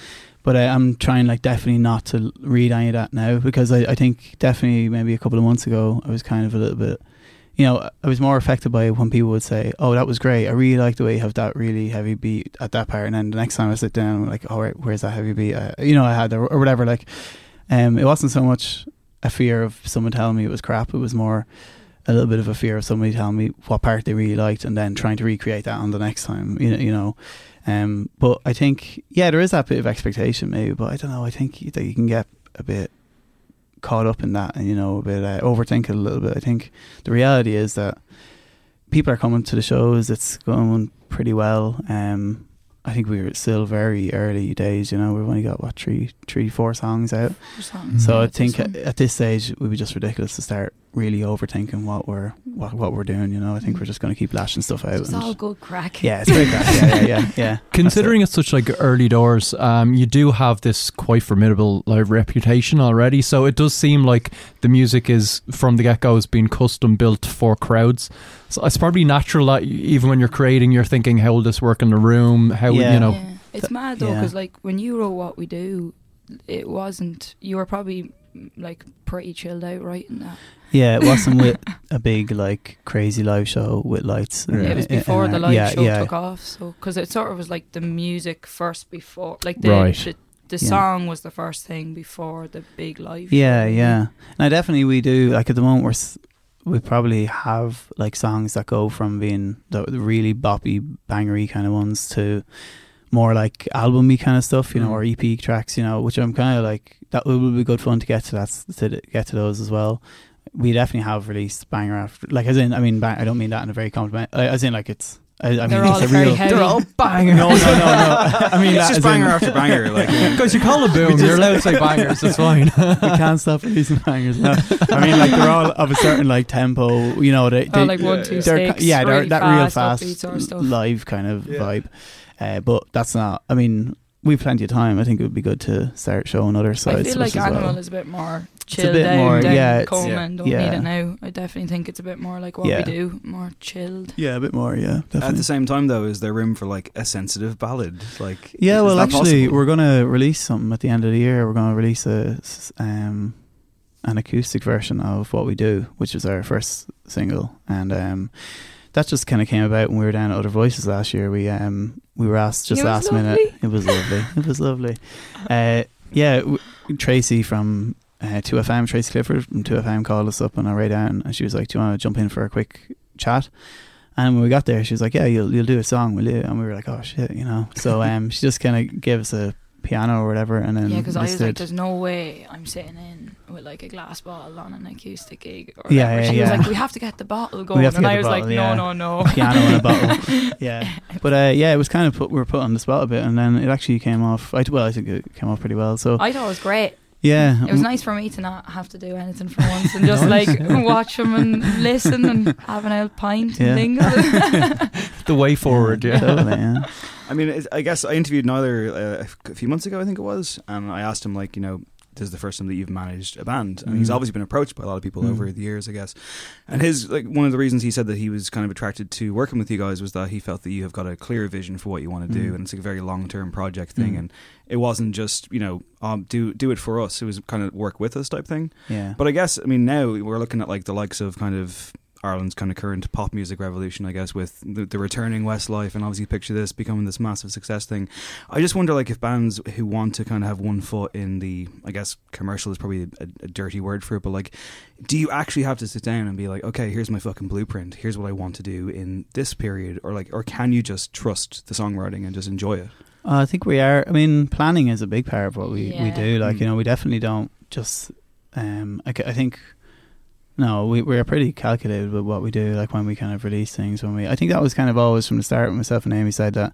Speaker 7: But I, I'm trying like definitely not to read any of that now because I, I think definitely maybe a couple of months ago I was kind of a little bit, you know, I was more affected by when people would say, "Oh, that was great. I really like the way you have that really heavy beat at that part." And then the next time I sit down, I'm like, "All right, where's that heavy beat?" Uh, you know, I had or, or whatever. Like, um, it wasn't so much a fear of someone telling me it was crap. It was more a little bit of a fear of somebody telling me what part they really liked and then trying to recreate that on the next time. You know, you know. Um, but I think yeah, there is that bit of expectation maybe, but I don't know. I think that you can get a bit caught up in that and you know a bit uh, overthink it a little bit. I think the reality is that people are coming to the shows. It's going pretty well. Um, I think we're still very early days. You know, we've only got what three, three, four songs out. So I think
Speaker 6: awesome.
Speaker 7: at this stage it would be just ridiculous to start really overthinking what we're what, what we're doing. You know, I think we're just going to keep lashing stuff out.
Speaker 6: It's
Speaker 7: and-
Speaker 6: all good crack.
Speaker 7: yeah, it's very crack. Yeah, yeah, yeah, yeah.
Speaker 4: Considering it's such like early doors, um, you do have this quite formidable like reputation already. So it does seem like the music is from the get go has been custom built for crowds. So it's probably natural that even when you're creating, you're thinking, how will this work in the room? How would
Speaker 7: Yeah.
Speaker 4: you know?
Speaker 6: Yeah. It's mad though,
Speaker 7: Yeah.
Speaker 6: because like when you wrote what we do, it wasn't. You were probably mm, like pretty chilled out writing that.
Speaker 7: Yeah, it wasn't with a big like crazy live show with lights.
Speaker 4: Yeah.
Speaker 6: it was
Speaker 7: and- and-
Speaker 6: before
Speaker 7: and
Speaker 6: the
Speaker 7: that.
Speaker 6: live
Speaker 7: yeah,
Speaker 6: show
Speaker 7: yeah.
Speaker 6: took off, so because it sort of was like the music first before, like the
Speaker 4: Right.
Speaker 6: the, the
Speaker 7: Yeah.
Speaker 6: song was the first thing before the big live.
Speaker 7: Yeah,
Speaker 6: show,
Speaker 7: yeah. Now definitely we do like at the moment we're s- we probably have like songs that go from being the, the really boppy, bangery kind of ones to more like albumy kind of stuff, you know,
Speaker 3: Mm.
Speaker 7: or EP tracks, you know, which I'm kind of like that will be good fun to get to that to get to those as well. We definitely have released banger after, like as in, I mean, bang, I don't mean that in a very compliment, uh, as in like it's. I, I
Speaker 6: They're
Speaker 7: mean,
Speaker 6: all
Speaker 7: it's a
Speaker 6: very
Speaker 7: real.
Speaker 6: heavy.
Speaker 4: They're all banger.
Speaker 7: No, no, no, no. I mean,
Speaker 3: it's
Speaker 7: that
Speaker 3: just banger
Speaker 7: in-
Speaker 3: after banger. Like,
Speaker 4: Because you call it boom, you're allowed to say bangers. It's fine.
Speaker 7: we can't stop releasing bangers. No, I mean like they're all of a certain like tempo. You know, they,
Speaker 6: Oh,
Speaker 7: they
Speaker 6: like one, two,
Speaker 7: they're
Speaker 6: six,
Speaker 7: ki- yeah, they're
Speaker 6: really
Speaker 7: that real
Speaker 6: fast,
Speaker 7: fast
Speaker 6: upbeat sort of stuff.
Speaker 7: live kind of
Speaker 3: Yeah.
Speaker 7: vibe. Uh, but that's not. I mean, we've plenty of time. I think it would be good to start showing other sides.
Speaker 6: I
Speaker 7: sides.
Speaker 6: feel
Speaker 7: to
Speaker 6: like
Speaker 7: us as
Speaker 6: Animal
Speaker 7: well.
Speaker 6: is a bit more
Speaker 7: a
Speaker 6: chilled
Speaker 7: bit
Speaker 6: down
Speaker 7: more-
Speaker 6: than
Speaker 7: yeah, it's-
Speaker 3: yeah.
Speaker 6: and Don't
Speaker 7: Yeah.
Speaker 6: Need It Now. I definitely think it's a bit more like what
Speaker 7: Yeah.
Speaker 6: we do, more chilled.
Speaker 7: Yeah, a bit more. Yeah,
Speaker 3: At the same time, though, is there room for like a sensitive ballad? Like,
Speaker 7: Yeah,
Speaker 3: is
Speaker 7: well,
Speaker 3: that
Speaker 7: actually,
Speaker 3: possible?
Speaker 7: we're going to release something at the end of the year. We're going to release a. um, an acoustic version of "What We Do," which is our first single, and um, that just kind of came about when we were down at Other Voices last year. We um, we were asked just last minute. It was lovely. it was lovely. Uh, yeah, w- Tracy from uh, 2FM, Tracy Clifford from 2FM called us up on our way down, and she was like, "Do you want to jump in for a quick chat?" And when we got there, she was like, "Yeah, you'll you'll do a song, will you?" And we were like, "Oh shit," you know. So um, she just kind of gave us a piano or whatever, and then
Speaker 6: Yeah, because I was like, there's no way I'm sitting in with like a glass bottle on an acoustic gig. Or
Speaker 7: Yeah,
Speaker 6: whatever.
Speaker 7: yeah,
Speaker 6: she was like, we have to get the bottle going.
Speaker 7: have to
Speaker 6: and I was
Speaker 7: bottle,
Speaker 6: like,
Speaker 7: yeah.
Speaker 6: no, no, no.
Speaker 7: piano and a bottle. yeah, but uh, yeah, it was kind of put we were put on the spot a bit, and then it actually came off. I, well, I think it came off pretty well. So
Speaker 6: I thought it was great.
Speaker 7: yeah,
Speaker 6: It was nice for me to not have to do anything for once and just like watch them and listen and have an old pint
Speaker 7: Yeah.
Speaker 6: and things.
Speaker 4: the way forward, yeah.
Speaker 7: totally, yeah.
Speaker 3: I mean, it's- I guess I interviewed Nialler uh, a few months ago, I think it was, and I asked him like, you know, this is the first time that you've managed a band, and he's
Speaker 7: Mm.
Speaker 3: obviously been approached by a lot of people
Speaker 7: Mm.
Speaker 3: over the years, I guess. And his like one of the reasons he said that he was kind of attracted to working with you guys was that he felt that you have got a clear vision for what you want to do,
Speaker 7: Mm.
Speaker 3: and it's like a very long term project thing,
Speaker 7: Mm.
Speaker 3: and it wasn't just you know um, do do it for us. It was kind of work with us type thing.
Speaker 7: yeah.
Speaker 3: But I guess I mean now we're looking at like the likes of kind of Ireland's kind of current pop music revolution, I guess, with the, the returning Westlife, and obviously picture this becoming this massive success thing. I just wonder, like, if bands who want to kind of have one foot in the, I guess, commercial is probably a, a dirty word for it, but like, do you actually have to sit down and be like, okay, here's my fucking blueprint, here's what I want to do in this period, or like, or can you just trust the songwriting and just enjoy it?
Speaker 7: Uh, I think we are. I mean, planning is a big part of what we, we do. Like,
Speaker 3: Mm.
Speaker 7: you know, we definitely don't just. Um, I, c- I think. No, we we're pretty calculated with what we do. Like when we kind of release things, when we, I think that was kind of always from the start. When myself and Amy said that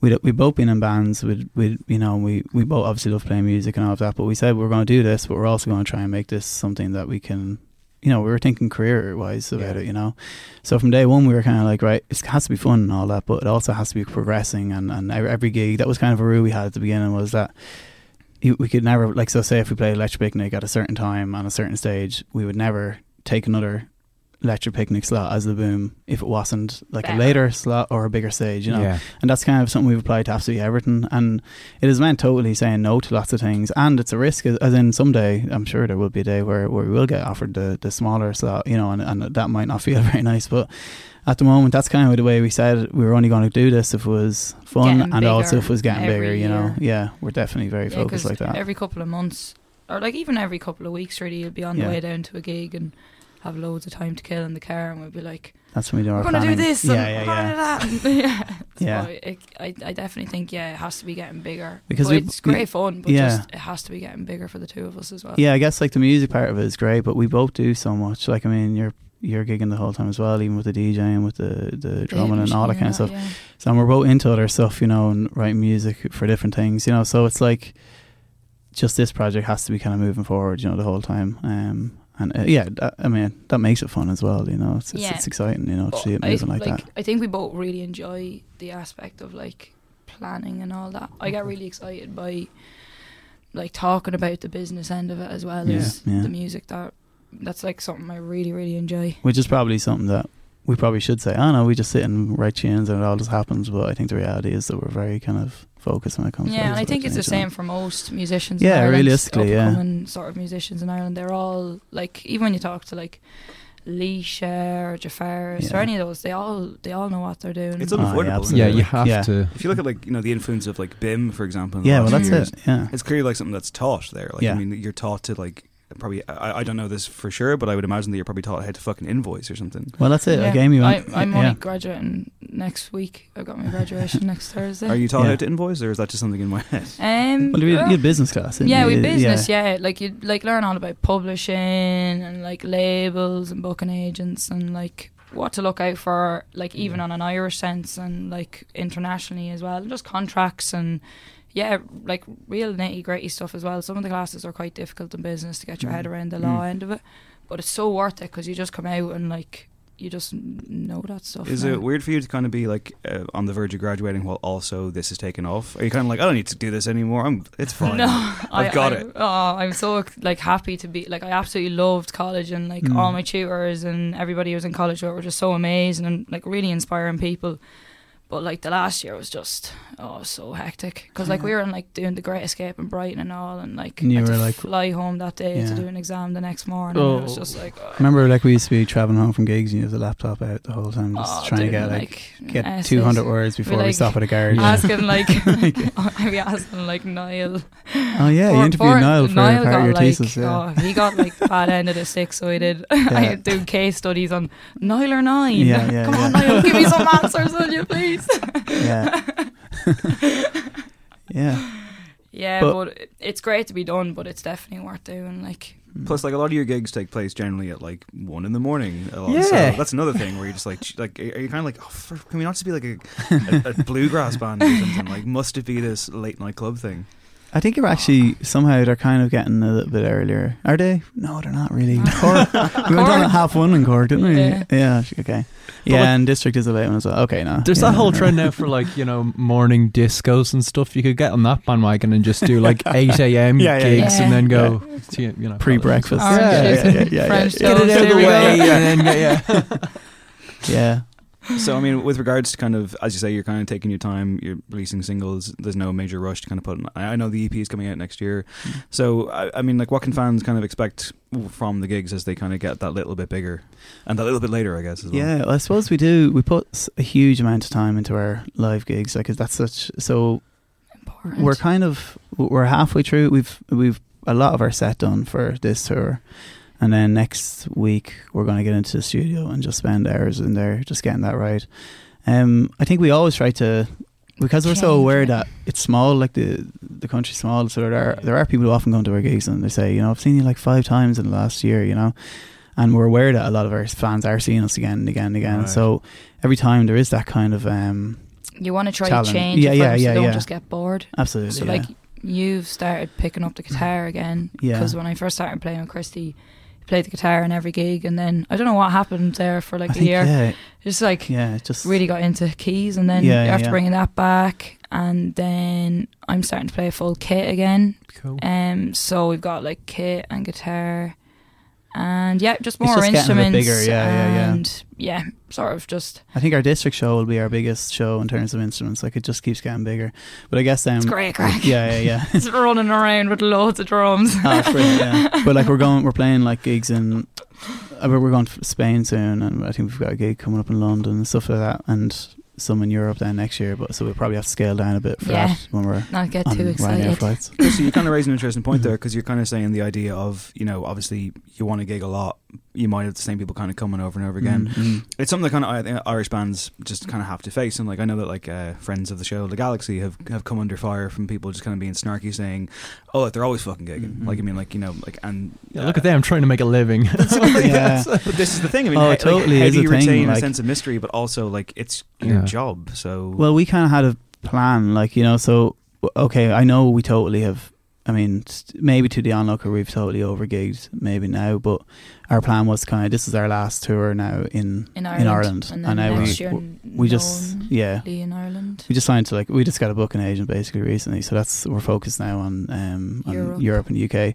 Speaker 7: we we both been in bands. We we you know we we both obviously love playing music and all of that. But we said we're going to do this, but we're also going to try and make this something that we can. You know, we were thinking career wise about
Speaker 3: Yeah.
Speaker 7: it. You know, so from day one we were kind of like, right, it has to be fun and all that, but it also has to be progressing. And and every gig that was kind of a rule we had at the beginning was that we could never like so say if we played Electric Picnic at a certain time on a certain stage, we would never take another Electric Picnic slot as the boom if it wasn't like a later slot or a bigger stage, you know.
Speaker 4: Yeah.
Speaker 7: And that's kind of something we've applied to absolutely everything. And it has meant totally saying no to lots of things. And it's a risk, as as in someday, I'm sure there will be a day where, where we will get offered the, the smaller slot, you know, and, and that might not feel very nice. But at the moment, that's kind of the way we said we were only going to do this if it was fun
Speaker 6: Getting
Speaker 7: and also if it was getting bigger, you know.
Speaker 6: year.
Speaker 7: Yeah, we're definitely very
Speaker 6: Yeah,
Speaker 7: focused like that.
Speaker 6: Every couple of months, or like even every couple of weeks, really, you'll be on
Speaker 7: Yeah.
Speaker 6: the way down to a gig and have loads of time to kill in the car, and we'll be like,
Speaker 7: That's when we do
Speaker 6: "We're going to do this,
Speaker 7: Yeah,
Speaker 6: and
Speaker 7: yeah, yeah.
Speaker 6: going to do that." yeah,
Speaker 7: Yeah.
Speaker 6: So it, I, I definitely think yeah, it has to be getting bigger
Speaker 7: Because we-
Speaker 6: it's
Speaker 7: we-
Speaker 6: great fun, but
Speaker 7: yeah.
Speaker 6: just it has to be getting bigger for the two of us as well.
Speaker 7: Yeah, I guess like the music part of it is great, but we both do so much. Like I mean, you're you're gigging the whole time as well, even with the DJing, with the the
Speaker 6: The
Speaker 7: drumming and all that kind of stuff.
Speaker 6: yeah.
Speaker 7: So we're both into other stuff, you know, and writing music for different things, you know. So it's like just this project has to be kind of moving forward, you know, the whole time. Um, and uh, yeah, that, I mean that makes it fun as well, you know. It's it's,
Speaker 6: Yeah.
Speaker 7: it's exciting, you know, to
Speaker 6: But
Speaker 7: see it
Speaker 6: I,
Speaker 7: moving like, that.
Speaker 6: I think we both really enjoy the aspect of like planning and all that. I get really excited by like talking about the business end of it as well
Speaker 7: Yeah,
Speaker 6: as
Speaker 7: yeah.
Speaker 6: the music. That that's like something I really really enjoy.
Speaker 7: Which is probably something that we probably should say. Oh know we just sit and write tunes and it all just happens. But I think the reality is that we're very kind of focused when it comes. to
Speaker 6: Yeah, and I think it's the
Speaker 7: things, you know.
Speaker 6: same for most musicians.
Speaker 7: Yeah,
Speaker 6: in Ireland,
Speaker 7: realistically, yeah.
Speaker 6: upcoming sort of musicians in Ireland. They're all like, even when you talk to like Leisha or Jafaris or any of those, they all they all know what they're doing.
Speaker 3: It's
Speaker 7: Oh, yeah,
Speaker 3: unavoidable.
Speaker 4: Yeah, you have
Speaker 7: Yeah.
Speaker 4: to.
Speaker 3: if you look at like you know the influence of like BIMM, for example.
Speaker 7: Yeah, well, that's
Speaker 3: years,
Speaker 7: it. Yeah,
Speaker 3: It's clearly like something that's taught there. Like
Speaker 7: Yeah.
Speaker 3: I mean, you're taught to like probably I, I don't know this for sure, but I would imagine that you're probably taught how to fucking invoice or something.
Speaker 7: Well, that's it.
Speaker 6: Yeah.
Speaker 7: I gave you
Speaker 6: I. I'm
Speaker 7: yeah.
Speaker 6: graduating next week. I've got my graduation next Thursday.
Speaker 3: Are you taught
Speaker 7: Yeah.
Speaker 3: how to invoice, or is that just something in my head?
Speaker 6: Um,
Speaker 7: Well, you
Speaker 6: uh,
Speaker 7: had, business class. didn't
Speaker 6: yeah,
Speaker 7: you?
Speaker 6: we business. Yeah. like you like learn all about publishing and like labels and booking agents and like what to look out for, like even on an Irish sense and like internationally as well, and just contracts and yeah, like real nitty gritty stuff as well. Some of the classes are quite difficult in business to get your head around the law
Speaker 7: Mm.
Speaker 6: end of it, but it's so worth it because you just come out and like you just know that stuff.
Speaker 3: Is
Speaker 6: now.
Speaker 3: it weird for you to kind of be like uh, on the verge of graduating while also this is taken off? Are you kind of like I don't need to do this anymore? I'm it's fine.
Speaker 6: No,
Speaker 3: I've
Speaker 6: I,
Speaker 3: got
Speaker 6: I-
Speaker 3: it.
Speaker 6: Oh, I'm so like happy to be like I absolutely loved college and like
Speaker 7: Mm.
Speaker 6: all my tutors and everybody who was in college were just so amazing and like really inspiring people. But like the last year was just oh so hectic because like we were in like doing the Great Escape in Brighton and all and like
Speaker 7: And you
Speaker 6: I had
Speaker 7: were,
Speaker 6: to
Speaker 7: like-
Speaker 6: fly home that day
Speaker 7: Yeah.
Speaker 6: to do an exam the next morning. and it was
Speaker 4: Oh.
Speaker 6: just like oh,
Speaker 7: Remember, like we used to be traveling home from gigs, and you have the laptop out the whole time, just
Speaker 6: oh,
Speaker 7: trying to get like, get two hundred words before we stop at a garage.
Speaker 6: Asking like, I'd be asking like Niall.
Speaker 7: Oh yeah, you
Speaker 6: For-
Speaker 7: interviewed
Speaker 6: for-
Speaker 7: Niall for
Speaker 6: Niall
Speaker 7: part of your
Speaker 6: like,
Speaker 7: thesis. Yeah.
Speaker 6: Oh, he got like bad end of the stick, so he did. I do case studies on Niall or nine.
Speaker 7: Yeah, yeah,
Speaker 6: Come on,
Speaker 7: yeah.
Speaker 6: Niall, give me some answers, will you, please?
Speaker 7: Yeah. yeah.
Speaker 6: Yeah,
Speaker 7: But-
Speaker 6: but, it's great to be done, but it's definitely worth doing. Like, mm.
Speaker 3: Plus, like a lot of your gigs take place generally at like one in the morning. A lot.
Speaker 7: Yeah.
Speaker 3: So that's another thing where you're just like, like, are you kind of like, oh, for, can we not just be like a, a, a bluegrass band or something? Like, must it be this late night club thing?
Speaker 7: I think you're actually somehow they're kind of getting a little bit earlier. Are they? No, they're not really. Cork. we went on at half one in Cork, didn't we?
Speaker 6: Yeah.
Speaker 7: Yeah. okay. Yeah,
Speaker 4: like-
Speaker 7: and District is a late one as well. Okay, no.
Speaker 4: There's
Speaker 7: yeah,
Speaker 4: that whole trend now for like you know morning discos and stuff. You could get on that bandwagon and just do like 8 a.m.
Speaker 7: Yeah, yeah,
Speaker 4: gigs
Speaker 6: yeah.
Speaker 4: and then go to you know
Speaker 7: Pre-breakfast.
Speaker 6: orange
Speaker 4: Yeah, yeah,
Speaker 7: yeah, yeah,
Speaker 6: French
Speaker 7: yeah.
Speaker 4: Get it out of the way and then yeah.
Speaker 7: Yeah.
Speaker 3: So, I mean, with regards to kind of, as you say, you're kind of taking your time, you're releasing singles, there's no major rush to kind of put, I I know the EP is coming out next year. Mm-hmm. So, I, I mean, like, what can fans kind of expect from the gigs as they kind of get that little bit bigger? And that little bit later, I guess, as well.
Speaker 7: Yeah, I suppose we do. We put a huge amount of time into our live gigs, like 'cause that's such. So
Speaker 6: Important.
Speaker 7: we're kind of we're halfway through. We've we've a lot of our set done for this tour, and then next week we're going to get into the studio and just spend hours in there, just getting that right. Um, I think we always try to because we're so aware that it's small, like the the country's small. So there are there are people who often come to our gigs and they say, you know, I've seen you like five times in the last year, you know. And we're aware that a lot of our fans are seeing us again and again and again.
Speaker 3: Right.
Speaker 7: So every time there is that kind of um,
Speaker 6: you want to try
Speaker 7: Challenge.
Speaker 6: to change
Speaker 7: Yeah, yeah, yeah,
Speaker 6: so don't
Speaker 7: yeah.
Speaker 6: just get bored.
Speaker 7: absolutely,
Speaker 6: So
Speaker 7: yeah.
Speaker 6: like you've started picking up the guitar again
Speaker 7: Yeah.
Speaker 6: because when I first started playing with Christy, played the guitar in every gig, and then I don't know what happened there for like
Speaker 7: I
Speaker 6: a
Speaker 7: think,
Speaker 6: year.
Speaker 7: yeah,
Speaker 6: Just like
Speaker 7: yeah, just
Speaker 6: really got into keys, and then
Speaker 7: yeah,
Speaker 6: after
Speaker 7: yeah.
Speaker 6: bringing that back, and then I'm starting to play a full kit again.
Speaker 4: Cool.
Speaker 6: Um, so we've got like kit and guitar, and yeah, just
Speaker 7: It's
Speaker 6: more
Speaker 7: just getting a bit
Speaker 6: instruments.
Speaker 7: bigger, yeah, yeah, yeah.
Speaker 6: And yeah, sort of just
Speaker 7: I think our district show will be our biggest show in terms of instruments. Like it just keeps getting bigger. But I guess um,
Speaker 6: it's great crack.
Speaker 7: Yeah, yeah, yeah.
Speaker 6: It's running around with loads of drums.
Speaker 7: oh, brilliant, yeah. But like we're going, we're playing like gigs in. uh, We're we're going to Spain soon, and I think we've got a gig coming up in London and stuff like that, and some in Europe then next year. But so we'll probably have to scale down a bit for
Speaker 6: Yeah.
Speaker 7: that when we're
Speaker 6: Not get
Speaker 7: on
Speaker 6: too
Speaker 7: Ryanair
Speaker 6: excited.
Speaker 7: flights.
Speaker 3: so you're kind of raising an interesting point there because you're kind of saying the idea of you know obviously you want to gig a lot you might have the same people kind of coming over and over again
Speaker 7: Mm,
Speaker 3: it's something that kind of I think Irish bands just kind of have to face and like I know that like uh, friends of the show the Galaxy have have come under fire from people just kind of being snarky saying oh like, they're always fucking gigging
Speaker 7: Mhm.
Speaker 3: like I mean like you know like and
Speaker 4: Yeah, look at them trying to make a living.
Speaker 7: yeah.
Speaker 3: but this is the thing I mean
Speaker 7: Oh,
Speaker 3: how,
Speaker 7: totally
Speaker 3: like, how
Speaker 7: is
Speaker 3: do
Speaker 7: a
Speaker 3: you
Speaker 7: thing,
Speaker 3: retain a sense of mystery but also like it's your
Speaker 4: Yeah.
Speaker 3: job so
Speaker 7: Well, we kind of had a plan, like you know. So okay, I know we totally have. I mean, maybe to the onlooker, we've totally overgigged maybe now, but our plan was kind of this is our last tour now in
Speaker 6: in Ireland,
Speaker 7: in Ireland,
Speaker 6: and then
Speaker 7: now we we just yeah
Speaker 6: in Ireland.
Speaker 7: we just signed to like we just got a booking agent basically recently, so that's we're focused now on um on
Speaker 6: Europe.
Speaker 7: Europe, and UK.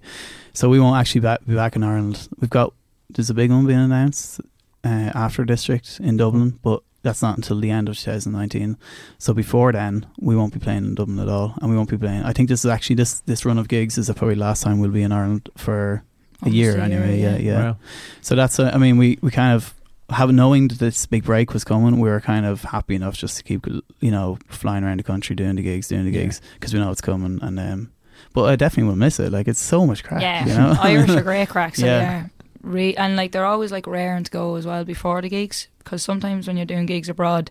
Speaker 7: So we won't actually ba- be back in Ireland. We've got there's a big one being announced uh, after District in Dublin, but that's not until the end of 2019. So before then, we won't be playing in Dublin at all, and we won't be playing. I think this is actually this this run of gigs is the probably last time we'll be in Ireland for a year
Speaker 6: Almost a year,
Speaker 7: anyway. Yeah, yeah.
Speaker 4: Wow.
Speaker 7: So that's uh, I mean we we kind of have knowing that this big break was coming, we were kind of happy enough just to keep you know flying around the country doing the gigs, doing the
Speaker 4: Yeah.
Speaker 7: gigs because we know it's coming and um but I definitely will miss it. Like it's so much crack.
Speaker 6: Yeah,
Speaker 7: you know?
Speaker 6: Irish are great cracks. So
Speaker 7: Yeah.
Speaker 6: Yeah. Re- and like they're always like raring to go as well before the gigs because sometimes when you're doing gigs abroad,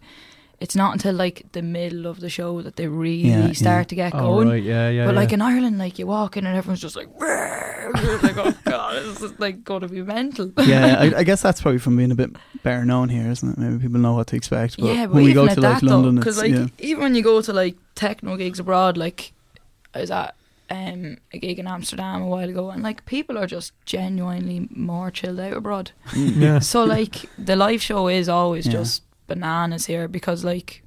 Speaker 6: it's not until like the middle of the show that they really
Speaker 7: Yeah,
Speaker 6: start
Speaker 7: yeah.
Speaker 6: to get
Speaker 4: Oh,
Speaker 6: going.
Speaker 4: right, yeah, yeah.
Speaker 6: but like in Ireland, like you walk in and everyone's just like. Like oh god, this is like going to be mental.
Speaker 7: yeah, I, I guess that's probably from being a bit better known here, isn't it? Maybe people know what to expect. But
Speaker 6: yeah, but
Speaker 7: when we
Speaker 6: even
Speaker 7: go
Speaker 6: at
Speaker 7: to
Speaker 6: that
Speaker 7: like London,
Speaker 6: because like
Speaker 7: yeah.
Speaker 6: even when you go to like techno gigs abroad, like I was at um, a gig in Amsterdam a while ago, and like people are just genuinely more chilled out abroad.
Speaker 4: yeah.
Speaker 6: So like the live show is always
Speaker 7: Yeah.
Speaker 6: just bananas here because like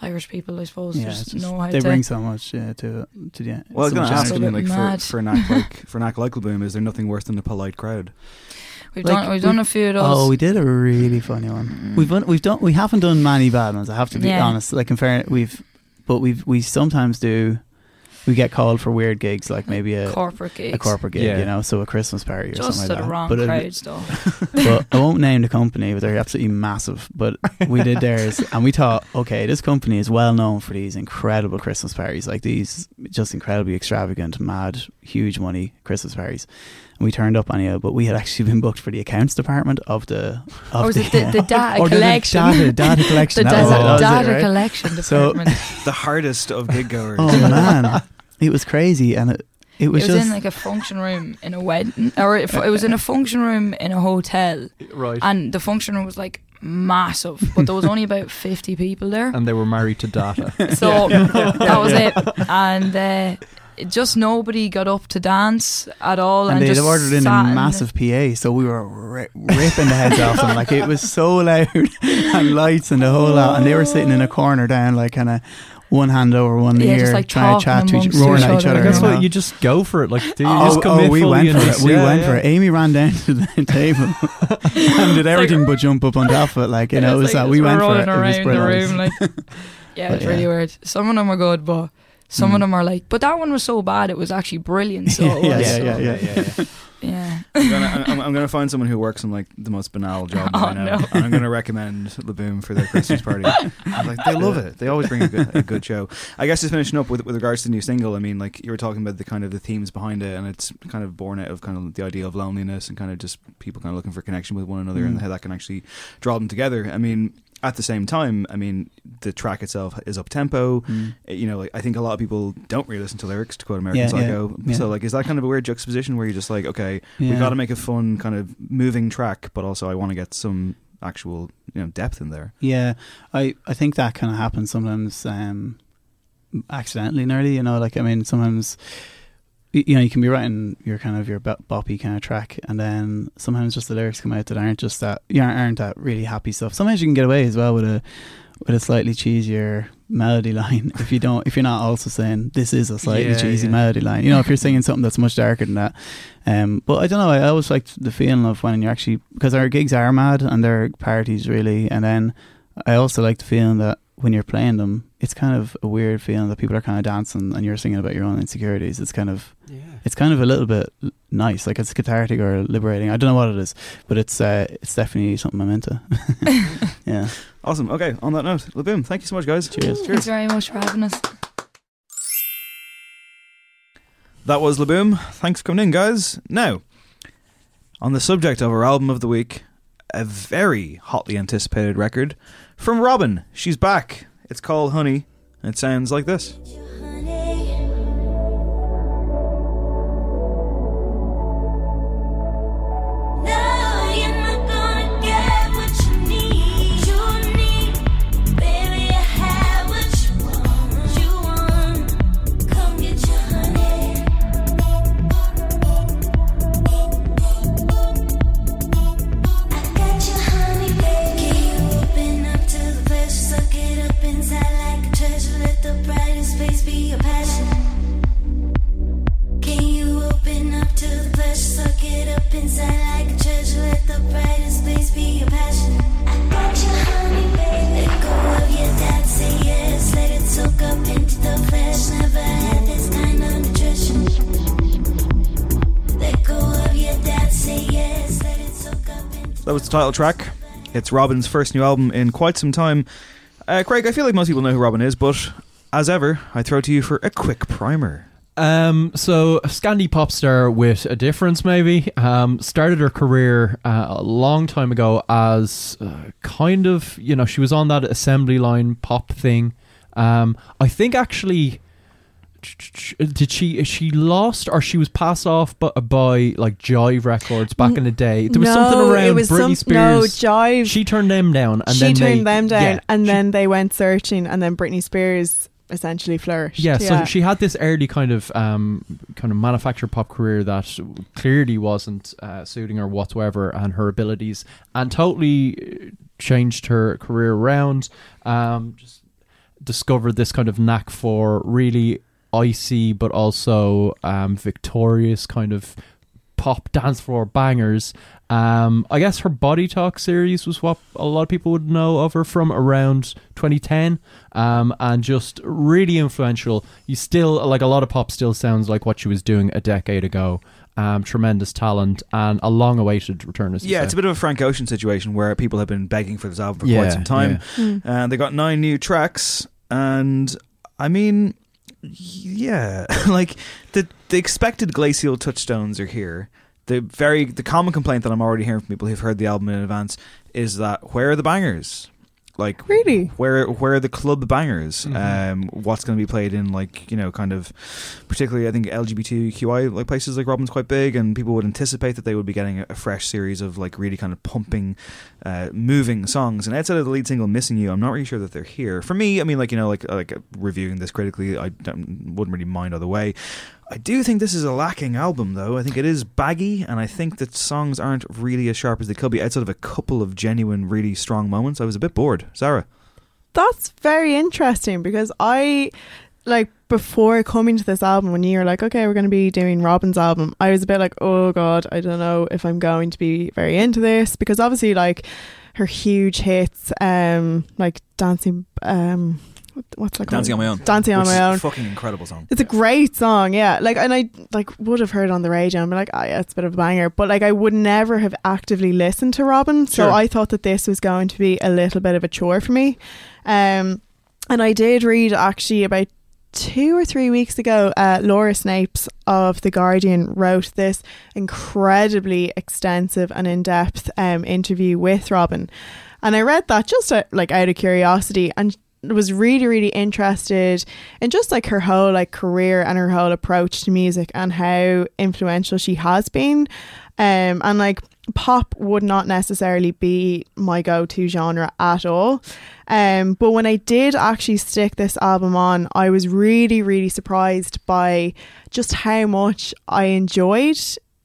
Speaker 6: Irish people, I suppose,
Speaker 7: Yeah,
Speaker 6: just
Speaker 7: it's just-
Speaker 6: know how
Speaker 7: they
Speaker 6: to.
Speaker 7: bring so much yeah, to to the.
Speaker 3: Well, I was going to
Speaker 7: much
Speaker 3: ask
Speaker 6: a
Speaker 3: you, like for,
Speaker 6: mad.
Speaker 3: for an act like for an act like Le Boom, is there nothing worse than a polite crowd?
Speaker 6: we've
Speaker 7: like,
Speaker 6: done we've done a few of those.
Speaker 7: Oh, we did a really funny one.
Speaker 6: Mm.
Speaker 7: We've done, we've done we haven't done many bad ones. I have to be
Speaker 6: Yeah.
Speaker 7: honest. Like in fairness, we've but we've we sometimes do. We get called for weird gigs, like maybe a,
Speaker 6: corporate gigs.
Speaker 7: a corporate gig,
Speaker 4: Yeah.
Speaker 7: you know, so a Christmas party or
Speaker 6: just
Speaker 7: something like
Speaker 6: the
Speaker 7: that.
Speaker 6: wrong
Speaker 7: but it-
Speaker 6: crowds, though.
Speaker 7: but I won't name the company, but they're absolutely massive. But we did theirs, and we thought, okay, this company is well known for these incredible Christmas parties, like these just incredibly extravagant, mad, huge money Christmas parties. And we turned up anyhow, but we had actually been booked for the accounts department of the. Of
Speaker 6: Or was
Speaker 7: the,
Speaker 6: it the, the data
Speaker 7: or the
Speaker 6: collection?
Speaker 7: data, data collection.
Speaker 6: the
Speaker 7: that was
Speaker 6: data,
Speaker 7: it, right?
Speaker 6: collection
Speaker 7: So-
Speaker 6: department.
Speaker 3: The hardest of gig goers.
Speaker 7: Oh man, it was crazy, and it, it
Speaker 6: it
Speaker 7: was,
Speaker 6: was
Speaker 7: just
Speaker 6: in like a function room in a wedding, or it, it was in a function room in a hotel,
Speaker 4: right.
Speaker 6: and the function room was like massive, but there was only about fifty people there.
Speaker 4: and they were married to data.
Speaker 6: So that was it, and uh, it just nobody got up to dance at all, and,
Speaker 7: and they'd
Speaker 6: just
Speaker 7: have ordered in a massive PA, so we were ri- ripping the heads off them. Like it was so loud and lights and the whole lot, and they were sitting in a corner down, like kind of one hand over one
Speaker 6: Yeah,
Speaker 7: ear,
Speaker 6: like,
Speaker 7: trying to chat
Speaker 6: talking
Speaker 7: to each,
Speaker 6: amongst
Speaker 7: roaring at each
Speaker 6: other,
Speaker 7: other.
Speaker 4: That's
Speaker 6: you
Speaker 7: you
Speaker 4: what you just go for it. Like, do you
Speaker 7: Oh,
Speaker 4: just
Speaker 7: oh,
Speaker 4: commit
Speaker 7: we went for it. We
Speaker 4: yeah,
Speaker 7: went
Speaker 4: yeah.
Speaker 7: for it. Amy ran down to the table and did everything but jump up on top of it. Like you know, it was
Speaker 6: like
Speaker 7: that we
Speaker 6: just
Speaker 7: went for
Speaker 6: rolling
Speaker 7: it. It was
Speaker 6: around the
Speaker 7: brilliant.
Speaker 6: room, like yeah,
Speaker 7: But
Speaker 6: it's really weird. Some of them are good, but some of
Speaker 7: Mm.
Speaker 6: them are like. But that one was so bad, it was actually brilliant. So
Speaker 7: Yeah, yeah,
Speaker 6: was,
Speaker 7: yeah,
Speaker 6: so-
Speaker 7: yeah, yeah.
Speaker 3: yeah.
Speaker 6: yeah.
Speaker 3: I'm, gonna, I'm, I'm gonna find someone who works in like the most banal job
Speaker 6: Oh,
Speaker 3: I know,
Speaker 6: no.
Speaker 3: and I'm gonna recommend the Boom for their Christmas party. I'm like they love it. They always bring a good, a good show. I guess just finishing up with with regards to the new single. I mean, like you were talking about the kind of the themes behind it, and it's kind of born out of kind of the idea of loneliness and kind of just people kind of looking for connection with one another, and
Speaker 7: Mm.
Speaker 3: how that can actually draw them together. I mean. At the same time, I mean, the track itself is up tempo.
Speaker 7: Mm.
Speaker 3: You know, like I think a lot of people don't really listen to lyrics. To quote American
Speaker 7: Yeah, yeah,
Speaker 3: Psycho,
Speaker 7: yeah.
Speaker 3: so like, is that kind of a weird juxtaposition where you're just like, okay,
Speaker 7: Yeah.
Speaker 3: we got to make a fun kind of moving track, but also I want to get some actual you know depth in there.
Speaker 7: Yeah, I, I think that kind of happens sometimes um, accidentally, nearly. You know, like I mean, sometimes you know you can be writing your kind of your boppy kind of track, and then sometimes just the lyrics come out that aren't just that you aren't, aren't that really happy stuff. Sometimes you can get away as well with a with a slightly cheesier melody line if you don't if you're not also saying this is a slightly
Speaker 4: Yeah,
Speaker 7: cheesy
Speaker 4: yeah.
Speaker 7: melody line. You know, if you're singing something that's much darker than that. Um, but I don't know. I always like the feeling of when you're actually because our gigs are mad and they're parties really, and then I also like the feeling that when you're playing them, it's kind of a weird feeling that people are kind of dancing and you're singing about your own insecurities. It's kind of it's kind of a little bit nice, like it's cathartic or liberating. I don't know what it is, but it's uh, it's definitely something I'm into. yeah.
Speaker 3: Awesome. Okay. On that note, Le Boom, thank you so much, guys.
Speaker 7: Cheers.
Speaker 6: Thanks very much for having us.
Speaker 3: That was Le Boom. Thanks for coming in, guys. Now, on the subject of our album of the week, a very hotly anticipated record from Robyn. She's back. It's called Honey, and it sounds like this. Title track. It's Robyn's first new album in quite some time. Uh, Craig, I feel like most people know who Robin is, but as ever, I throw to you for a quick primer.
Speaker 4: Um, so a Scandi pop star with a difference, maybe. Um, started her career uh, a long time ago as uh, kind of, you know, she was on that assembly line pop thing. Um, I think actually, did she she lost or she was passed off by, by like Jive Records back in the day? There was
Speaker 5: no,
Speaker 4: something around
Speaker 5: it was
Speaker 4: Britney
Speaker 5: some, No, Jive.
Speaker 4: she turned them down, and
Speaker 5: she
Speaker 4: then
Speaker 5: turned
Speaker 4: they,
Speaker 5: them down,
Speaker 4: yeah,
Speaker 5: and
Speaker 4: she-
Speaker 5: then they went searching, and then Britney Spears essentially flourished.
Speaker 4: Yeah, so she had this early kind of um, kind of manufactured pop career that clearly wasn't uh, suiting her whatsoever and her abilities, and totally uh, changed her career around. Um, just discovered this kind of knack for really icy but also um, victorious kind of pop dance floor bangers. Um, I guess her Body Talk series was what a lot of people would know of her from around 2010, um, and just really influential. You still like a lot of pop still sounds like what she was doing a decade ago. Um, tremendous talent and a long-awaited return. As
Speaker 3: Yeah,
Speaker 4: say.
Speaker 3: it's a bit of a Frank Ocean situation where people have been begging for this album for
Speaker 4: Yeah,
Speaker 3: quite some time.
Speaker 5: Hmm.
Speaker 3: And they got nine new tracks, and I mean, yeah, like the the expected glacial touchstones are here. The very the common complaint that I'm already hearing from people who've heard the album in advance is that where are the bangers? Like
Speaker 5: Really?
Speaker 3: where where are the club bangers?
Speaker 4: Mhm.
Speaker 3: Um, what's going to be played in like you know kind of particularly I think LGBTQI like places like Robyn's quite big, and people would anticipate that they would be getting a, a fresh series of like really kind of pumping, uh, moving songs. And outside of the lead single "Missing You," I'm not really sure that they're here. For me, I mean, like you know, like like uh, reviewing this critically, I don't, wouldn't really mind either way. I do think this is a lacking album, though. I think it is baggy, and I think that songs aren't really as sharp as they could be. Outside of a couple of genuine, really strong moments, I was a bit bored. Sarah,
Speaker 5: That's very interesting because I like before coming to this album when you were like, okay, we're going to be doing Robyn's album. I was a bit like, oh god, I don't know if I'm going to be very into this because obviously like her huge hits, um, like dancing, um, what's that called?
Speaker 3: "Dancing on My Own,"
Speaker 5: Dancing on My Own.
Speaker 3: fucking incredible song.
Speaker 5: It's a great song, yeah. Like, and I like would have heard it on the radio and be like, oh yeah, it's a bit of a banger. But like, I would never have actively listened to Robyn, so
Speaker 3: Sure.
Speaker 5: I thought that this was going to be a little bit of a chore for me. Um, and I did read actually about two or three weeks ago, uh, Laura Snapes of the Guardian wrote this incredibly extensive and in depth um interview with Robyn, and I read that just uh, like out of curiosity and was really really interested in just like her whole like career and her whole approach to music and how influential she has been. Um and like pop would not necessarily be my go-to genre at all. Um but when I did actually stick this album on I was really really surprised by just how much I enjoyed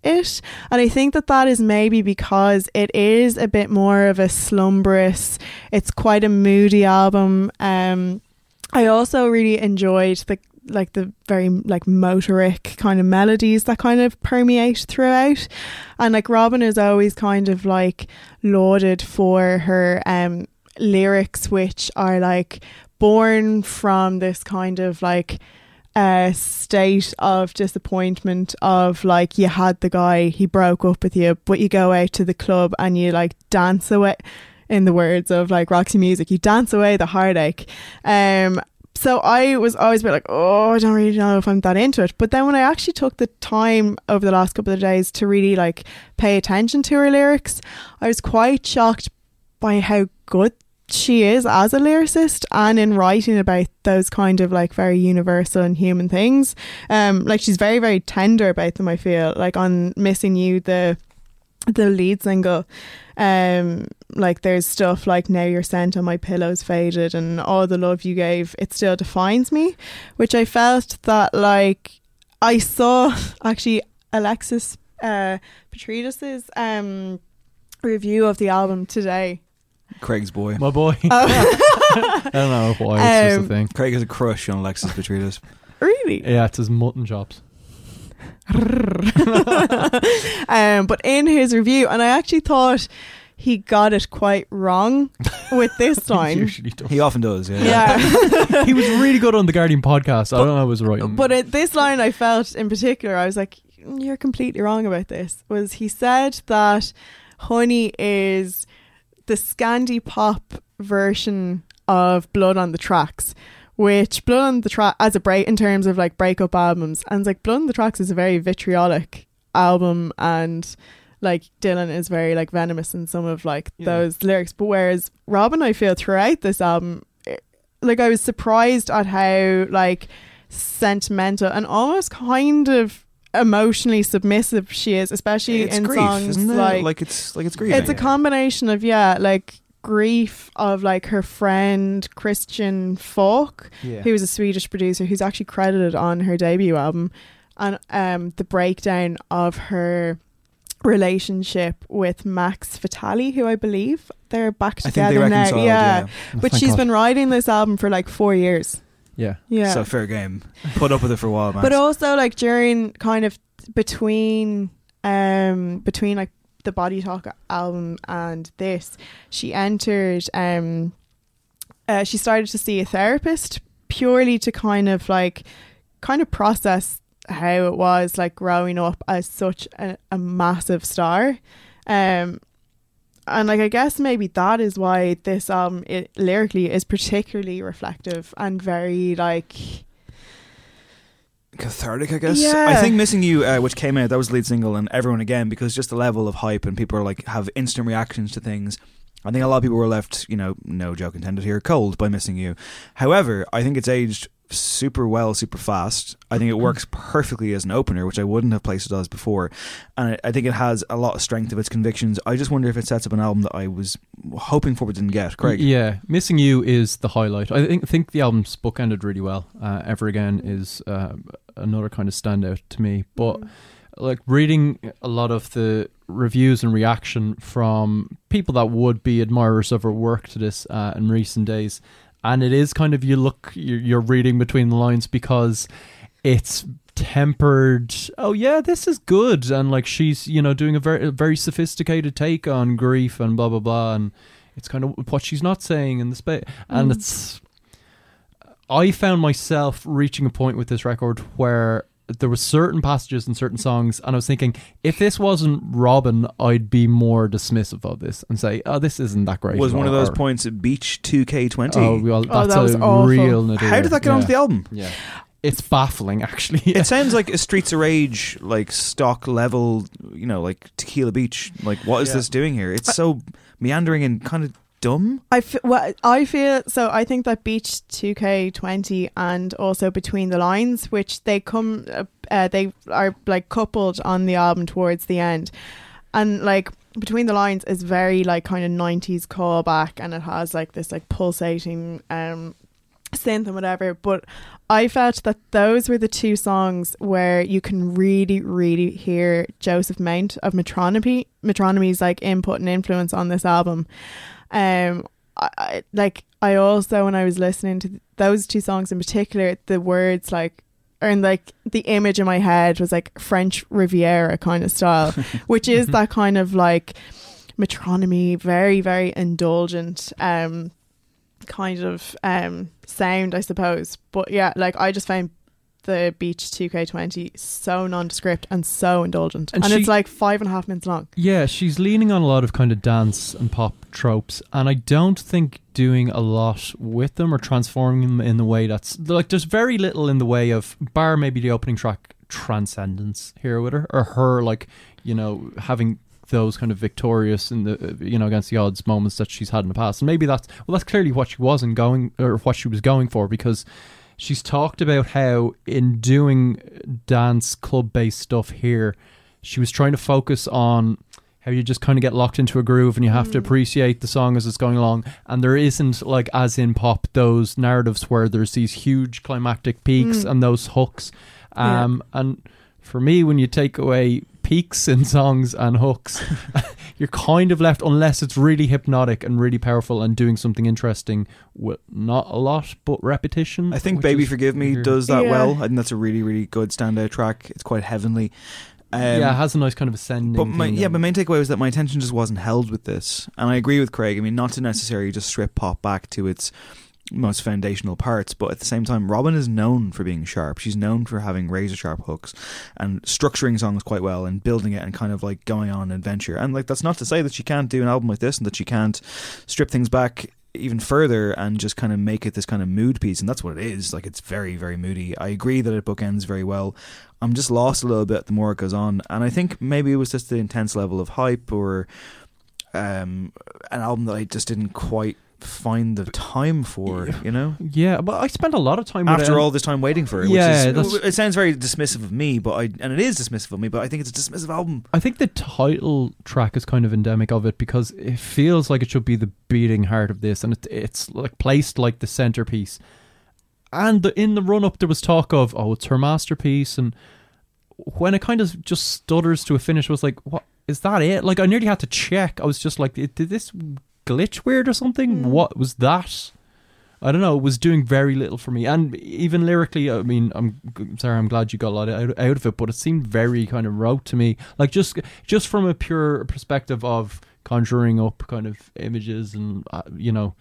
Speaker 5: it. And I think that that is maybe because it is a bit more of a slumberous it's quite a moody album. Um I also really enjoyed the like the very like motoric kind of melodies that kind of permeate throughout. And like Robyn is always kind of like lauded for her um lyrics which are like born from this kind of like uh, state of disappointment of like you had the guy he broke up with you but you go out to the club and you like dance away in the words of like Roxy Music you dance away the heartache. Um so I was always a bit like oh I don't really know if I'm that into it. But then when I actually took the time over the last couple of days to really like pay attention to her lyrics I was quite shocked by how good she is as a lyricist and in writing about those kind of like very universal and human things. Um, like she's very very tender about them. I feel like on "Missing You," the the lead single, um, like there's stuff like "Now You're Sent on My Pillow's Faded" and "All the Love You Gave." It still defines me, which I felt that like I saw actually Alexis uh, um review of the album today.
Speaker 3: Craig's boy.
Speaker 4: My boy.
Speaker 5: Oh.
Speaker 4: I don't know why it's just
Speaker 5: Um,
Speaker 4: a thing.
Speaker 3: Craig has a crush on Alexis Petridis.
Speaker 5: really?
Speaker 4: Yeah, it's his mutton chops.
Speaker 5: um, but in his review, and I actually thought he got it quite wrong with this
Speaker 4: He
Speaker 5: line.
Speaker 4: usually does.
Speaker 3: He often does, yeah.
Speaker 5: yeah.
Speaker 4: he was really good on the Guardian podcast. I don't know if it was right.
Speaker 5: but at this line, I felt in particular, I was like, "You're completely wrong about this." Was he said that Honey is the Scandi pop version of Blood on the Tracks, which Blood on the Track as a break in terms of like breakup albums, and like Blood on the Tracks is a very vitriolic album, and like Dylan is very like venomous in some of like
Speaker 4: Yeah.
Speaker 5: those lyrics. But whereas Robyn, I feel throughout this album, eh, like I was surprised at how like sentimental and almost kind of emotionally submissive she is, especially
Speaker 3: it's
Speaker 5: in
Speaker 3: grief,
Speaker 5: songs
Speaker 3: isn't it?
Speaker 5: like
Speaker 3: Like, it's like it's grief.
Speaker 5: it's a combination of yeah, like grief of like her friend Christian Falk,
Speaker 4: Yeah.
Speaker 5: who was a Swedish producer who's actually credited on her debut album, and um the breakdown of her relationship with Max Vitali, who I believe they're back
Speaker 3: I think they
Speaker 5: together now. Yeah.
Speaker 3: Yeah.
Speaker 4: Oh,
Speaker 5: But
Speaker 4: thank
Speaker 5: she's
Speaker 4: God.
Speaker 5: been writing this album for like four years.
Speaker 4: Yeah.
Speaker 5: Yeah.
Speaker 3: So fair game. Put up with it for a while, man.
Speaker 5: but also like during kind of between um between like the body talk album and this she entered um uh, she started to see a therapist purely to kind of like kind of process how it was like growing up as such a, a massive star um and like I guess maybe that is why this album it, lyrically is particularly reflective and very like
Speaker 3: cathartic, I guess.
Speaker 5: Yeah.
Speaker 3: I think "Missing You," uh, which came out, that was the lead single, and everyone again because just the level of hype and people are like have instant reactions to things. I think a lot of people were left, you know, no joke intended here, cold by "Missing You." However, I think it's aged super well, super fast. I think it works perfectly as an opener, which I wouldn't have placed it as before, and I, I think it has a lot of strength of its convictions. I just wonder if it sets up an album that I was hoping for but didn't get. Craig,
Speaker 4: Yeah, missing you is the highlight. I think think the album's bookended really well. Uh, Ever again is uh, another kind of standout to me, but like reading a lot of the reviews and reaction from people that would be admirers of her work to this uh, in recent days, and it is kind of you look you're, reading between the lines because it's tempered oh yeah this is good and like she's you know doing a very a very sophisticated take on grief and blah blah blah and it's kind of what she's not saying in the space and
Speaker 5: Mm.
Speaker 4: it's i found myself reaching a point with this record where there were certain passages in certain songs and i was thinking if this wasn't Robyn i'd be more dismissive of this and say oh this isn't that great
Speaker 3: was one of those
Speaker 4: or-
Speaker 3: points at Beach Two K Twenty.
Speaker 4: oh, well,
Speaker 5: Oh,
Speaker 4: that's
Speaker 5: that
Speaker 4: a
Speaker 5: awful.
Speaker 4: real nadir.
Speaker 3: How did that get
Speaker 4: yeah.
Speaker 3: onto the album?
Speaker 4: yeah it's baffling actually
Speaker 3: It sounds like a Streets of Rage, like stock level, you know, like Tequila Beach. Like, what is
Speaker 4: Yeah.
Speaker 3: this doing here? It's so meandering and kind of dumb.
Speaker 5: I f- well, I feel so. I think that Beach 2K20 and also Between the Lines, which they come, uh, uh, they are like coupled on the album towards the end, and like Between the Lines is very like kind of 90s callback, and it has like this like pulsating um synth and whatever. But I felt that those were the two songs where you can really, really hear Joseph Mount of Metronomy, Metronomy's like input and influence on this album. Um, I, I like I also when I was listening to th- those two songs in particular, the words like and like the image in my head was like French Riviera kind of style, which is that kind of like metronomy, very very indulgent um kind of um sound, I suppose. But yeah, like I just found the Beach 2K20 so nondescript and so indulgent,
Speaker 4: And
Speaker 5: and,
Speaker 4: she-
Speaker 5: it's like five and a half minutes long.
Speaker 4: Yeah, she's leaning on a lot of kind of dance and pop tropes, and I don't think doing a lot with them or transforming them in the way that's like there's very little in the way of bar maybe the opening track transcendence here with her or her like you know having those kind of victorious in the uh, you know against the odds moments that she's had in the past and maybe that's well that's clearly what she wasn't going or what she was going for because she's talked about how in doing dance club based stuff here she was trying to focus on how you just kind of get locked into a groove and you have to
Speaker 5: Mm.
Speaker 4: appreciate the song as it's going along and there isn't like as in pop those narratives where there's these huge climactic peaks
Speaker 5: Mm.
Speaker 4: and those hooks
Speaker 5: Yeah.
Speaker 4: um and for me when you take away peaks in songs and hooks you're kind of left unless it's really hypnotic and really powerful and doing something interesting with not a lot but repetition
Speaker 3: I think "Baby Forgive Me"
Speaker 4: weird.
Speaker 3: does that
Speaker 5: Yeah.
Speaker 3: well. I think that's a really, really good standout track. It's quite heavenly. Um,
Speaker 4: yeah it has a nice kind of ascending
Speaker 3: But my yeah, my main takeaway was that my attention just wasn't held with this, and I agree with Craig. I mean, not to necessarily just strip pop back to its most foundational parts, but at the same time, Robyn is known for being sharp. She's known for having razor sharp hooks and structuring songs quite well and building it and kind of like going on an adventure. And like that's not to say that she can't do an album like this and that she can't strip things back even further and just kind of make it this kind of mood piece, and that's what it is. Like it's very, very moody. I agree that it bookends very well. I'm just lost a little bit the more it goes on, and I think maybe it was just the intense level of hype or um, an album that I just didn't quite find the time for. You know,
Speaker 4: Yeah, but I spent a lot of time
Speaker 3: after
Speaker 4: it.
Speaker 3: all this time waiting for it.
Speaker 4: Yeah,
Speaker 3: which is, it sounds very dismissive of me, but I and it is dismissive of me, but I think it's a dismissive album.
Speaker 4: I think the title track is kind of endemic of it because it feels like it should be the beating heart of this, and it, it's like placed like the centerpiece. And the, in the run up, there was talk of oh, it's her masterpiece, and when it kind of just stutters to a finish, I was like, what is that? It like I nearly had to check. I was just like, did this glitch weird or something? What was that? I don't know. It was doing very little for me, and even lyrically, I mean, I'm sorry. I'm glad you got a lot out, out of it, but it seemed very kind of rote to me. Like just just from a pure perspective of conjuring up kind of images and uh, you know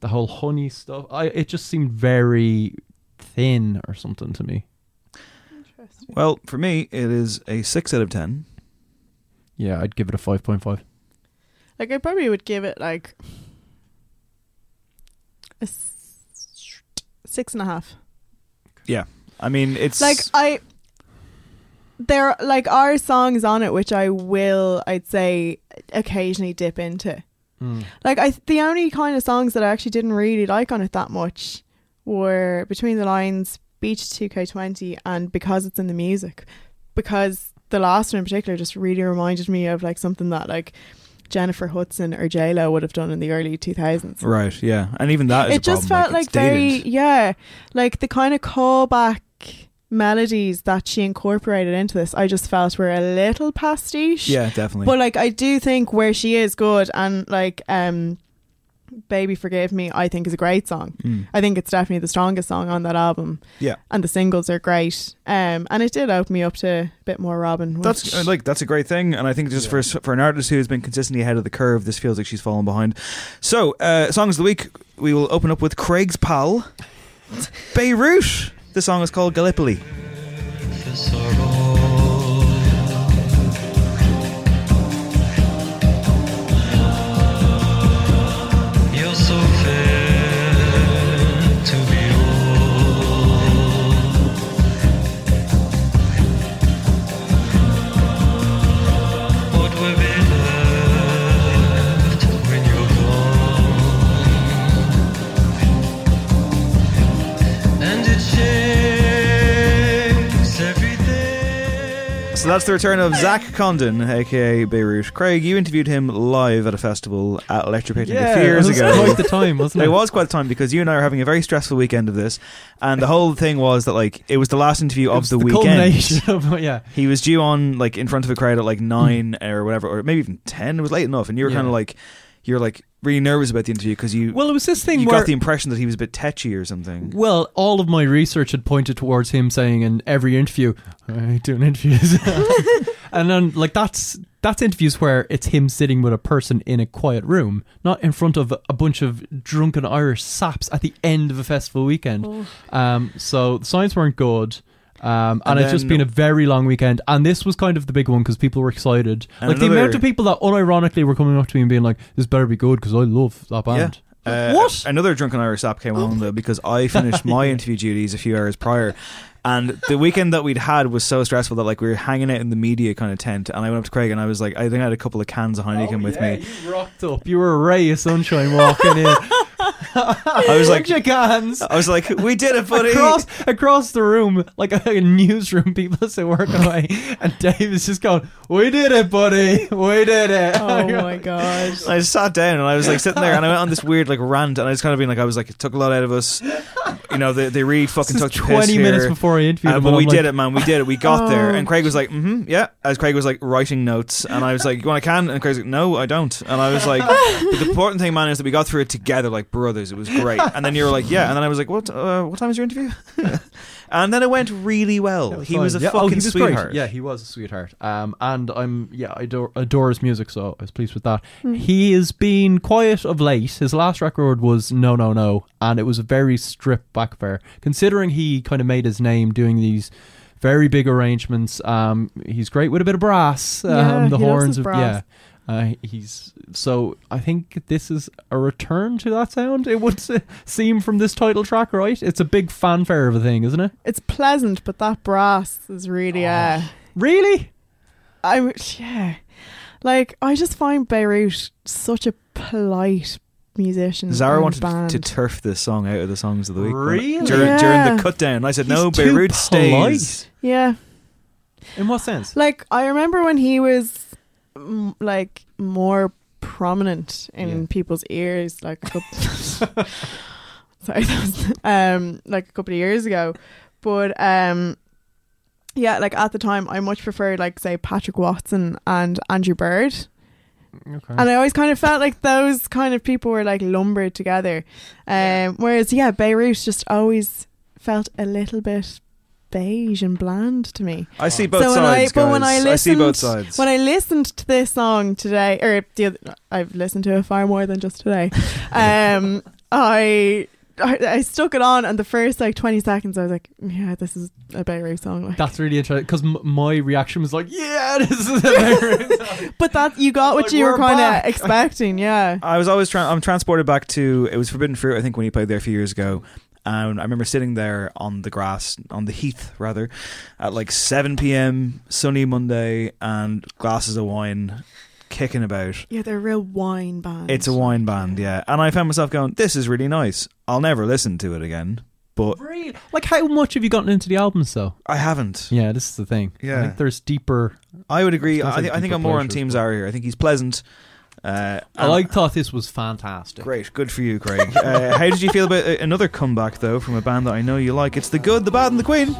Speaker 4: the whole honey stuff. I it just seemed very thin or something to me.
Speaker 3: Well, for me, it is a six out of ten.
Speaker 4: Yeah, I'd give it a five point five.
Speaker 5: Like I probably would give it like a s- six and a half.
Speaker 3: Yeah, I mean, it's
Speaker 5: Like I, there like are songs on it which I will, I'd say, occasionally dip into. Hmm. Like I, the only kind of songs that I actually didn't really like on it that much were Between the Lines, Beach 2K20, and Because It's in the Music. Because the last one in particular just really reminded me of like something that like Jennifer Hudson or J Lo would have done in the early 2000s.
Speaker 3: right. Yeah, and even that is
Speaker 5: it
Speaker 3: a
Speaker 5: just
Speaker 3: problem.
Speaker 5: felt like,
Speaker 3: it's
Speaker 5: very
Speaker 3: dated.
Speaker 5: yeah like the kind of callback melodies that she incorporated into this i just felt were a little pastiche
Speaker 3: Yeah, definitely.
Speaker 5: but like i do think where she is good and like um baby forgive me i think is a great song
Speaker 3: Mm.
Speaker 5: i think it's definitely the strongest song on that album
Speaker 3: Yeah.
Speaker 5: and the singles are great um and it did open me up to a bit more Robyn
Speaker 3: That's
Speaker 5: which-
Speaker 3: uh, like that's a great thing, and I think just for for an artist who has been consistently ahead of the curve, this feels like she's fallen behind. So, uh, songs of the week, we will open up with Craig's pal, Beirut. The song is called Gallipoli.
Speaker 8: So
Speaker 3: that's the return of Zach Condon, aka Beirut. Craig, you interviewed him live at a festival at Electric
Speaker 4: Yeah,
Speaker 3: a few years
Speaker 4: it was
Speaker 3: ago.
Speaker 4: quite the time, wasn't it?
Speaker 3: It was quite the time because you and I were having a very stressful weekend of this, and the whole thing was that like it was the last interview
Speaker 4: It
Speaker 3: of
Speaker 4: was
Speaker 3: the,
Speaker 4: the
Speaker 3: weekend.
Speaker 4: of yeah.
Speaker 3: He was due on like in front of a crowd at like nine or whatever, or maybe even ten. It was late enough, and you were
Speaker 4: Yeah.
Speaker 3: kind of like, you're like really nervous about the interview because you
Speaker 4: Well, it was this thing
Speaker 3: you
Speaker 4: where
Speaker 3: got the impression that he was a bit tetchy or something.
Speaker 4: Well, all of my research had pointed towards him saying in every interview, "I doing interviews," and then like that's that's interviews where it's him sitting with a person in a quiet room, not in front of a bunch of drunken Irish saps at the end of a festival weekend. Um, so the signs weren't good. Um, and,
Speaker 3: And
Speaker 4: it's just been a very long weekend, and this was kind of the big one because people were excited. Like the amount of people that unironically were coming up to me and being like, "This better be good" because I love that band.
Speaker 3: Uh,
Speaker 4: What?
Speaker 3: Another drunken Irish sap came on though because I finished my interview duties a few hours prior. And the weekend that we'd had was so stressful that like we were hanging out in the media kind of tent, and I went up to Craig and I was like, I think I had a couple of cans of Heineken with me.
Speaker 4: You rocked up. You were a ray of sunshine walking in.
Speaker 3: I was like,
Speaker 4: Shook hands.
Speaker 3: I was like, we did it, buddy.
Speaker 4: Across across the room, like a, a newsroom, people still working away, and Dave is just going, "We did it, buddy. We did it."
Speaker 5: oh my gosh.
Speaker 3: I just sat down and I was like sitting there and I went on this weird like rant and I just kind of been like I was like it took a lot out of us, you know they they really fucking
Speaker 4: This
Speaker 3: took
Speaker 4: is
Speaker 3: the piss
Speaker 4: twenty minutes
Speaker 3: here.
Speaker 4: before I interviewed
Speaker 3: Uh,
Speaker 4: him,
Speaker 3: but
Speaker 4: and
Speaker 3: we
Speaker 4: I'm
Speaker 3: did
Speaker 4: like,
Speaker 3: it, man. We did it. We got there.
Speaker 5: Oh.
Speaker 3: And Craig was like, mm-hmm, yeah. As Craig was like writing notes, and I was like, you want a can? And Craig's like, no, I don't. And I was like, but the important thing, man, is that we got through it together like brothers. It was great. And then you were like, yeah. And then I was like, what? Uh, what time is your interview? and then it went really well.
Speaker 4: Was
Speaker 3: he
Speaker 4: fine.
Speaker 3: was a
Speaker 4: Yeah,
Speaker 3: fucking
Speaker 4: oh, he was great.
Speaker 3: sweetheart.
Speaker 4: Yeah, he was a sweetheart. Um, and I'm yeah, I adore, adore his music, so I was pleased with that. He has been quiet of late. His last record was No No No, and it was a very stripped back affair. Considering he kind of made his name doing these very big arrangements. Um, he's great with a bit of brass. Um,
Speaker 5: Yeah,
Speaker 4: the
Speaker 5: he loves
Speaker 4: horns
Speaker 5: his
Speaker 4: of
Speaker 5: brass.
Speaker 4: yeah. Uh, he's so I think this is a return to that sound. It would seem from this title track, right? It's a big fanfare of a thing, isn't it?
Speaker 5: It's pleasant, but that brass is really uh
Speaker 4: Really?
Speaker 5: I yeah. Like I just find Beirut such a polite musician.
Speaker 3: Zara wanted
Speaker 5: band.
Speaker 3: to turf this song out of the songs of the week. when-
Speaker 4: Really?
Speaker 3: During,
Speaker 5: Yeah.
Speaker 3: during the cut down. I said, no,
Speaker 4: He's too
Speaker 3: Beirut
Speaker 4: polite.
Speaker 3: stays.
Speaker 5: yeah.
Speaker 4: In what sense?
Speaker 5: Like I remember when he was like more prominent in
Speaker 4: Yeah.
Speaker 5: people's ears, like a couple. sorry, that was, um, like a couple of years ago, but um, yeah, like at the time, I much preferred like say Patrick Watson and Andrew Bird,
Speaker 4: Okay.
Speaker 5: and I always kind of felt like those kind of people were like lumbered together, um, whereas yeah, Beirut just always felt a little bit beige and bland to me
Speaker 3: I see both
Speaker 5: so when I,
Speaker 3: sides,
Speaker 5: but when I
Speaker 3: guys.
Speaker 5: listened,
Speaker 3: see both sides.
Speaker 5: when I listened to this song today, or the other, I've listened to it far more than just today. Um, I, I I stuck it on, and the first like twenty seconds, I was like, "Yeah, this is a Beirut song." Like.
Speaker 4: That's really interesting because m- my reaction was like, "Yeah, this is a Beirut." Song."
Speaker 5: but that you got what
Speaker 4: Like,
Speaker 5: you were
Speaker 4: we're
Speaker 5: kind of expecting, yeah.
Speaker 3: I was always trying. I'm transported back to it was Forbidden Fruit. I think when he played there a few years ago, and I remember sitting there on the grass, on the heath rather, at like 7 p.m. sunny Monday, and glasses of wine kicking about.
Speaker 5: Yeah, they're a real wine band.
Speaker 3: It's a wine band, yeah. And I found myself going, "This is really nice. I'll never listen to it again." But
Speaker 4: really? Like, how much have you gotten into the albums though?
Speaker 3: I haven't.
Speaker 4: Yeah, this is the thing. Yeah, I
Speaker 3: Yeah.
Speaker 4: think there's deeper.
Speaker 3: I would agree. I,
Speaker 4: like
Speaker 3: think I think I'm more on
Speaker 4: pleasures,
Speaker 3: Team
Speaker 4: but-
Speaker 3: Zara here. I think he's pleasant. Uh,
Speaker 4: I like thought this was fantastic.
Speaker 3: Great, good for you, Craig. uh, how did you feel about uh, another comeback though from a band that I know you like? It's the good, the bad, and the Queen.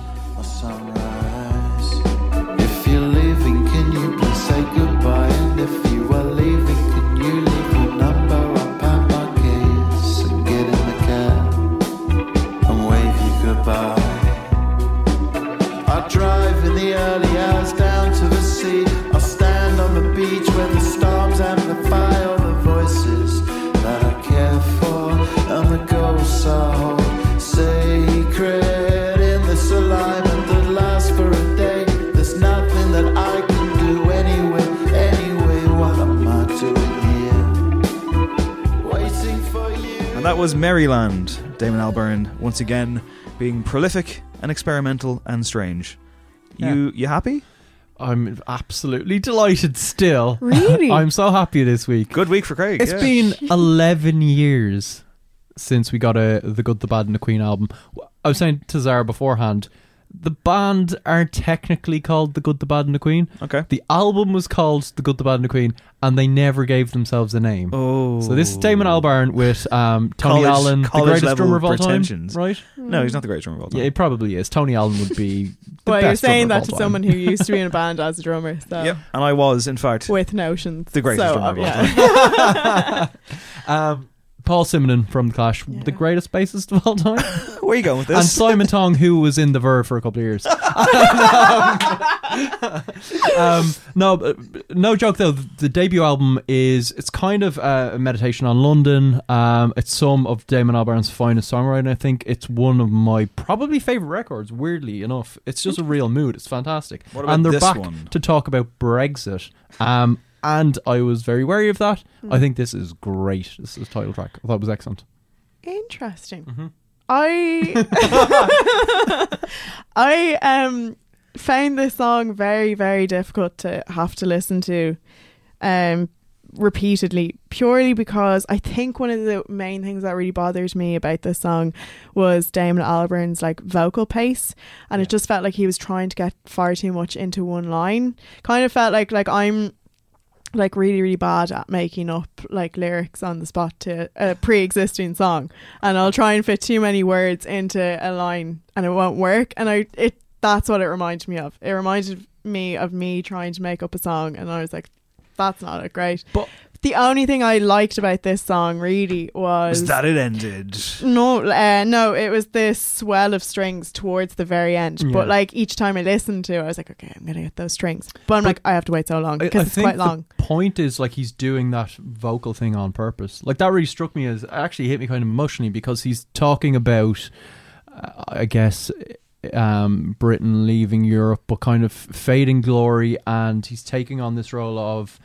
Speaker 9: That
Speaker 3: was Merrie Land. Damon Albarn once again being prolific and experimental and strange. You you happy?
Speaker 4: I'm absolutely delighted. Still,
Speaker 5: Really?
Speaker 4: I'm so happy this week.
Speaker 3: Good week for Craig.
Speaker 4: It's
Speaker 3: yeah.
Speaker 4: been 11 years since we got a the Good, the Bad, and the Queen album. I was saying to Zara beforehand, the band are technically called the Good, the Bad, and the Queen.
Speaker 3: okay.
Speaker 4: The album was called the Good, the Bad, and the Queen, and they never gave themselves a name.
Speaker 3: Oh,
Speaker 4: So this is Damon Albarn with um, Tony
Speaker 3: College-
Speaker 4: Allen, the
Speaker 3: college
Speaker 4: greatest
Speaker 3: level
Speaker 4: drummer of all
Speaker 3: pretensions.
Speaker 4: time, right?
Speaker 3: No, he's not the greatest drummer of all time.
Speaker 4: Yeah, it probably is. Tony Allen would be. The
Speaker 5: well, you're saying
Speaker 4: drummer
Speaker 5: that
Speaker 4: of
Speaker 5: to
Speaker 4: all time.
Speaker 5: someone who used to be in a band as a drummer, so
Speaker 3: Yep. And I was, in fact,
Speaker 5: with notions.
Speaker 3: The greatest
Speaker 5: so,
Speaker 3: drummer of all
Speaker 5: yeah.
Speaker 4: um, Paul Simonon from the Clash,
Speaker 5: Yeah.
Speaker 4: the greatest bassist of all time.
Speaker 3: where are you going with this? and?
Speaker 4: Simon Tong, who was in the Verve for a couple of years. um, no, no joke though. The debut album is it's kind of uh, a meditation on London. Um, it's some of Damon Albarn's finest songwriting. I think it's one of my probably favorite records. Weirdly enough, it's just a real mood. It's fantastic.
Speaker 3: What about
Speaker 4: and they're
Speaker 3: this
Speaker 4: back
Speaker 3: one?
Speaker 4: to talk about Brexit. Um, and I was very wary of that.
Speaker 5: Hmm.
Speaker 4: I think this is great. This is title track. I thought it was excellent.
Speaker 5: Interesting.
Speaker 4: Mm-hmm.
Speaker 5: I I um found this song very very difficult to have to listen to um repeatedly purely because I think one of the main things that really bothers me about this song was Damon Albarn's like vocal pace and it just felt like he was trying to get far too much into one line kind of felt like like I'm like really really bad at making up like lyrics on the spot to a pre-existing song. And I'll try and fit too many words into a line and it won't work. And I it that's what it reminded me of. It reminded me of me trying to make up a song and I was like that's not it great
Speaker 4: But-
Speaker 5: the only thing I liked about this song really was
Speaker 3: Was that it ended?
Speaker 5: no, uh, no, it was this swell of strings towards the very end.
Speaker 4: Yeah.
Speaker 5: But like each time I listened to, it, I was like, okay, I'm gonna get those strings. But I'm
Speaker 4: But
Speaker 5: like, I have to wait so long because it's quite long.
Speaker 4: The point is like he's doing that vocal thing on purpose. Like that really struck me as actually hit me kind of emotionally because he's talking about, uh, I guess, um, Britain leaving Europe, but kind of fading glory, and he's taking on this role of.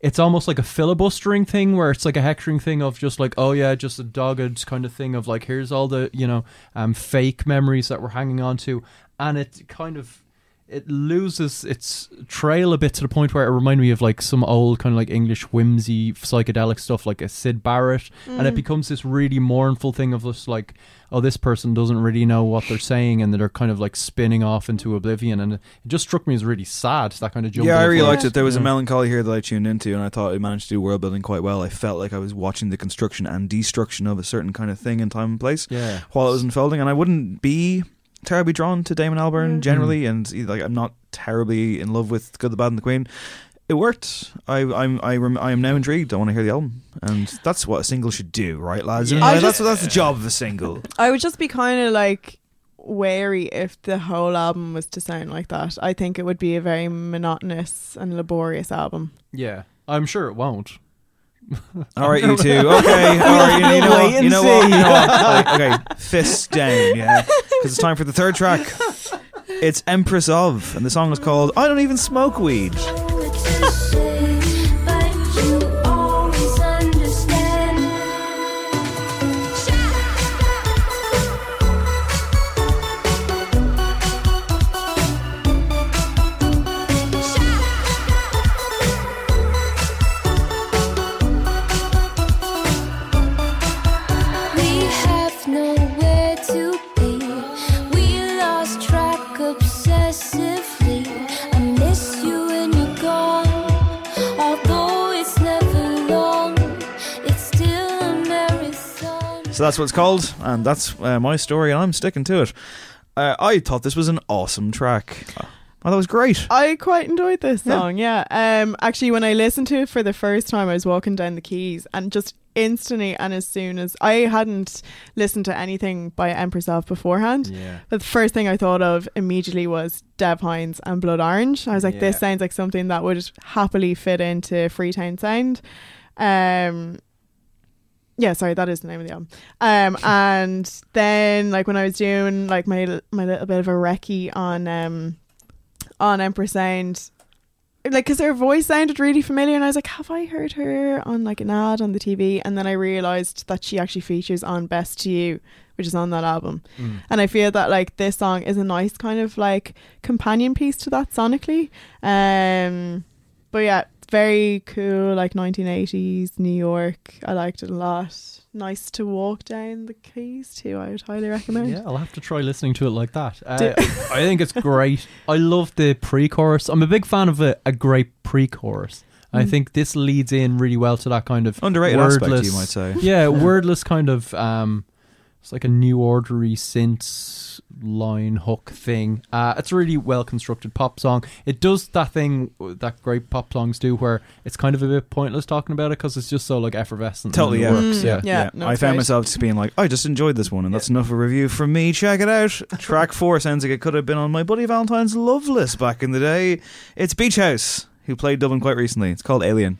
Speaker 4: It's almost like a filibustering thing where it's like a hectoring thing of just like oh yeah just a dogged kind of thing of like here's all the you know um fake memories that we're hanging on to. And it kind of it loses its trail a bit to the point where it reminded me of like some old kind of like English whimsy psychedelic stuff like a Syd Barrett and it
Speaker 5: Mm.
Speaker 4: becomes this really mournful thing of just like oh this person doesn't really know what they're saying and that they're kind of like spinning off into oblivion and it just struck me as really sad that kind of jumble
Speaker 3: Yeah, I really liked it. There was a melancholy here that I tuned into, and I thought it managed to do world building quite well. I felt like I was watching the construction and destruction of a certain kind of thing in time and place
Speaker 4: yeah
Speaker 3: while it was unfolding, and I wouldn't be terribly drawn to Damon Albarn
Speaker 5: Mm.
Speaker 3: generally, and like I'm not terribly in love with Good, the Bad, and the Queen. It worked. I, I'm I, rem, I am now intrigued. I want to hear the album, and that's what a single should do, right, lads?
Speaker 4: Yeah.
Speaker 3: You know,
Speaker 5: I
Speaker 3: that's that's the job of a single.
Speaker 5: I would just be kind of like wary if the whole album was to sound like that. I think it would be a very monotonous and laborious album.
Speaker 4: yeah I'm sure it won't
Speaker 3: All right, you two. Okay, all right. You, know what? You know what? You know what? Okay, okay. fists down. Yeah, because it's time for the third track. It's Empress of, and the song is called "I Don't Even Smoke Weed." So that's what it's called, and that's uh, my story, and I'm sticking to it. Uh, I thought this was an awesome track. I thought it was great.
Speaker 5: I quite enjoyed this song. Yeah. Um. Actually, when I listened to it for the first time, I was walking down the quays, and just instantly, and as soon as I hadn't listened to anything by Empress of beforehand,
Speaker 4: yeah
Speaker 5: But the first thing I thought of immediately was Dev Hynes and Blood Orange. I was like, this sounds like something that would happily fit into Freetown Sound. Um, yeah, sorry, that is the name of the album. Um, and then like when I was doing like my my little bit of a recce on um on Empress Sound, like because her voice sounded really familiar, and I was like, have I heard her on like an ad on the TV? And then I realized that she actually features on Best to You, which is on that album.
Speaker 4: Mm.
Speaker 5: And I feel that like this song is a nice kind of like companion piece to that sonically. Um but yeah, very cool, like nineteen eighties New York. I liked it a lot. Nice to walk down the quays too, I would highly recommend.
Speaker 4: Yeah, I'll have to try listening to it like that. Uh, I think it's great. I love the pre-chorus. I'm a big fan of a, a great pre-chorus. I
Speaker 5: Mm.
Speaker 4: think this leads in really well to that kind of
Speaker 3: Underrated
Speaker 4: wordless,
Speaker 3: aspect, you might say.
Speaker 4: Yeah, wordless kind of. Um, it's like a new ordery synth line hook thing. Uh, it's a really well constructed pop song. It does that thing that great pop songs do, where it's kind of a bit pointless talking about it because it's just so like effervescent. and
Speaker 3: Totally,
Speaker 4: it
Speaker 3: yeah.
Speaker 4: works.
Speaker 5: Mm,
Speaker 4: yeah.
Speaker 5: yeah. no,
Speaker 3: I found
Speaker 5: great.
Speaker 3: myself just being like, I just enjoyed this one, and that's enough of a review from me. Check it out. Track four sounds like it could have been on my Bloody Valentine's Loveless back in the day. It's Beach House, who played Dublin quite recently. It's called Alien.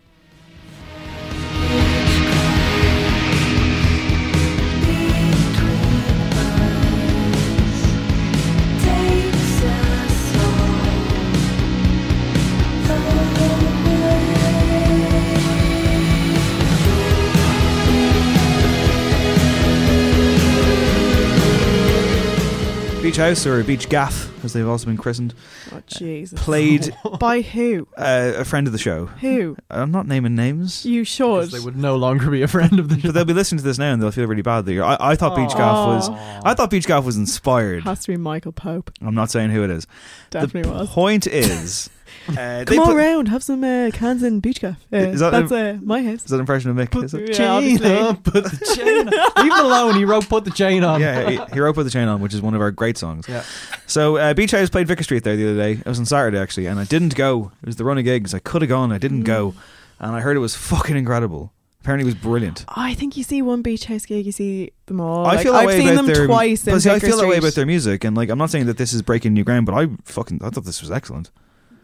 Speaker 3: House, or Beach Gaff, as they've also been christened,
Speaker 5: Oh Jesus.
Speaker 3: played
Speaker 5: By who?
Speaker 3: uh, a friend of the show.
Speaker 5: Who?
Speaker 3: I'm not naming names.
Speaker 5: You should.
Speaker 4: Because they would no longer be a friend of the
Speaker 3: But they'll be listening to this now and they'll feel really bad. That you're, I, I thought Beach Gaff was. I thought Beach Gaff was inspired.
Speaker 5: Has to be Michael Pope.
Speaker 3: I'm not saying who it is.
Speaker 5: Definitely
Speaker 3: the
Speaker 5: was.
Speaker 3: point is, uh,
Speaker 5: Come on
Speaker 3: put-
Speaker 5: round, have some uh, cans and Beach Cafe. Uh,
Speaker 3: Is that
Speaker 5: that's uh, my house.
Speaker 3: Is that an impression of Mick? Is it?
Speaker 5: Yeah, obviously.
Speaker 4: on, put the chain on. Leave him alone. He wrote "Put the Chain On."
Speaker 3: Yeah, he, he wrote "Put the Chain On," which is one of our great songs.
Speaker 4: Yeah.
Speaker 3: So uh, Beach House played Vicar Street there the other day. It was on Saturday actually, and I didn't go. It was the run of gigs. I could have gone. I didn't go, and I heard it was fucking incredible. Apparently, it was brilliant.
Speaker 5: Oh, I think you see one Beach House gig, you see them all.
Speaker 3: I
Speaker 5: Like,
Speaker 3: feel that
Speaker 5: I've
Speaker 3: way
Speaker 5: seen
Speaker 3: about
Speaker 5: them
Speaker 3: their
Speaker 5: twice. In
Speaker 3: see, I
Speaker 5: Baker
Speaker 3: feel that way about their music, and like I'm not saying that this is breaking new ground, but I fucking I thought this was excellent.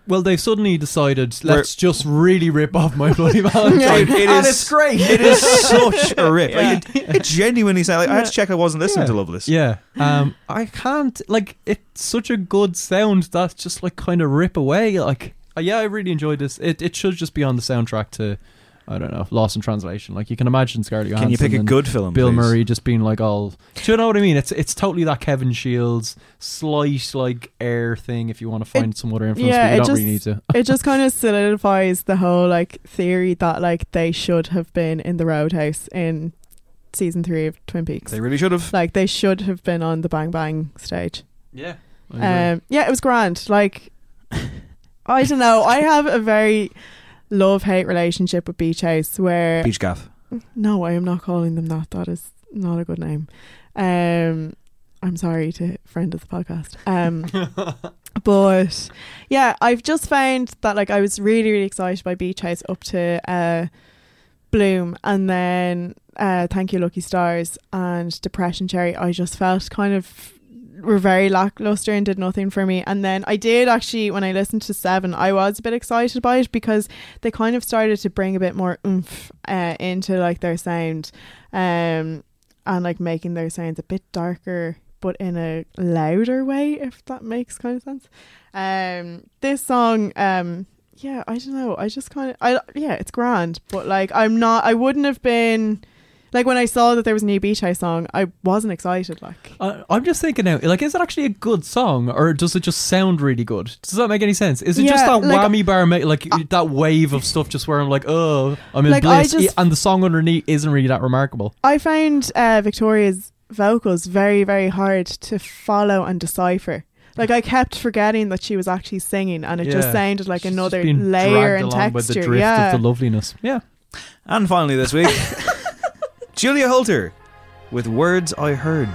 Speaker 4: Well, they've suddenly decided
Speaker 3: We're-
Speaker 4: let's just really rip off my bloody Valentine,
Speaker 3: It- it
Speaker 4: and
Speaker 3: is-
Speaker 4: it's great.
Speaker 3: It is such a rip.
Speaker 5: Yeah.
Speaker 3: Like, it, it genuinely sounds like I had to check I wasn't listening
Speaker 4: Yeah.
Speaker 3: to Loveless.
Speaker 4: Yeah, um, I can't like it's such a good sound that just like kind of rip away. Like Uh, yeah, I really enjoyed this. It it should just be on the soundtrack to I don't know, Lost in Translation. Like you can imagine Scarlett Johansson.
Speaker 3: Can you pick a
Speaker 4: and
Speaker 3: good film?
Speaker 4: Bill
Speaker 3: please?
Speaker 4: Murray just being like all. Do you know what I mean? It's it's totally that Kevin Shields slight like air thing. If you want to find some other influence,
Speaker 5: yeah,
Speaker 4: but you
Speaker 5: it
Speaker 4: don't
Speaker 5: just
Speaker 4: really need to.
Speaker 5: it just kind of solidifies the whole like theory that like they should have been in the Roadhouse in season three of Twin Peaks.
Speaker 3: They really should have.
Speaker 5: like they should have been on the Bang Bang stage.
Speaker 4: Yeah.
Speaker 5: Um, yeah, it was grand. Like, I don't know. I have a very love hate relationship with Beach House where
Speaker 3: Beach Gaff.
Speaker 5: no, I am not calling them that. That is not a good name. Um, I'm sorry to friend of the podcast. Um, but yeah, I've just found that like I was really really excited by Beach House up to uh, Bloom, and then uh, Thank You Lucky Stars and Depression Cherry. I just felt kind of were very lackluster and did nothing for me. And then I did actually, when I listened to Seven, I was a bit excited by it because they kind of started to bring a bit more oomph uh, into like their sound, um, and like making their sounds a bit darker, but in a louder way, if that makes kind of sense. Um, this song, um, yeah, I don't know. I just kind of, I yeah, it's grand, but like I'm not. I wouldn't have been. Like when I saw that there was a new Beach House song, I wasn't excited. Like
Speaker 4: Uh, I'm just thinking now, like, is it actually a good song, or does it just sound really good? Does that make any sense? Is it just that
Speaker 5: like-
Speaker 4: whammy bar, ma- like that wave of stuff, just where I'm like, oh, I'm in
Speaker 5: Like,
Speaker 4: bliss,
Speaker 5: just-
Speaker 4: and the song underneath isn't really that remarkable.
Speaker 5: I found uh, Victoria's vocals very, very hard to follow and decipher. Like I kept forgetting that she was actually singing, and it just sounded like
Speaker 4: She's
Speaker 5: another
Speaker 4: being
Speaker 5: layer
Speaker 4: dragged
Speaker 5: and
Speaker 4: along by
Speaker 5: texture.
Speaker 4: the drift
Speaker 5: yeah,
Speaker 4: of the loveliness. Yeah.
Speaker 3: And finally this week, Julia Holter with Words I Heard.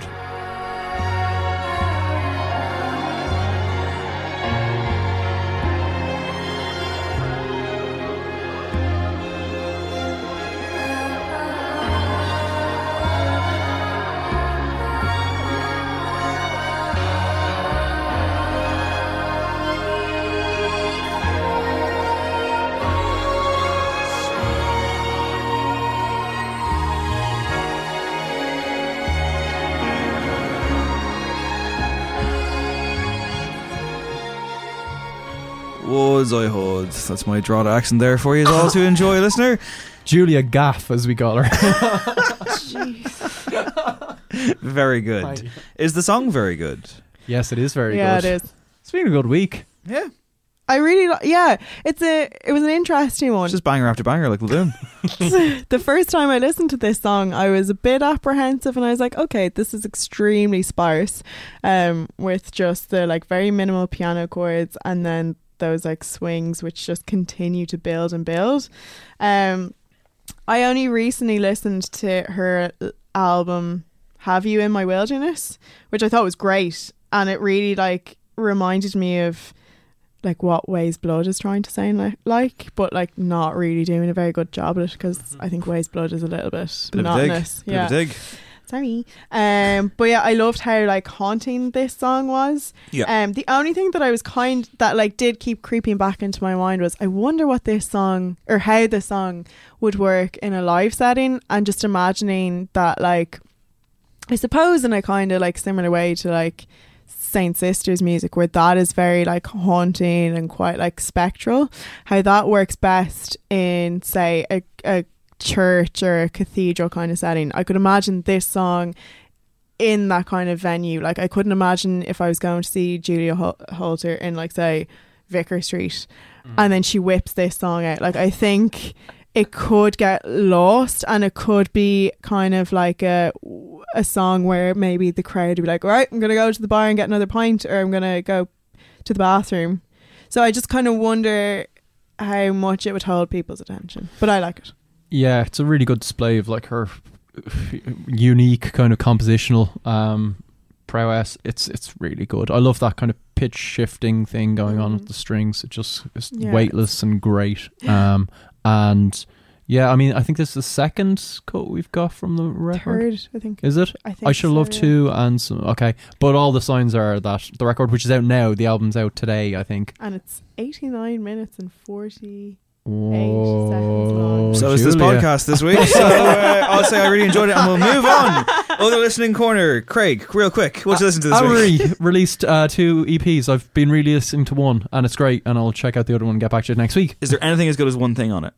Speaker 3: Words I Heard. That's my Drogheda accent there for you all to enjoy, listener.
Speaker 4: Julia Gaff, as we call her.
Speaker 3: Very good. Is the song very good?
Speaker 4: yes, it is very
Speaker 5: yeah,
Speaker 4: good.
Speaker 5: Yeah, it is.
Speaker 4: It's been a good week.
Speaker 3: Yeah.
Speaker 5: I really, li- yeah, it's a, it was an interesting one.
Speaker 3: It's just banger after banger like Le Boom.
Speaker 5: the first time I listened to this song, I was a bit apprehensive, and I was like, okay, this is extremely sparse, um, with just the like very minimal piano chords, and then those like swings which just continue to build and build. Um, I only recently listened to her album "Have You in My Wilderness," which I thought was great, and it really like reminded me of like what Weyes Blood is trying to sound like, like, but like not really doing a very good job at it because I think Weyes Blood is a little bit,
Speaker 3: Bit of a dig.
Speaker 5: monotonous.
Speaker 3: Bit
Speaker 5: yeah,
Speaker 3: of dig.
Speaker 5: Sorry. Um, but yeah, I loved how like haunting this song was.
Speaker 3: Yeah.
Speaker 5: Um, the only thing that I was kind that like did keep creeping back into my mind was I wonder what this song or how this song would work in a live setting, and just imagining that like I suppose in a kind of like similar way to like Saint Sisters music where that is very like haunting and quite like spectral how that works best in say a, a church or a cathedral kind of setting I could imagine this song in that kind of venue like I couldn't imagine if I was going to see Julia Hol- Holter in like say Vicar Street mm. and then she whips this song out like I think it could get lost and it could be kind of like a a song where maybe the crowd would be like, all right, I'm going to go to the bar and get another pint or I'm going to go to the bathroom. So I just kind of wonder how much it would hold people's attention. But I like it.
Speaker 4: Yeah, it's a really good display of like her unique kind of compositional um, prowess. It's it's really good. I love that kind of pitch shifting thing going on with the strings. It just is
Speaker 5: Yeah.
Speaker 4: weightless and great. Um, and yeah, I mean, I think this is the second cut we've got from the record.
Speaker 5: Third, I think.
Speaker 4: Is it?
Speaker 5: I think
Speaker 4: I should
Speaker 5: so,
Speaker 4: love
Speaker 5: yeah.
Speaker 4: two and some. Okay, but all the signs are that the record, which is out now, the album's out today. I think.
Speaker 5: And it's 89 minutes and 40.
Speaker 4: Whoa,
Speaker 5: seconds long.
Speaker 3: So is this
Speaker 4: Julia.
Speaker 3: podcast this week. So uh, I'll say I really enjoyed it, and we'll move on Other listening corner, Craig. Real quick, what you listen to this week?
Speaker 4: Amory released uh, two EPs. I've been really listening to one, and it's great. And I'll check out the other one and get back to it next week.
Speaker 3: Is there anything as good as one thing on it?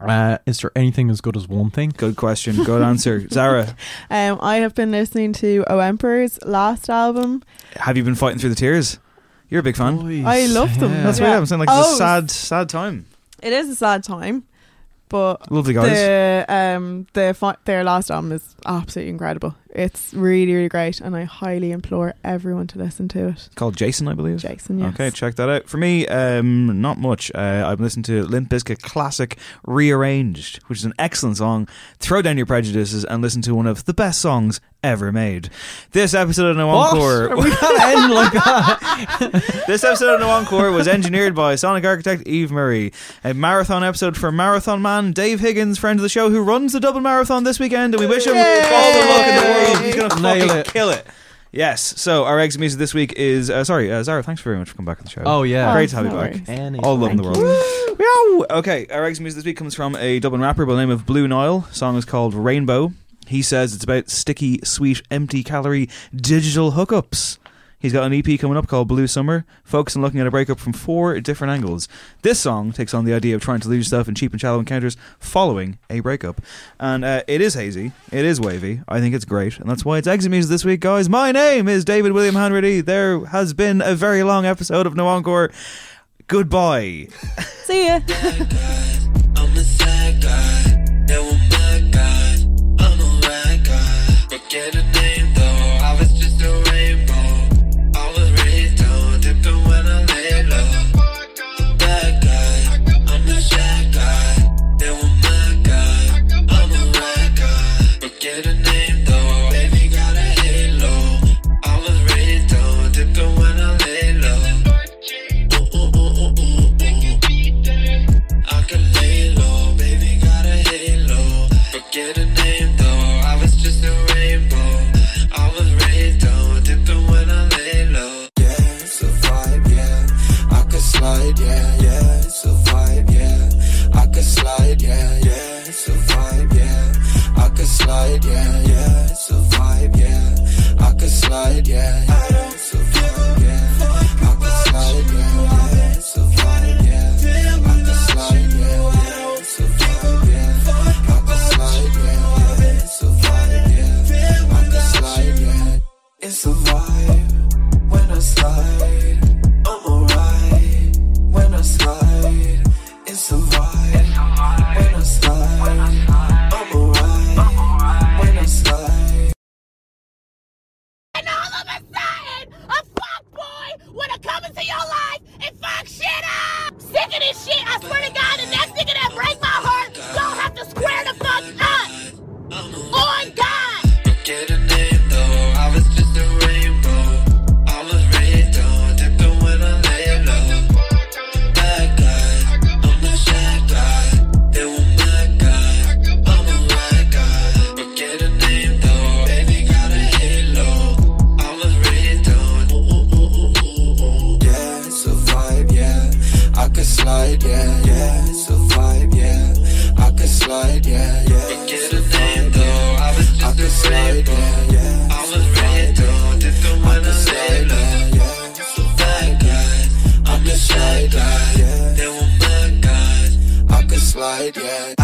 Speaker 4: Uh, is there anything as good as one thing?
Speaker 3: Good question. Good answer, Zara.
Speaker 5: Um, I have been listening to O Emperor's last album.
Speaker 3: Have you been fighting through the tears? You're a big fan.
Speaker 5: I love them.
Speaker 3: That's
Speaker 5: Yeah.
Speaker 3: why I'm saying like it's
Speaker 5: Oh,
Speaker 3: a sad, sad time.
Speaker 5: It is a sad time, but
Speaker 3: Lovely guys.
Speaker 5: the um the their last album is absolutely incredible. It's really really great, and I highly implore everyone to listen to it.
Speaker 3: Called Jason, I believe.
Speaker 5: Jason, yes.
Speaker 3: Okay, check that out. For me, um, not much. Uh, I've listened to Limp Bizkit classic "Rearranged," which is an excellent song. Throw down your prejudices and listen to one of the best songs ever made. This episode of No Encore.
Speaker 4: Are we gonna end like that?
Speaker 3: This episode of No Encore was engineered by Sonic Architect Eve Murray. A marathon episode for Marathon Man Dave Higgins, friend of the show, who runs the Dublin Marathon this weekend, and we wish him all the luck in the world. He's going to
Speaker 4: Nail
Speaker 3: fucking
Speaker 4: it.
Speaker 3: kill it. Yes. So our exit music this week is uh, sorry, uh, Zara. Thanks very much for coming back on the show.
Speaker 4: Oh yeah,
Speaker 3: Great to have
Speaker 5: no
Speaker 3: you back.
Speaker 5: worries.
Speaker 4: Any-
Speaker 3: All love in the world. Meow. Okay, our exit music this week comes from a Dublin rapper by the name of Blue Nile. Song is called Rainbow. He says it's about sticky, sweet, empty calorie digital hookups. He's got an EP coming up called Blue Summer, focusing on looking at a breakup from four different angles. This song takes on the idea of trying to lose stuff in cheap and shallow encounters following a breakup. And uh, it is hazy, it is wavy. I think it's great, and that's why it's exit music this week, guys. My name is David William Hanratty. There has been a very long episode of No Encore. Goodbye.
Speaker 5: See ya.
Speaker 8: I'm a Forget a name though, I was just a rainbow. I was raised on dipping when I lay low. Yeah, it's a vibe, yeah. I could slide, yeah, yeah. It's a vibe, yeah. I could slide, yeah, yeah. It's a vibe, yeah. I could slide, yeah, yeah. It's a vibe, yeah. I could slide, yeah, yeah. It's a vibe, yeah. I could slide, yeah, yeah. It's a vibe when I slide. I'm alright when I slide. It's a vibe when I slide. I'm alright when I slide.
Speaker 10: And all of a sudden, a fuck boy wanna come into your life and fuck shit up. Sick of this shit. I swear to God, the next nigga that break
Speaker 8: I could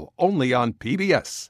Speaker 11: only on PBS.